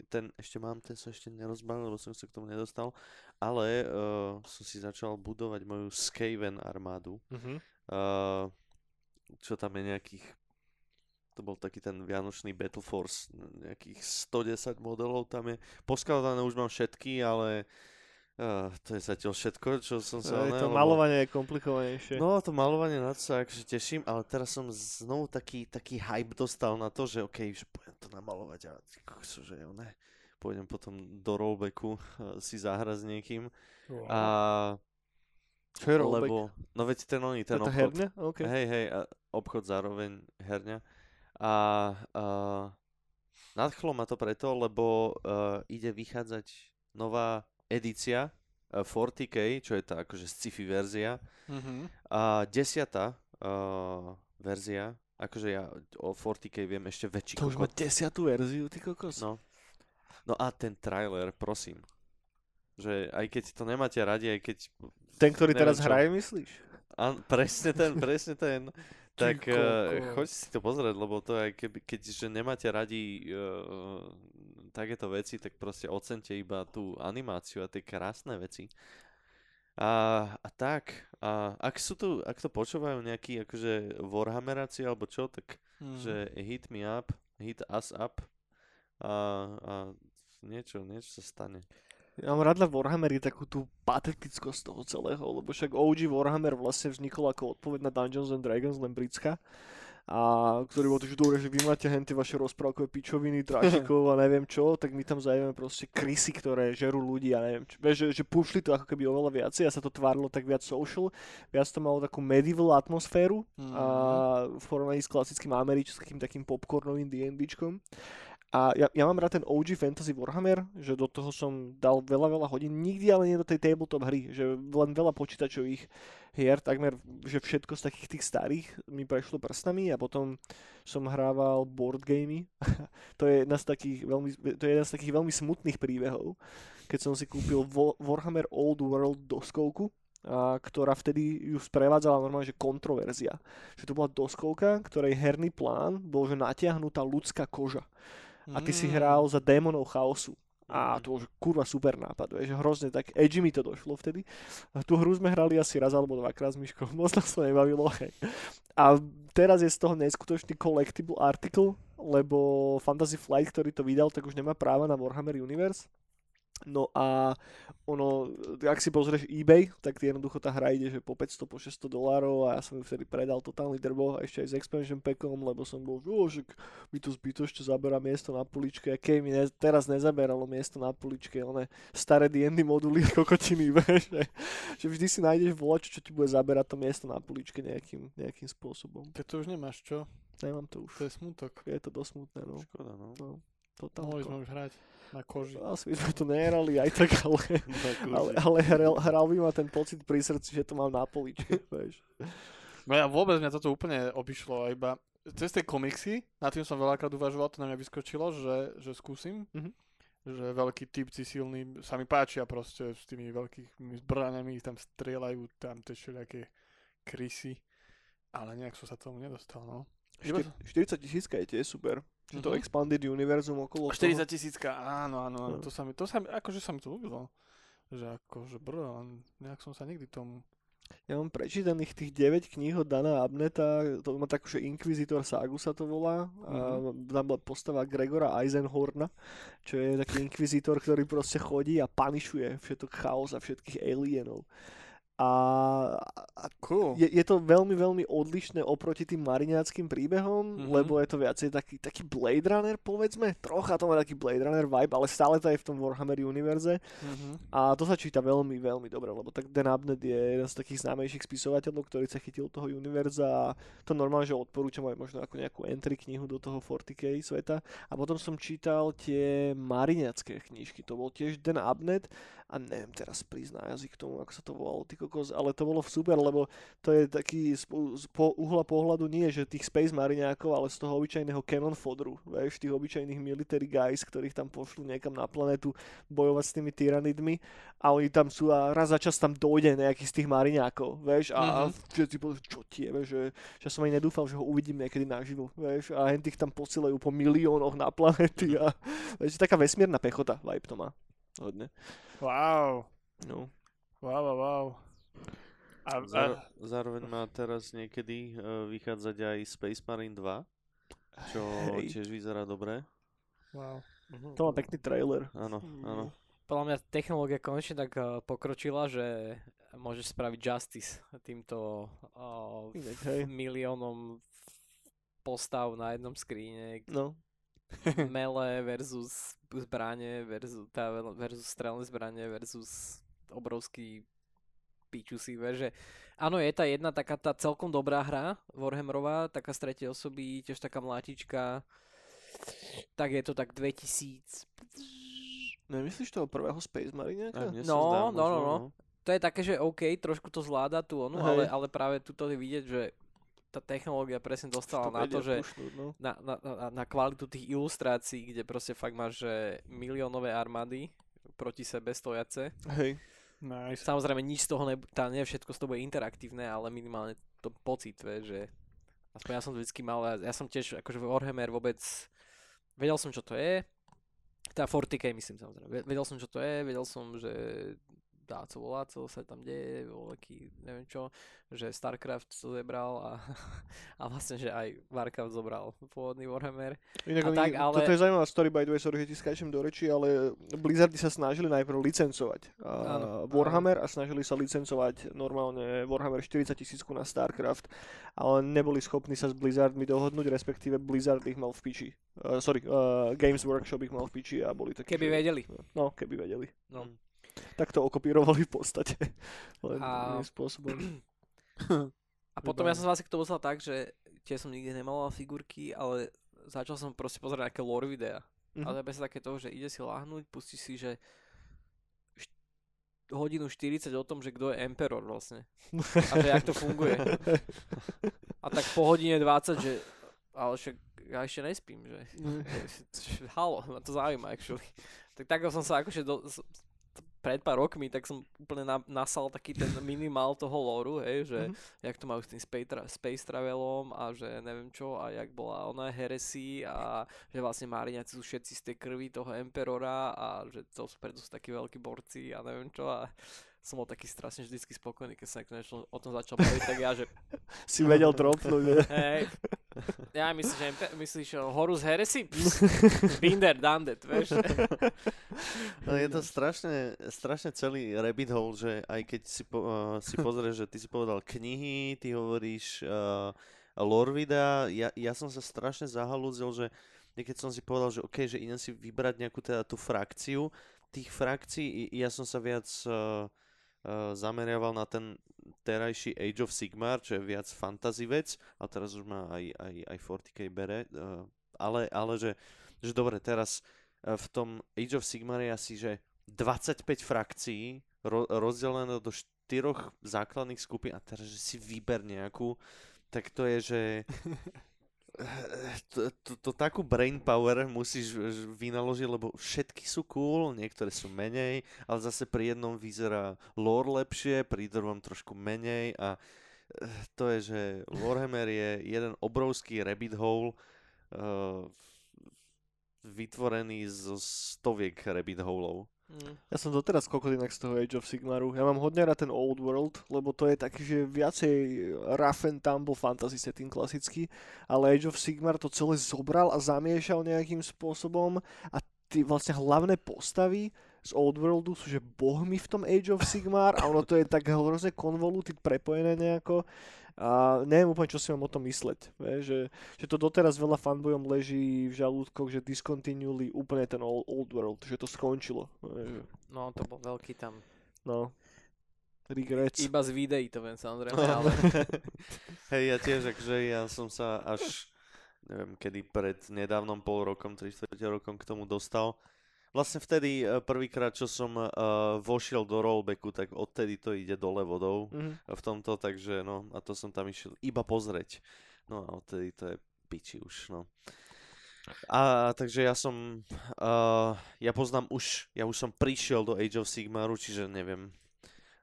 C: ten ešte mám, ten som ešte nerozbalil, lebo som sa k tomu nedostal, ale uh, som si začal budovať moju Skaven armádu,
A: Mhm.
C: uh, čo tam je nejakých to bol taký ten Vianočný Battle Force, nejakých 110 modelov tam je. Poskladané už mám všetky, ale uh, to je zatiaľ všetko, čo som sa... Ne,
A: to malovanie je komplikovanejšie.
C: No, to malovanie na to sa akože teším, ale teraz som znovu taký, taký hype dostal na to, že okej, že pôjdem to namalovať a kokso, že jo, ne. Pôjdem potom do rollbacku uh, [laughs] si zahrať s niekým a
A: Čo je rollback?
C: lebo, no veď ten oný,
A: To
C: ten
A: tá
C: obchod,
A: herňa? OK.
C: hej, hej, a obchod zároveň herňa a uh, nadchlo ma to preto, lebo uh, ide vychádzať nová edícia uh, 40k, čo je tá akože sci-fi verzia,
B: Mhm.
C: a desiatá uh, verzia, akože ja o 40k viem ešte väčší
A: To už má desiatú verziu, ty kokos.
C: No. no a ten trailer, prosím. Že aj keď to nemáte radi, aj keď...
A: Ten, ktorý
C: neviem
A: teraz
C: čo.
A: hraje, myslíš?
C: An, presne ten, presne ten. Tak uh, choďte si to pozrieť, lebo to je, keby, keďže nemáte radi uh, takéto veci, tak proste ocente iba tú animáciu a tie krásne veci. A, a tak, a ak sú tu, ak to počúvajú nejakí akože Warhammeráci alebo čo, tak
B: Mhm.
C: že hit me up, hit us up a, a niečo, niečo sa stane.
A: Ja mám rád na Warhammeri takú tú patetickosť toho celého, lebo však OG Warhammer vlastne vznikol ako odpoveď na Dungeons and Dragons, len britská. A ktorý bol to, že dobre, že vy máte henty vaše rozprávkové pičoviny, dračikov a neviem čo, tak my tam zajeme proste krysy, ktoré žerú ľudí a neviem čo. Vieš, že, že pušli to ako keby oveľa viacej a sa to tvárilo tak viac social, viac to malo takú medieval atmosféru a v porovnaní s klasickým americkým takým popcornovým D&Dčkom. A ja, ja mám rád ten OG Fantasy Warhammer, že do toho som dal veľa, veľa hodín, nikdy ale nie do tej tabletop hry, že len veľa počítačových hier, takmer, že všetko z takých tých starých mi prešlo prstami a potom som hrával board gamey. [laughs] to je jedna z takých veľmi, to je jeden z takých veľmi smutných príbehov, keď som si kúpil Warhammer Old World doskovku, a, ktorá vtedy ju sprevádzala normálne, že kontroverzia. Že to bola doskovka, ktorej herný plán bol, že natiahnutá ľudská koža. A ty si
B: Mm.
A: hral za démonov chaosu. A to že kurva super nápad, vieš, hrozne tak edgy mi to došlo vtedy. A tú hru sme hrali asi raz alebo dvakrát s Myškou, [laughs] moc nás to nebavilo. Hej. A teraz je z toho neskutočný collectible article, lebo Fantasy Flight, ktorý to vydal, tak už nemá práva na Warhammer Universe. No a ono, ak si pozrieš eBay, tak ty jednoducho tá hra ide, že po 500, po 600 dolárov a ja som ju vtedy predal totálny drbo a ešte aj s expansion packom, lebo som bol, že "O, však mi to zbytočne zabera miesto na poličke, aké mi ne, teraz nezaberalo miesto na poličke, one staré D&D moduly kokotiny, [laughs] vieš, že, že vždy si nájdeš volač, čo ti bude zaberať to miesto na poličke nejakým, nejakým spôsobom.
B: Keď to už nemáš, čo?
A: Nemám to
B: To
A: už,
B: je smutok.
A: je to dosť smutné, no.
C: Škoda, no.
A: Totálne.
B: Mohli sme už hrať na koži.
A: Asi by sme to nehrali aj tak, ale, [laughs] ale, ale hral, hral by ma ten pocit pri srdci, že to mám na poličke, [laughs] vieš.
B: No ja vôbec mňa toto úplne obišlo, iba cez tie komiksy, nad tým som veľakrát uvažoval, to na mňa vyskočilo, že, že skúsim.
A: Mhm.
B: Že veľkí typci silní sa mi páčia proste s tými veľkými zbraniami, tam strieľajú, tam tie všelijaké krysy. Ale nejak som sa tomu nedostal, no. Iba
A: Štyr- 40 tisícka je tiež super. To
B: Mhm.
A: expanded univerzum okolo
B: 40
A: toho.
B: tisícka, áno, áno, áno,
A: No.
B: to sa mi, to sa mi, akože sa mi to ľúbilo. Že akože len nejak som sa nikdy tomu...
A: Ja mám prečítaných tých 9 kníh od Dana Abneta, to má takú, že Inquisitor Sagu sa to volá. A tam bola postava Gregora Eisenhorna, čo je taký inkvizitor, ktorý proste chodí a panišuje všetok chaos a všetkých alienov. A, a
B: Cool.
A: je, je to veľmi, veľmi odlišné oproti tým mariňáckým príbehom,
B: Mhm.
A: lebo je to viacej taký, taký Blade Runner, povedzme. Trocha to má taký Blade Runner vibe, ale stále to je v tom Warhammer univerze.
B: Mhm.
A: A to sa číta veľmi, veľmi dobre, lebo tak Dan Abnett je jeden z takých známejších spisovateľov, ktorý sa chytil toho univerza a to normálne, že odporúčam aj možno ako nejakú entry knihu do toho 40k sveta. A potom som čítal tie mariňacké knižky, to bol tiež Dan Abnett a neviem teraz prísť na jazyk k tomu, ako sa to volalo, ty kokos, ale to bolo super, lebo to je taký z, z po, uhla pohľadu nie, že tých Space Mariňákov, ale z toho obyčajného cannon fodru, vieš, tých obyčajných military guys, ktorých tam pošlú niekam na planetu bojovať s tými tyranidmi a oni tam sú a raz za čas tam dojde nejaký z tých Mariňákov, vieš, a
B: Mhm.
A: všetci povedali, čo tie, vieš, že, že som ani nedúfal, že ho uvidím niekedy naživo, vieš, a hen tých tam posielajú po miliónoch na planety a vieš, taká vesmírna pechota vibe to má. Hodne.
B: Wow.
A: No.
B: Wow, wow, wow. A, a,
C: Záro- zároveň má teraz niekedy uh, vychádzať aj Space Marine 2, čo
A: Hej.
C: tiež vyzerá dobre.
B: wow.
A: To má pekný trailer.
C: Áno, áno.
D: Podľa mňa technológia konečne tak eh, pokročila, že môžeš spraviť justice týmto uh,
A: Inak,
D: miliónom postav na jednom skríne,
A: No. [laughs]
D: mele versus zbranie versus, tá, versus strelné zbranie versus obrovský pičusí, vieš, že áno, je tá jedna taká tá celkom dobrá hra, Warhammerová, taká z tretej osoby, tiež taká mlátička, tak je to tak 2000,
A: Nemyslíš toho prvého Space
C: sa
D: No,
C: zdá,
D: no, no,
C: možno,
D: no. to je také, že OK, trošku to zvláda tu onu, ale, ale práve tuto je vidieť, že tá technológia presne dostala na to, že
A: pušnúť, no.
D: na, na, na, na kvalitu tých ilustrácií, kde proste fakt máš že miliónové armády proti sebe stojace.
A: Hej.
B: Nice.
D: Samozrejme nič z toho, ne, tá, nie všetko z toho bude interaktívne, ale minimálne to pocit, vie, že aspoň ja som to vždycky mal, ja, ja som tiež akože Warhammer vôbec, vedel som čo to je, tá 40k myslím samozrejme, Ve- vedel som čo to je, vedel som, že dá co volá, co sa tam deje, voľaký, neviem čo, že Starcraft to zebral a, [laughs] a vlastne, že aj Warcraft zobral pôvodný Warhammer.
A: Inak
D: A
A: oni,
D: tak, ale-
A: toto je zaujímavá story by the way, sorry, že ti skáčem do reči, ale Blizzardi sa snažili najprv licencovať uh,
D: Áno,
A: Warhammer a snažili sa licencovať normálne Warhammer 40 tisícku na Starcraft, ale neboli schopní sa s Blizzardmi dohodnúť, respektíve Blizzard ich mal v piči. Uh, sorry, uh, Games Workshop ich mal v piči a boli takí,
D: Keby
A: že-
D: vedeli.
A: No, keby vedeli.
D: No.
A: Tak to okopírovali v podstate. [laughs] Len
D: A-
A: spôsobom. [clears throat] [clears throat]
D: A potom ja som sa vlastne k tomu dostal tak, že tiež som nikdy nemaloval figurky, ale začal som proste pozerať nejaké lore videa.
A: Mhm.
D: A to je presne také to, že ide si láhnuť, pustí si, že hodinu 40 o tom, že kto je Emperor vlastne. A že jak to funguje. [laughs] A tak po hodine 20, že ale však ja ešte nespím, že [laughs] halo, ma to zaujíma actually. Tak tak som sa akože do, pred pár rokmi, tak som úplne na, nasal taký ten minimál toho lóru, hej, že
A: Mhm.
D: jak to majú s tým space, tra- space travelom a že neviem čo a jak bola ona heresy a že vlastne Máriňaci sú všetci z tej krvi toho Emperora a že to sú preto sú takí veľkí borci a neviem čo a som bol taký strašne vždycky spokojný, keď sa konečne o tom začal baviť, tak ja, že [laughs]
A: si vedel tropnúť. ne?
D: hej, ja myslíš, že Empe- myslíš že Horus Heresy? [laughs] Binder, that, vieš.
C: No je to strašne, strašne celý rabbit hole, že aj keď si, po, uh, si [laughs] pozrieš, že ty si povedal knihy, ty hovoríš uh, lore videa, ja, ja som sa strašne zahalúzil, že keď som si povedal, že OK, že idem si vybrať nejakú teda tú frakciu, tých frakcií, ja som sa viac uh, zameriaval na ten terajší Age of Sigmar, čo je viac fantasy vec, a teraz už má aj, aj, aj 40k bere, uh, ale, ale že, že dobre, teraz uh, v tom Age of Sigmar je asi, že 25 frakcií ro- rozdelené do štyroch základných skupín a teraz, že si vyber nejakú, tak to je, že [laughs] to, to, to takú brain power musíš vynaložiť, lebo všetky sú cool, niektoré sú menej, ale zase pri jednom vyzerá lore lepšie, pri druhom trošku menej a eh, to je, že Warhammer je jeden obrovský rabbit hole uh, vytvorený zo stoviek rabbit holeov.
D: Mm.
A: Ja som doteraz kokodinak z toho Age of Sigmaru. Ja mám hodne rád ten Old World, lebo to je taký, že viacej rough and tumble fantasy setting klasický, ale Age of Sigmar to celé zobral a zamiešal nejakým spôsobom a tie vlastne hlavné postavy z Oldworldu sú že bohmi v tom Age of Sigmar a ono to je tak hrozne convoluted, prepojené nejako a neviem úplne, čo si mám o tom mysleť. Vie, že, že to doteraz veľa fanbojom leží v žalúdkoch, že discontinually úplne ten old, old World, že to skončilo. Vie, že,
D: No, to bol veľký tam.
A: no. Regrets.
D: Iba z videí to viem samozrejme, ale [laughs]
C: Hej, ja tiež, akože ja som sa až, neviem, kedy pred nedávnom pol rokom, 3 4 rokom k tomu dostal. Vlastne vtedy eh, prvýkrát, čo som uh, vošiel do rollbacku, tak odtedy to ide dole vodou
A: Mhm.
C: v tomto, takže no, a to som tam išiel iba pozrieť. No a odtedy to je piči už, no. A takže ja som, uh, ja poznám už, ja už som prišiel do Age of Sigmaru, čiže neviem,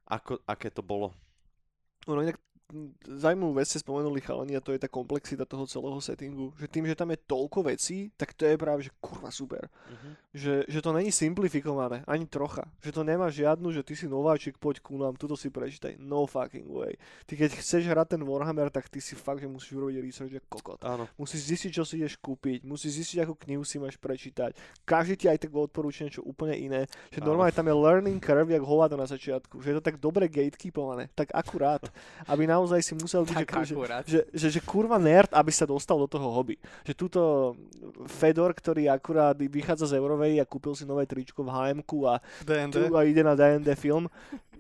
C: ako, aké to bolo.
A: Ono inak zaujímavú vec ste spomenuli chalani a to je tá komplexita toho celého settingu. Že tým, že tam je toľko vecí, tak to je práve, že kurva super.
C: Mhm.
A: Že, že to není simplifikované, ani trocha. Že to nemá žiadnu, že ty si nováčik, poď ku nám, tuto si prečítaj. No fucking way. Ty keď chceš hrať ten Warhammer, tak ty si fakt, že musíš urobiť research, že kokot.
C: Áno.
A: Musíš zistiť, čo si ideš kúpiť, musíš zistiť, akú knihu si máš prečítať. Každý ti aj tak odporúča niečo úplne iné. Že
C: Áno.
A: normálne tam je learning curve, jak hovado na začiatku. Že je to tak dobre gatekeepované, tak akurát, aby [laughs] naozaj si musel byť,
D: tak
A: že, že, že, že, kurva nerd, aby sa dostal do toho hobby. Že túto Fedor, ktorý akurát vychádza z Eurovej a kúpil si nové tričko v hm a,
B: D&D.
A: tu a ide na D&D film,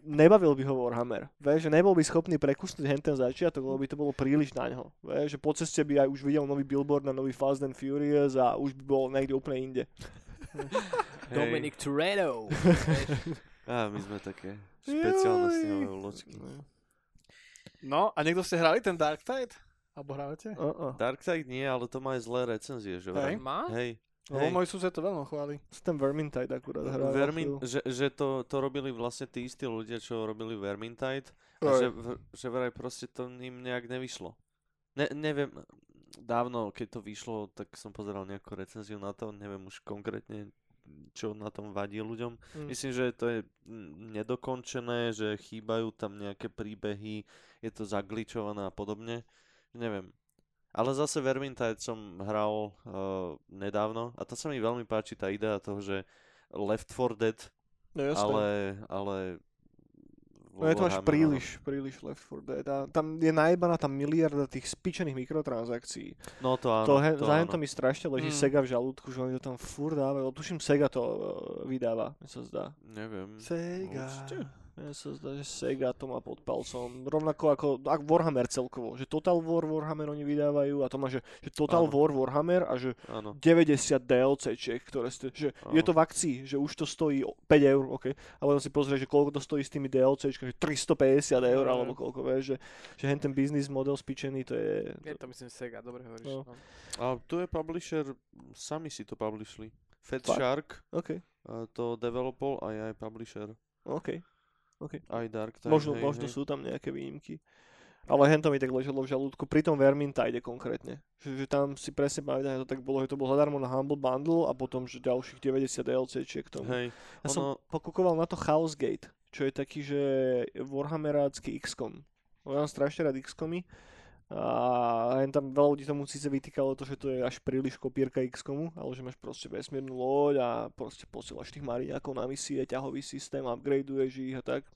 A: nebavil by ho Warhammer. Vieš, že nebol by schopný prekusnúť hen ten začiatok, lebo by to bolo príliš na ňo. Vieš, že po ceste by aj už videl nový billboard na nový Fast and Furious a už by bol niekde úplne inde. [laughs]
D: Dominic Toretto. [laughs]
C: Á, my sme také špeciálne snehové úločky.
B: No, a niekto ste hrali ten Dark Tide? Alebo hrávate?
A: Uh-uh.
C: Darkseid nie, ale to má aj zlé recenzie, že vraj?
B: Hej.
D: Má?
C: Hej.
B: Lebo
C: Hej.
B: môj sused to veľmi chváli.
A: Ten Vermintide akurát hral.
C: Vermin, že, že to, to robili vlastne tí istí ľudia, čo robili Vermintide a že, v- že vraj proste to im nejak nevyšlo. Ne, neviem, dávno, keď to vyšlo, tak som pozeral nejakú recenziu na to, neviem už konkrétne, čo na tom vadí ľuďom.
A: Mm.
C: Myslím, že to je nedokončené, že chýbajú tam nejaké príbehy, je to zagličované a podobne. Neviem. Ale zase Vermintide som hral uh, nedávno a to sa mi veľmi páči tá idea toho, že Left 4 Dead,
A: No
C: ale, ale
A: No je to až príliš, príliš Left 4 Dead. A tam je najebaná tá miliarda tých spičených mikrotransakcií.
C: No to áno.
A: to, he,
C: to
A: za
C: áno.
A: to mi strašne leží
B: Mm.
A: Sega v žalúdku, že oni to tam furt dávajú. Tuším, Sega to uh, vydáva, mi sa zdá.
C: Neviem.
B: Sega.
C: Určite.
A: Mne sa zdá, že Sega to má pod palcom. Rovnako ako, ako Warhammer celkovo. Že Total War Warhammer oni vydávajú a to má, že, že Total
C: Áno.
A: War Warhammer a že
C: Áno.
A: 90 DLCčiek, ktoré ste, že je to v akcii, že už to stojí o- 5 eur, OK, a potom si pozrie, že koľko to stojí s tými DLCčkami, že 350 eur,
B: Mm.
A: alebo koľko, vieš, že, že hen ten business model spičený, to je...
D: Je to myslím Sega, dobre hovoríš.
A: No.
D: No.
C: A tu je publisher, sami si to publishli. Fat
A: Fakt?
C: Shark
A: OK,
C: uh, to developol a je aj publisher.
A: OK.
C: Aj Dark Tide.
A: Možno,
C: hej,
A: možno
C: hej.
A: sú tam nejaké výnimky. Ale hen to mi tak leželo v žalúdku, pri tom Vermintide konkrétne. Že, že tam si presne pamätám, to tak bolo, že to bol zadarmo na Humble Bundle a potom, že ďalších 90 DLCčiek k tomu.
C: Hej,
A: Ja som
C: ono,
A: pokukoval na to Chaos Gate, čo je taký, že Warhammerácky XCOM. Ja mám strašne rád XCOmy a len tam veľa ľudí tomu síce vytýkalo to, že to je až príliš kopírka XCOMu, ale že máš proste vesmírnu loď a proste posielaš tých mariňákov na misie, ťahový systém, upgradeuješ ich a tak.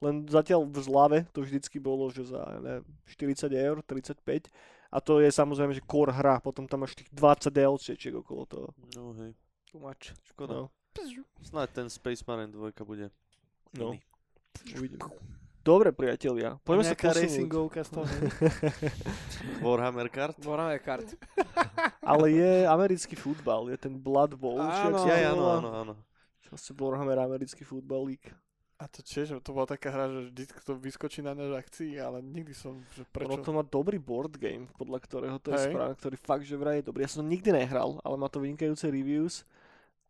A: Len zatiaľ v zlave to vždycky bolo, že za neviem, 40 eur, 35 a to je samozrejme, že core hra, potom tam máš tých 20 DLCčiek okolo toho.
C: no hej,
D: much.
C: škoda.
A: No,
C: Snáď ten Space Marine 2 bude.
A: no,
C: iný.
A: uvidíme. Dobre, priatelia, poďme sa posunúť.
B: racingovka z toho. [laughs]
C: Warhammer kart?
D: Warhammer kart. [laughs]
A: Ale je americký futbal, je ten Blood Bowl,
B: Áno.
C: Ja,
A: to
C: áno, áno, áno.
A: Proste Warhammer americký futbal league.
B: A to tiež, to bola taká hra, že vždy to vyskočí na náš akcii, ale nikdy som, že
A: Ono
B: prečo?
A: to má dobrý board game, podľa ktorého to je správne, ktorý fakt, že vraj je dobrý. Ja som to nikdy nehral, ale má to vynikajúce reviews.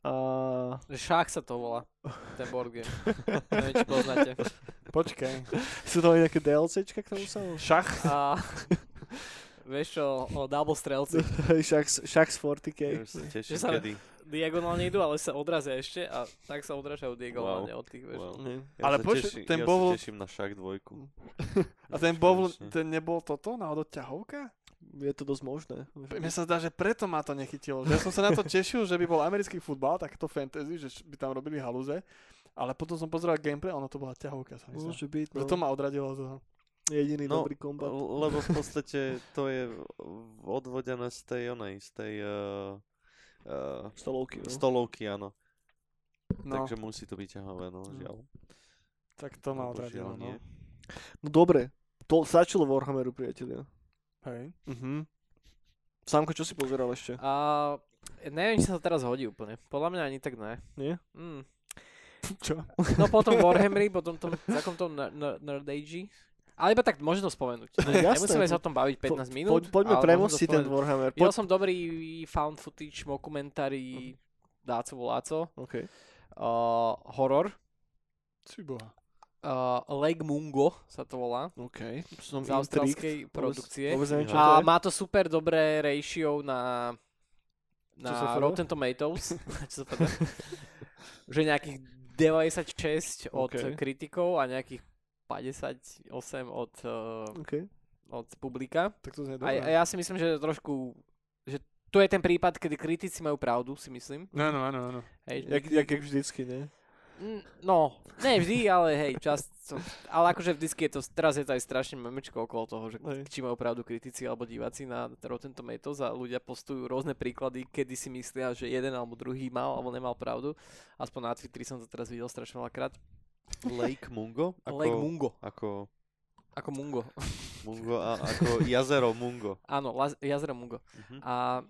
A: A
D: Šach sa to volá, ten board game. Neviem, či poznáte. [laughs]
B: Počkaj.
A: sú tam aj nejaké DLCčka k tomu samou?
B: Šach?
D: A vieš čo, o double strelci.
A: Shax, Shax 40k.
C: Ja už sa teším,
D: Že sa-
C: kedy.
D: Diagonálne idú, ale sa odrazia ešte a tak sa odrážajú diagonálne od tých, vieš.
C: Wow. Ja
B: Ale
C: teším,
B: ten
C: ja
B: bol-
C: sa teším na Shaq [laughs] 2.
B: A ten, bol, ten nebol toto, náhodou ťahovka?
A: Je to dosť možné.
B: Mne sa zdá, že preto ma to nechytilo. Že ja som sa na to tešil, že by bol americký futbal, takto fantasy, že by tam robili halúze. Ale potom som pozeral gameplay a ono to bola ťahovka, sa.
A: Môže byť, no.
B: to ma odradilo od toho.
A: Jediný
C: No,
A: dobrý kombat.
C: Lebo v podstate to je odvodené z tej onej, z tej uh, uh,
A: Stolovky, no.
C: stolovky, áno.
B: No,
C: Takže musí to byť ťahové, no, žiaľ.
B: tak to ma
C: Alebo
B: odradilo. No.
A: no dobre, to stačilo Warhammeru, priatelia.
B: Hej.
A: Mhm. Sámko, čo si pozeral ešte?
D: A neviem, či sa to teraz hodí úplne. Podľa mňa ani tak ne.
A: Nie?
D: Mm. [laughs]
B: Čo?
D: No potom Warhammery, potom tom, takom tom ner- ner- Nerd Age. Ale iba tak môžem to spomenúť.
A: No jasné,
D: Nemusíme
A: po-
D: sa o tom baviť 15
A: Po,
D: minút.
A: poďme
D: ale
A: premostiť ten. Warhammer.
D: Videl
A: Poď...
D: som dobrý found footage, mockumentary, dáco voláco,
A: Okay.
D: uh, horor.
B: Boha.
D: Uh, Lake Mungo sa to volá,
A: OK. Som
D: z
A: intrigued.
D: austrálskej produkcie.
A: Vôbec neviem, čo to
D: A
A: je.
D: má to super dobré ratio na, na? Rotten Tomatoes. [laughs] čo sa že nejakých 96 od
A: OK.
D: kritikov a nejakých 58 od, uh,
A: OK.
D: od publika.
B: Tak to
D: A, a ja si myslím, že trošku, že to je ten prípad, kedy kritici majú pravdu, si myslím.
B: No, no, áno, áno.
D: Hej,
A: Jak, jak, jak vždycky, ne?
D: No, ne vždy, ale hej, čas, ale akože vždycky je to, teraz je to aj strašne memečko okolo toho, že
A: Hej.
D: či majú pravdu kritici alebo diváci na Rotten Tomatoes a ľudia postujú rôzne príklady, kedy si myslia, že jeden alebo druhý mal alebo nemal pravdu. Aspoň na Twitteri som to teraz videl strašne veľakrát.
C: Lake Mungo? Ako,
D: Lake Mungo,
C: Ako
D: ako Mungo.
C: Mungo a ako jazero Mungo.
D: Áno, jazero Mungo.
C: Mhm.
D: A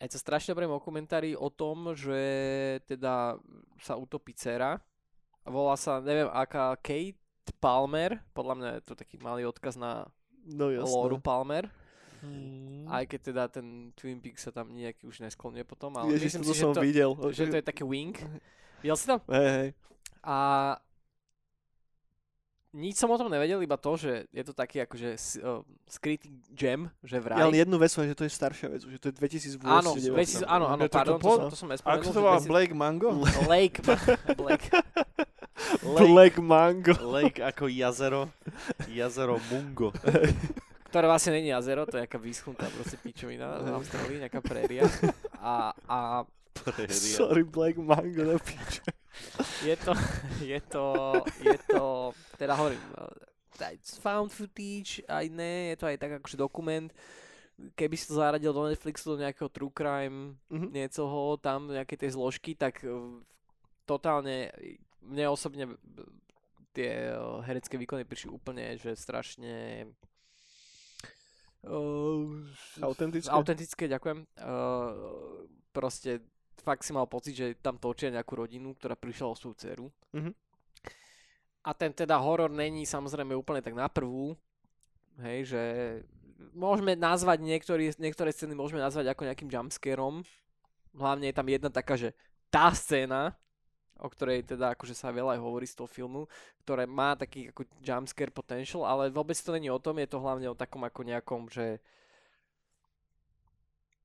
D: je to strašne dobré komentári o tom, že teda sa utopí dcera. Volá sa, neviem aká, Kate Palmer. Podľa mňa je to taký malý odkaz na
A: No jasné.
D: Lauru Palmer.
A: Mm.
D: Aj keď teda ten Twin Peaks sa tam nejaký už nesklonuje potom. Ale
A: Ježiš,
D: myslím
A: to
D: si, že
A: som
D: to,
A: videl.
D: že to je taký wink. Videl si to?
A: Hej, hej.
D: A nič som o tom nevedel, iba to, že je to taký akože uh, skrytý gem, že vraj.
A: Ja len jednu vec som, že to je staršia vec, že to je 2008.
D: Áno,
A: 2009.
D: 2000, áno, áno,
B: to
D: pardon,
B: to
D: to, to som
B: Ako
D: nespomenul.
B: sa to volá?
D: 2000
B: Blake Mango?
D: Lake, [laughs] Blake.
A: Black Mango.
C: Lake ako jazero. Jazero Mungo.
D: ktoré vlastne není jazero, to je nejaká vyschnutá proste pičovina v Austrálii, nejaká préria. A, a
C: Preria.
A: Sorry, Black Mango, na piče.
D: je to, je to, je to, teda hovorím, aj found footage, aj ne, je to aj tak akože dokument, keby si to zaradil do Netflixu, do nejakého true crime,
A: Mhm.
D: niecoho, tam nejaké tej zložky, tak eh, totálne, mne osobne b- tie eh, herecké výkony prišli úplne, že strašne uh,
A: Autentické?
D: autentické, ďakujem. Uh, proste fakt si mal pocit, že tam točia nejakú rodinu, ktorá prišla o svoju dceru.
A: Mhm.
D: A ten teda horor není samozrejme úplne tak na prvú, hej, že môžeme nazvať niektoré, niektoré scény môžeme nazvať ako nejakým jumpscarom. Hlavne je tam jedna taká, že tá scéna, o ktorej teda akože sa veľa aj hovorí z toho filmu, ktoré má taký ako jumpscare potential, ale vôbec to není o tom, je to hlavne o takom ako nejakom, že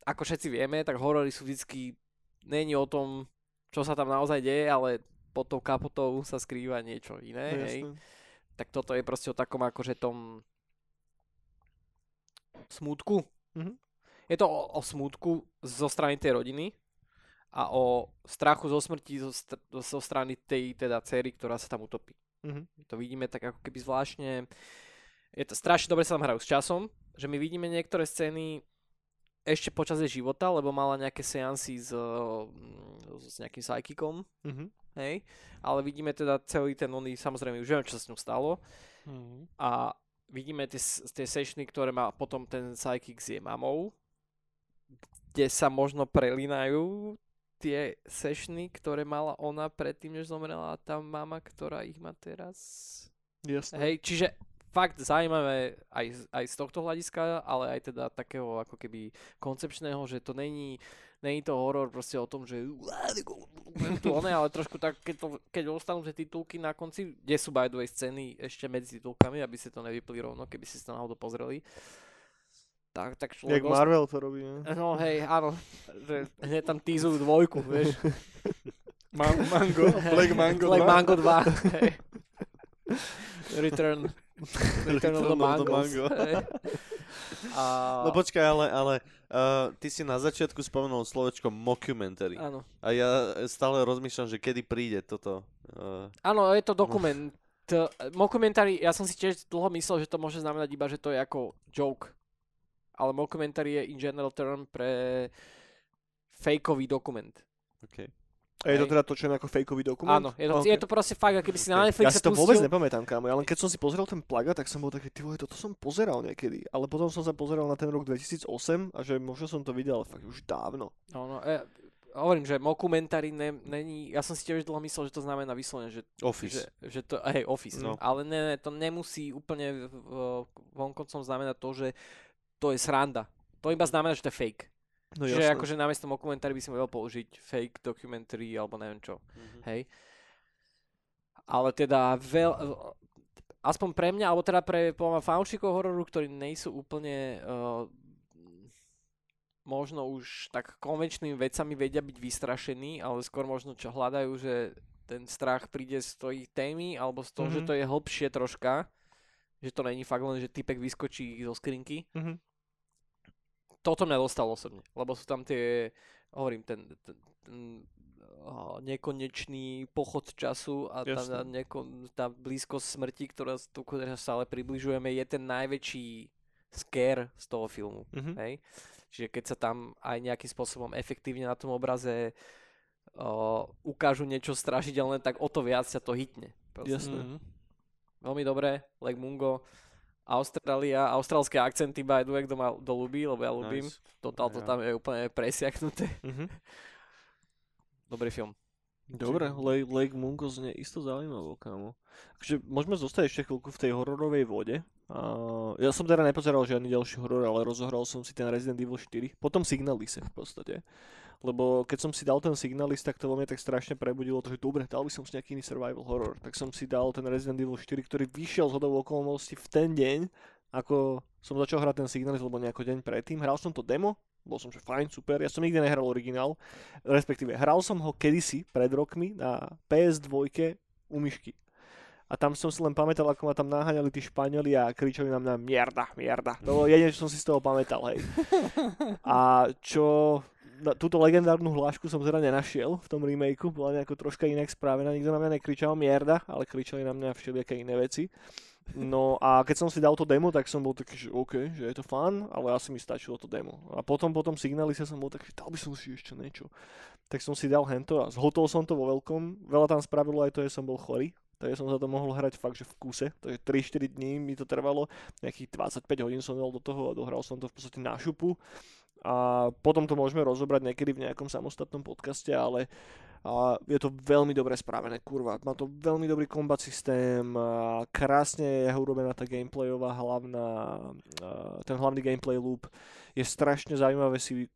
D: ako všetci vieme, tak horory sú vždycky, není o tom, čo sa tam naozaj deje, ale pod tou kapotou sa skrýva niečo iné,
A: No,
D: hej.
A: jasné.
D: Tak toto je proste o takom akože tom smútku.
A: Mhm.
D: Je to o, o smútku zo strany tej rodiny a o strachu zo smrti zo, str- zo strany tej teda cery, ktorá sa tam utopí.
A: Mhm.
D: To vidíme tak ako keby zvláštne. Je to strašne dobre sa tam hrajú s časom, že my vidíme niektoré scény ešte počas jej života, lebo mala nejaké seansy s, mm, s nejakým psychikom,
A: Mhm.
D: hej, ale vidíme teda celý ten oný, samozrejme už vieme, čo sa s ňou stalo
B: Mhm.
D: a vidíme tie, tie sessiony, ktoré má potom ten psychic s jej mamou, kde sa možno prelínajú tie sessiony, ktoré mala ona predtým, než zomrela tá mama, ktorá ich má teraz.
A: Jasné.
D: Hej, čiže fakt zaujímavé aj, z- aj z tohto hľadiska, ale aj teda takého ako keby koncepčného, že to není, není to horor proste o tom, že tu one, ale trošku tak, keď, to, keď ostanú tie titulky na konci, kde sú by the way scény ešte medzi titulkami, aby ste to nevypli rovno, keby ste si to náhodou pozreli. Tak, tak človek
A: Jak Marvel to robí, ne?
D: No hej, áno, že hneď tam teasujú dvojku, vieš.
B: Man- mango, Black Mango
D: Black
B: 2.
D: Mango 2. [laughs] hej. Return. Return of the
C: Return of the
D: Mangos.
C: Mango.
D: A...
C: No počkaj, ale, ale uh, ty si na začiatku spomenul slovečko mockumentary.
D: Áno.
C: A ja stále rozmýšľam, že kedy príde toto. Uh,
D: Áno, je to dokument. Mockumentary, ja som si tiež dlho myslel, že to môže znamenať iba, že to je ako joke. Ale mockumentary je in general term pre fakeový dokument.
C: okay.
A: A je to teda točené ako fejkový dokument?
D: Áno, je to,
A: Okay.
D: je to proste fakt, keby si na
A: Ja
D: Netflixe
A: si to vôbec
D: pustil-
A: nepamätám, kámo. Ja len keď som si pozrel ten plagát, tak som bol taký, ty vole, toto som pozeral niekedy. Ale potom som sa pozeral na ten rok 2008 a že možno som to videl, ale fakt už dávno.
D: No, no, ja, hovorím, že mockumentary ne, není, ja som si tiež dlho myslel, že to znamená vyslovene, že,
C: Office.
D: že, že to, hej, office,
C: No.
D: ale ne, ne, to nemusí úplne vonkoncom znamenať to, že to je sranda. To iba znamená, že to je fake.
A: No
D: Čiže
A: jasné.
D: akože namiesto mockumentary by si mohol použiť fake documentary alebo neviem čo.
C: Mhm.
D: Hej. Ale teda veľ, aspoň pre mňa, alebo teda pre podľa fanúšikov hororu, ktorí nejsú úplne uh, možno už tak konvenčnými vecami vedia byť vystrašení, ale skôr možno čo hľadajú, že ten strach príde z tej témy, alebo z toho, mm-hmm. že
A: Mhm.
D: to je hlbšie troška, že to není fakt len, že typek vyskočí zo skrinky.
A: Mhm.
D: Toto mňa dostalo osobne, lebo sú tam tie, hovorím, ten, ten, ten uh, nekonečný pochod času a tá, neko, tá blízkosť smrti, ktorá, sa stále približujeme, je ten najväčší scare z toho filmu.
A: Mhm.
D: Hej? Čiže keď sa tam aj nejakým spôsobom efektívne na tom obraze uh, ukážu niečo strašidelné, tak o to viac sa to hitne.
A: Jasné.
B: Mhm.
D: Veľmi dobré, Leg Mungo, Austrália, austrálske akcenty by the way, kto ma ľubí, lebo ja ľúbim.
C: Nice.
D: Total to
C: Ja.
D: tam je úplne presiaknuté.
A: Mhm. [laughs]
D: Dobrý film.
A: Dobre, Lake, Lake Mungo znie isto zaujímavo, kámo. Takže môžeme zostať ešte chvíľku v tej hororovej vode. Uh, ja som teda nepozeral žiadny ďalší horor, ale rozohral som si ten Resident Evil 4. Potom Signalise v podstate. Lebo keď som si dal ten Signalis, tak to vo mne tak strašne prebudilo to, že dobre, dal by som si nejaký iný survival horror. Tak som si dal ten Resident Evil 4, ktorý vyšiel z hodou okolností v ten deň, ako som začal hrať ten Signalis, lebo nejako deň predtým. Hral som to demo, bol som, že fajn, super. Ja som nikdy nehral originál, respektíve hral som ho kedysi, pred rokmi, na PS2 u myšky. A tam som si len pamätal, ako ma tam naháňali tí Španieli a kričali na mňa mierda, mierda. To bolo jedine, čo som si z toho pamätal, hej. [laughs] A čo, túto legendárnu hlášku som teda nenašiel v tom remakeu, bola nejako troška inak správená, nikto na mňa nekričal mierda, ale kričali na mňa všelijaké iné veci. No a keď som si dal to demo, tak som bol taký, že OK, že je to fun, ale asi mi stačilo to demo. A potom, potom Signalise som bol taký, dal by som si ešte niečo. Tak som si dal hento a zhotol som to vo veľkom. Veľa tam spravilo aj to, že som bol chorý. Takže som sa to mohol hrať fakt, že v kuse. Takže 3-4 dní mi to trvalo. Nejakých 25 hodín som dal do toho a dohral som to v podstate na šupu. A potom to môžeme rozobrať niekedy v nejakom samostatnom podcaste, ale a je to veľmi dobre spravené, kurva. Má to veľmi dobrý kombat systém, krásne je urobená tá gameplayová hlavná, ten hlavný gameplay loop. Je strašne zaujímavé si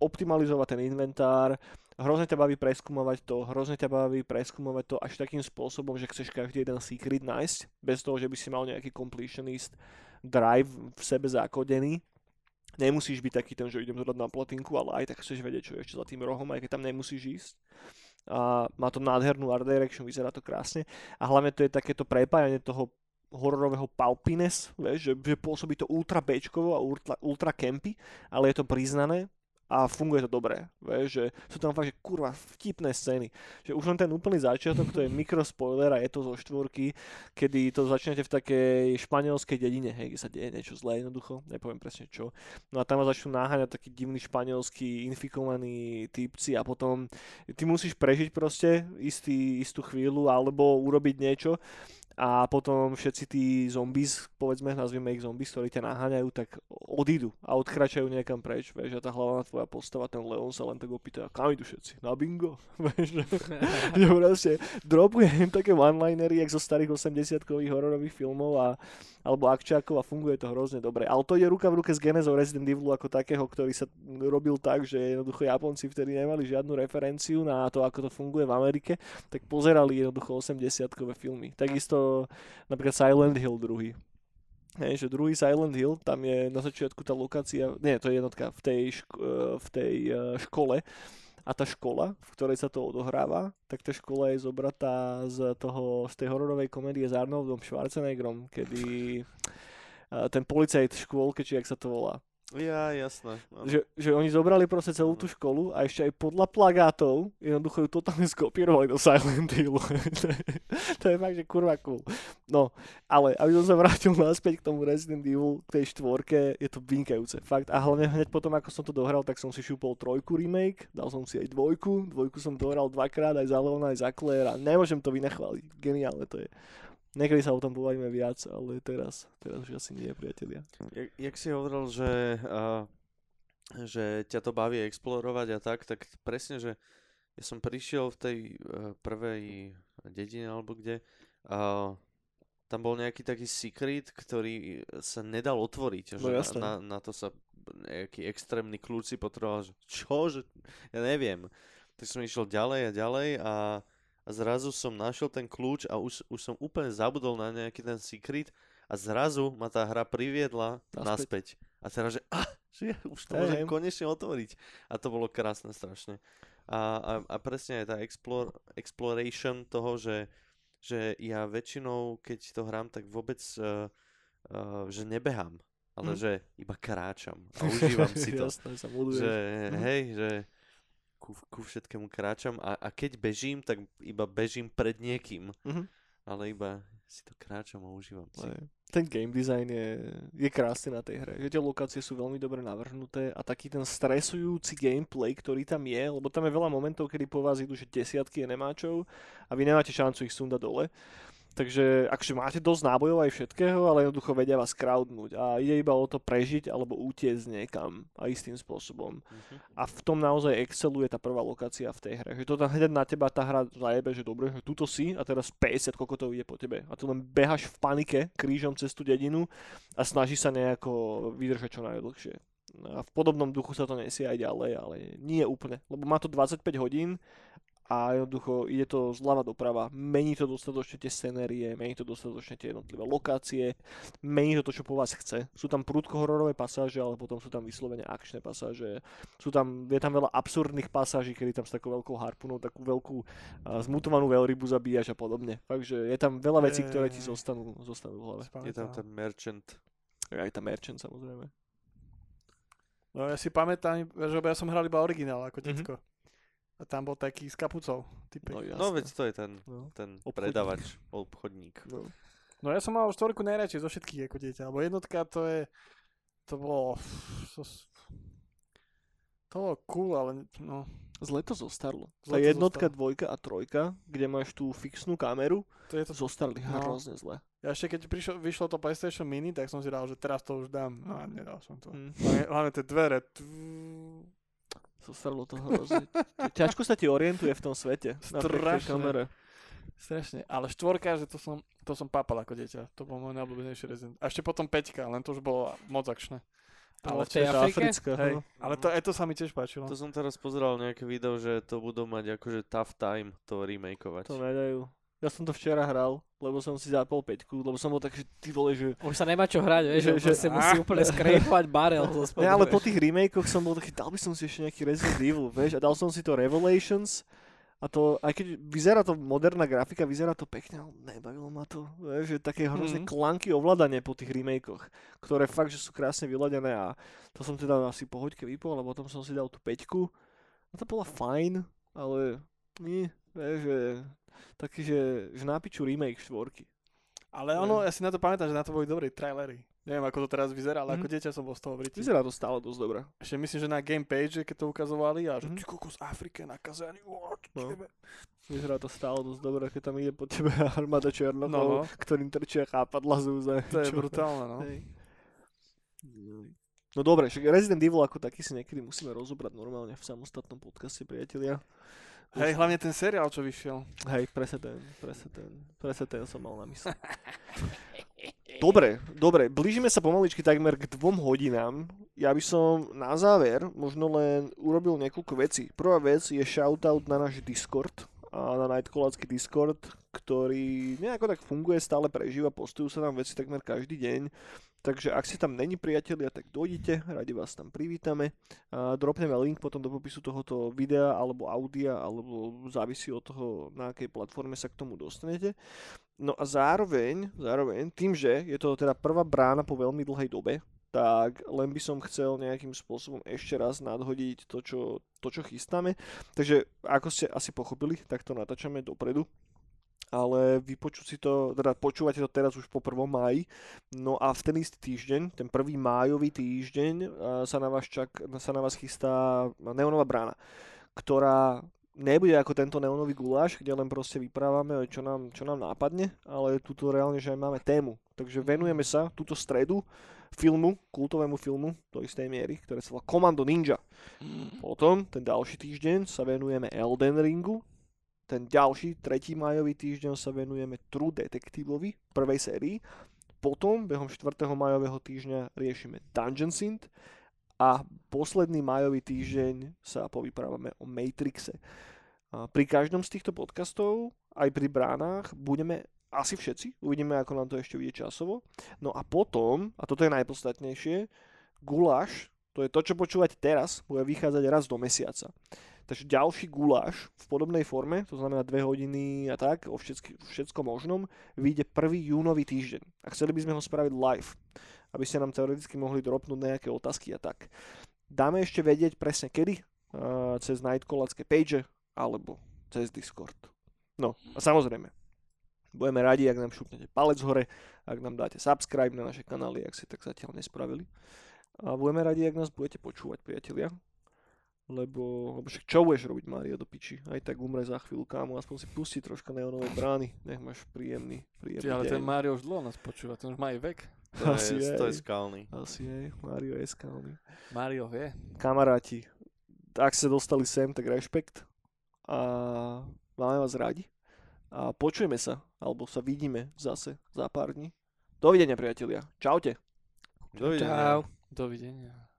A: optimalizovať ten inventár, hrozne ťa baví preskúmovať to, hrozne ťa baví preskúmovať to až takým spôsobom, že chceš každý jeden secret nájsť, bez toho, že by si mal nejaký completionist drive v sebe zakodený. Nemusíš byť taký ten, že idem to dať na platinku, ale aj tak chceš vedieť, čo je ešte za tým rohom, aj keď tam nemusíš ísť. A má to nádhernú art direction, vyzerá to krásne. A hlavne to je takéto prepájanie toho hororového pulpiness, vieš, že, že pôsobí to ultra bečkovo a ultra, ultra campy, ale je to priznané a funguje to dobre, vieš, že sú tam fakt, že kurva vtipné scény, že už len ten úplný začiatok, to je mikrospoiler a je to zo štvorky, kedy to začnete v takej španielskej dedine, hej, kde sa deje niečo zlé jednoducho, nepoviem presne čo. No a tam vás začnú náhaňať takí divní španielskí infikovaní typci a potom ty musíš prežiť proste istý, istú chvíľu alebo urobiť niečo a potom všetci tí zombies, povedzme, nazvime ich zombies, ktorí ťa naháňajú, tak odídu a odkračajú niekam preč, vieš, a tá hlavná tvoja postava, ten Leon sa len tak opýta, kam idú všetci? Na bingo? [laughs] Vieš, [laughs] že, proste dropuje im také one-linery, jak zo starých 80-kových hororových filmov a, alebo akčákov a funguje to hrozne dobre. Ale to je ruka v ruke s genezou Resident Evilu ako takého, ktorý sa robil tak, že jednoducho Japonci vtedy nemali žiadnu referenciu na to, ako to funguje v Amerike, tak pozerali jednoducho 80-kové filmy. Takisto napríklad Silent Hill druhý. Hej, že druhý Silent Hill, tam je na začiatku tá lokácia, nie, to je jednotka v tej, šk- eh, v tej eh, škole a tá škola, v ktorej sa to odohráva, tak tá škola je zobratá z, toho, z tej hororovej komédie s Arnoldom Schwarzeneggerom, kedy uh, ten policajt v škôlke, či jak sa to volá.
C: Ja, jasné. áno.
A: Že, že oni zobrali proste celú tú školu a ešte aj podľa plagátov jednoducho ju totálne skopírovali do Silent Hillu. [laughs] to, je, to je fakt, že kurva cool. No, ale aby som sa vrátil naspäť k tomu Resident Evil, k tej štvorke, je to vynikajúce. Fakt. A hlavne hneď potom, ako som to dohral, tak som si šúpol trojku remake, dal som si aj dvojku, dvojku som dohral dvakrát, aj za Leona, aj za Claire a nemôžem to vynechváliť. Geniálne to je. Niekedy sa o tom pobavíme viac, ale teraz, teraz už asi nie, priatelia.
C: Jak, jak si hovoril, že, uh, že ťa to baví explorovať a tak, tak presne, že ja som prišiel v tej uh, prvej dedine alebo kde, uh, tam bol nejaký taký secret, ktorý sa nedal otvoriť.
A: No
C: že
A: jasné.
C: na, na, na to sa nejaký extrémny kľúč si potreboval, že čo, že ja neviem. Tak som išiel ďalej a ďalej a, a zrazu som našiel ten kľúč a už, už som úplne zabudol na nejaký ten secret a zrazu ma tá hra priviedla
A: Naspäť.
C: naspäť. A teraz, že, ah, že ja už to
A: Hej,
C: môžem konečne otvoriť. A to bolo krásne strašne. A, a, a presne aj tá explore, exploration toho, že, že ja väčšinou, keď to hrám, tak vôbec, uh, uh, že nebehám, ale
A: Hm.
C: že iba kráčam a [laughs] užívam si to.
A: Jasné, sa
C: že
A: Mhm.
C: hej, že ku, ku všetkému kráčam a, a keď bežím, tak iba bežím pred niekým,
A: Mhm.
C: ale iba si to kráčam a užívam si.
A: Ten game design je, je krásny na tej hre. Že tie lokácie sú veľmi dobre navrhnuté a taký ten stresujúci gameplay, ktorý tam je, lebo tam je veľa momentov, kedy po vás idú že desiatky nemáčov a vy nemáte šancu ich sundať dole. Takže akže máte dosť nábojov aj všetkého, ale jednoducho vedia vás crowdnúť a ide iba o to prežiť alebo utiecť niekam a istým spôsobom.
C: Mhm.
A: A v tom naozaj exceluje tá prvá lokácia v tej hre. Že to tam hneď na teba tá hra zajebe, že dobre, že tuto si a teraz 50 koľko to ide po tebe. A tu len behaš v panike krížom cez tú dedinu a snažíš sa nejako vydržať čo najdlhšie. A v podobnom duchu sa to nesie aj ďalej, ale nie úplne. Lebo má to 25 hodín a jednoducho ide to zľava doprava. Mení to dostatočne tie scenérie, mení to dostatočne tie jednotlivé lokácie, mení to to, čo po vás chce. Sú tam prúdko hororové pasáže, ale potom sú tam vyslovene akčné pasáže. Sú tam, je tam veľa absurdných pasáží, kedy tam s takou veľkou harpunou takú veľkú a, zmutovanú veľrybu zabíjaš a podobne. Takže je tam veľa vecí, ktoré ti zostanú, zostanú v hlave.
C: Je tam ten merchant.
A: Aj tá merchant samozrejme.
B: No ja si pamätám, že ja som hral iba originál ako
A: Mhm.
B: detko. A tam bol taký s kapucou. Typek.
A: No,
B: No.
C: No veď to je ten,
A: No.
C: ten
A: Obchodník.
C: predavač, obchodník.
A: No.
B: no ja som mal štvorku najradšej zo všetkých ako dieťa. Lebo jednotka to je... To bolo... To, to bolo cool, ale no...
A: Zle to zostarlo.
B: Zle
A: Tá
B: to
A: jednotka,
B: zostalo.
A: dvojka a trojka, kde máš tú fixnú kameru,
B: To je to...
A: zostarli
B: No.
A: hrozne zle.
B: Ja ešte keď prišlo, vyšlo to PlayStation Mini, tak som si dal, že teraz to už dám. No a nedal som to.
A: Hm.
B: Hlavne, hlavne tie dvere. Tu...
A: Zostarlo to hrozne. Ťažko sa ti orientuje v tom svete.
B: Strašne.
A: kamere.
B: Strašne. Ale štvorka, že to som, to som papal ako dieťa. To bol môj najobľúbenejší Resident. A ešte potom peťka, len to už bolo moc akčné.
A: Ale
D: v tej Afrike?
A: Africká,
B: Hej,
A: no.
B: ale to, aj to sa mi tiež páčilo.
C: To som teraz pozeral nejaké video, že to budú mať akože tough time to remakeovať.
A: To nedajú. Ja som to včera hral, lebo som si zapol peťku, lebo som bol tak, že ty vole, že...
D: Už sa nemá čo hrať, vieš,
A: Že-
D: že,
A: že-
D: musí úplne skrejpať barel zo spodu.
A: Ne, ale po tých remakeoch som bol taký, dal by som si ešte nejaký Resident Evil, vieš, a dal som si to Revelations, a to, aj keď vyzerá to moderná grafika, vyzerá to pekne, ale nebavilo ma to, vieš, že také hrozne
B: Mhm.
A: klanky ovládanie po tých remakeoch, ktoré fakt, že sú krásne vyladené a to som teda asi po hoďke vypol, a potom som si dal tú peťku, a to bola fajn, ale nie, vieš, že taký, že, že na piču remake štvorky.
B: Ale ono, ja si na to pamätám, že na to boli dobré trailery. Neviem, ako to teraz vyzerá, ale
A: Mhm.
B: ako dieťa som bol z toho vritý.
A: Vyzerá to stále dosť dobre.
B: Ešte myslím, že na game page, keď to ukazovali a že
A: Mhm.
B: ty kokos Afrike nakazaný,
A: No. Vyzerá to stále dosť dobre, keď tam ide po tebe [laughs] armáda černokov,
B: No, no.
A: ktorým trčia chápadla z úze.
B: To je brutálne, no.
A: Hej. No dobre, však Resident Evil ako taký si niekedy musíme rozobrať normálne v samostatnom podcaste, priatelia.
B: Hej, hlavne ten seriál, čo vyšiel.
A: Hej, presne ten, presne ten, presne ten som mal na mysli. [laughs] Dobre, dobre, blížime sa pomaličky takmer k dvom hodinám. Ja by som na záver možno len urobil niekoľko vecí. Prvá vec je shoutout na náš Discord, a na Nightcallácky Discord, ktorý nejako tak funguje, stále prežíva, postujú sa tam veci takmer každý deň. Takže ak si tam není priatelia, tak dojdite, radi vás tam privítame. A dropneme link potom do popisu tohoto videa alebo audia, alebo závisí od toho, na akej platforme sa k tomu dostanete. No a zároveň, zároveň, tým, že je to teda prvá brána po veľmi dlhej dobe, tak len by som chcel nejakým spôsobom ešte raz nadhodiť to, čo, to, čo chystáme. Takže ako ste asi pochopili, tak to natáčame dopredu ale vypočuť si to, teda počúvate to teraz už po 1. máji, no a v ten istý týždeň, ten prvý májový týždeň sa na vás, čak, sa na vás chystá Neonová brána, ktorá nebude ako tento neonový guláš, kde len proste vyprávame, čo nám, čo nám nápadne, ale tuto reálne, že aj máme tému. Takže venujeme sa túto stredu filmu, kultovému filmu do istej miery, ktoré sa volá Commando Ninja. Potom, ten ďalší týždeň, sa venujeme Elden Ringu, ten ďalší, tretí majový týždeň sa venujeme True Detectiveovi, prvej sérii. Potom, behom 4. majového týždňa, riešime Dungeon Synth a posledný majový týždeň sa povyprávame o Matrixe. A pri každom z týchto podcastov, aj pri bránach, budeme asi všetci, uvidíme, ako nám to ešte vyjde časovo. No a potom, a toto je najpodstatnejšie, guláš, to je to, čo počúvate teraz, bude vychádzať raz do mesiaca. Takže ďalší guláš v podobnej forme, to znamená 2 hodiny a tak, o všetky, všetko možnom, vyjde 1. júnový týždeň. A chceli by sme ho spraviť live, aby ste nám teoreticky mohli dropnúť nejaké otázky a tak. Dáme ešte vedieť presne kedy, uh, cez Nightcallacké page alebo cez Discord. No a samozrejme, budeme radi, ak nám šupnete palec hore, ak nám dáte subscribe na naše kanály, ak ste tak zatiaľ nespravili. A budeme radi, ak nás budete počúvať, priatelia lebo, lebo však čo budeš robiť Mario do piči? Aj tak umre za chvíľu, kámo, aspoň si pustí troška neonové brány, nech máš príjemný, príjemný
B: Ty, ale
A: deň.
B: ten Mario už dlho nás počúva, ten už má aj vek.
C: To
A: Asi
C: je, to je skalný.
A: Asi aj, Mario je skalný.
B: Mario vie.
A: Kamaráti, ak ste dostali sem, tak rešpekt a máme vás radi a počujeme sa, alebo sa vidíme zase za pár dní. Dovidenia, priatelia. Čaute.
C: Dovidenia.
D: Čau.
B: Dovidenia.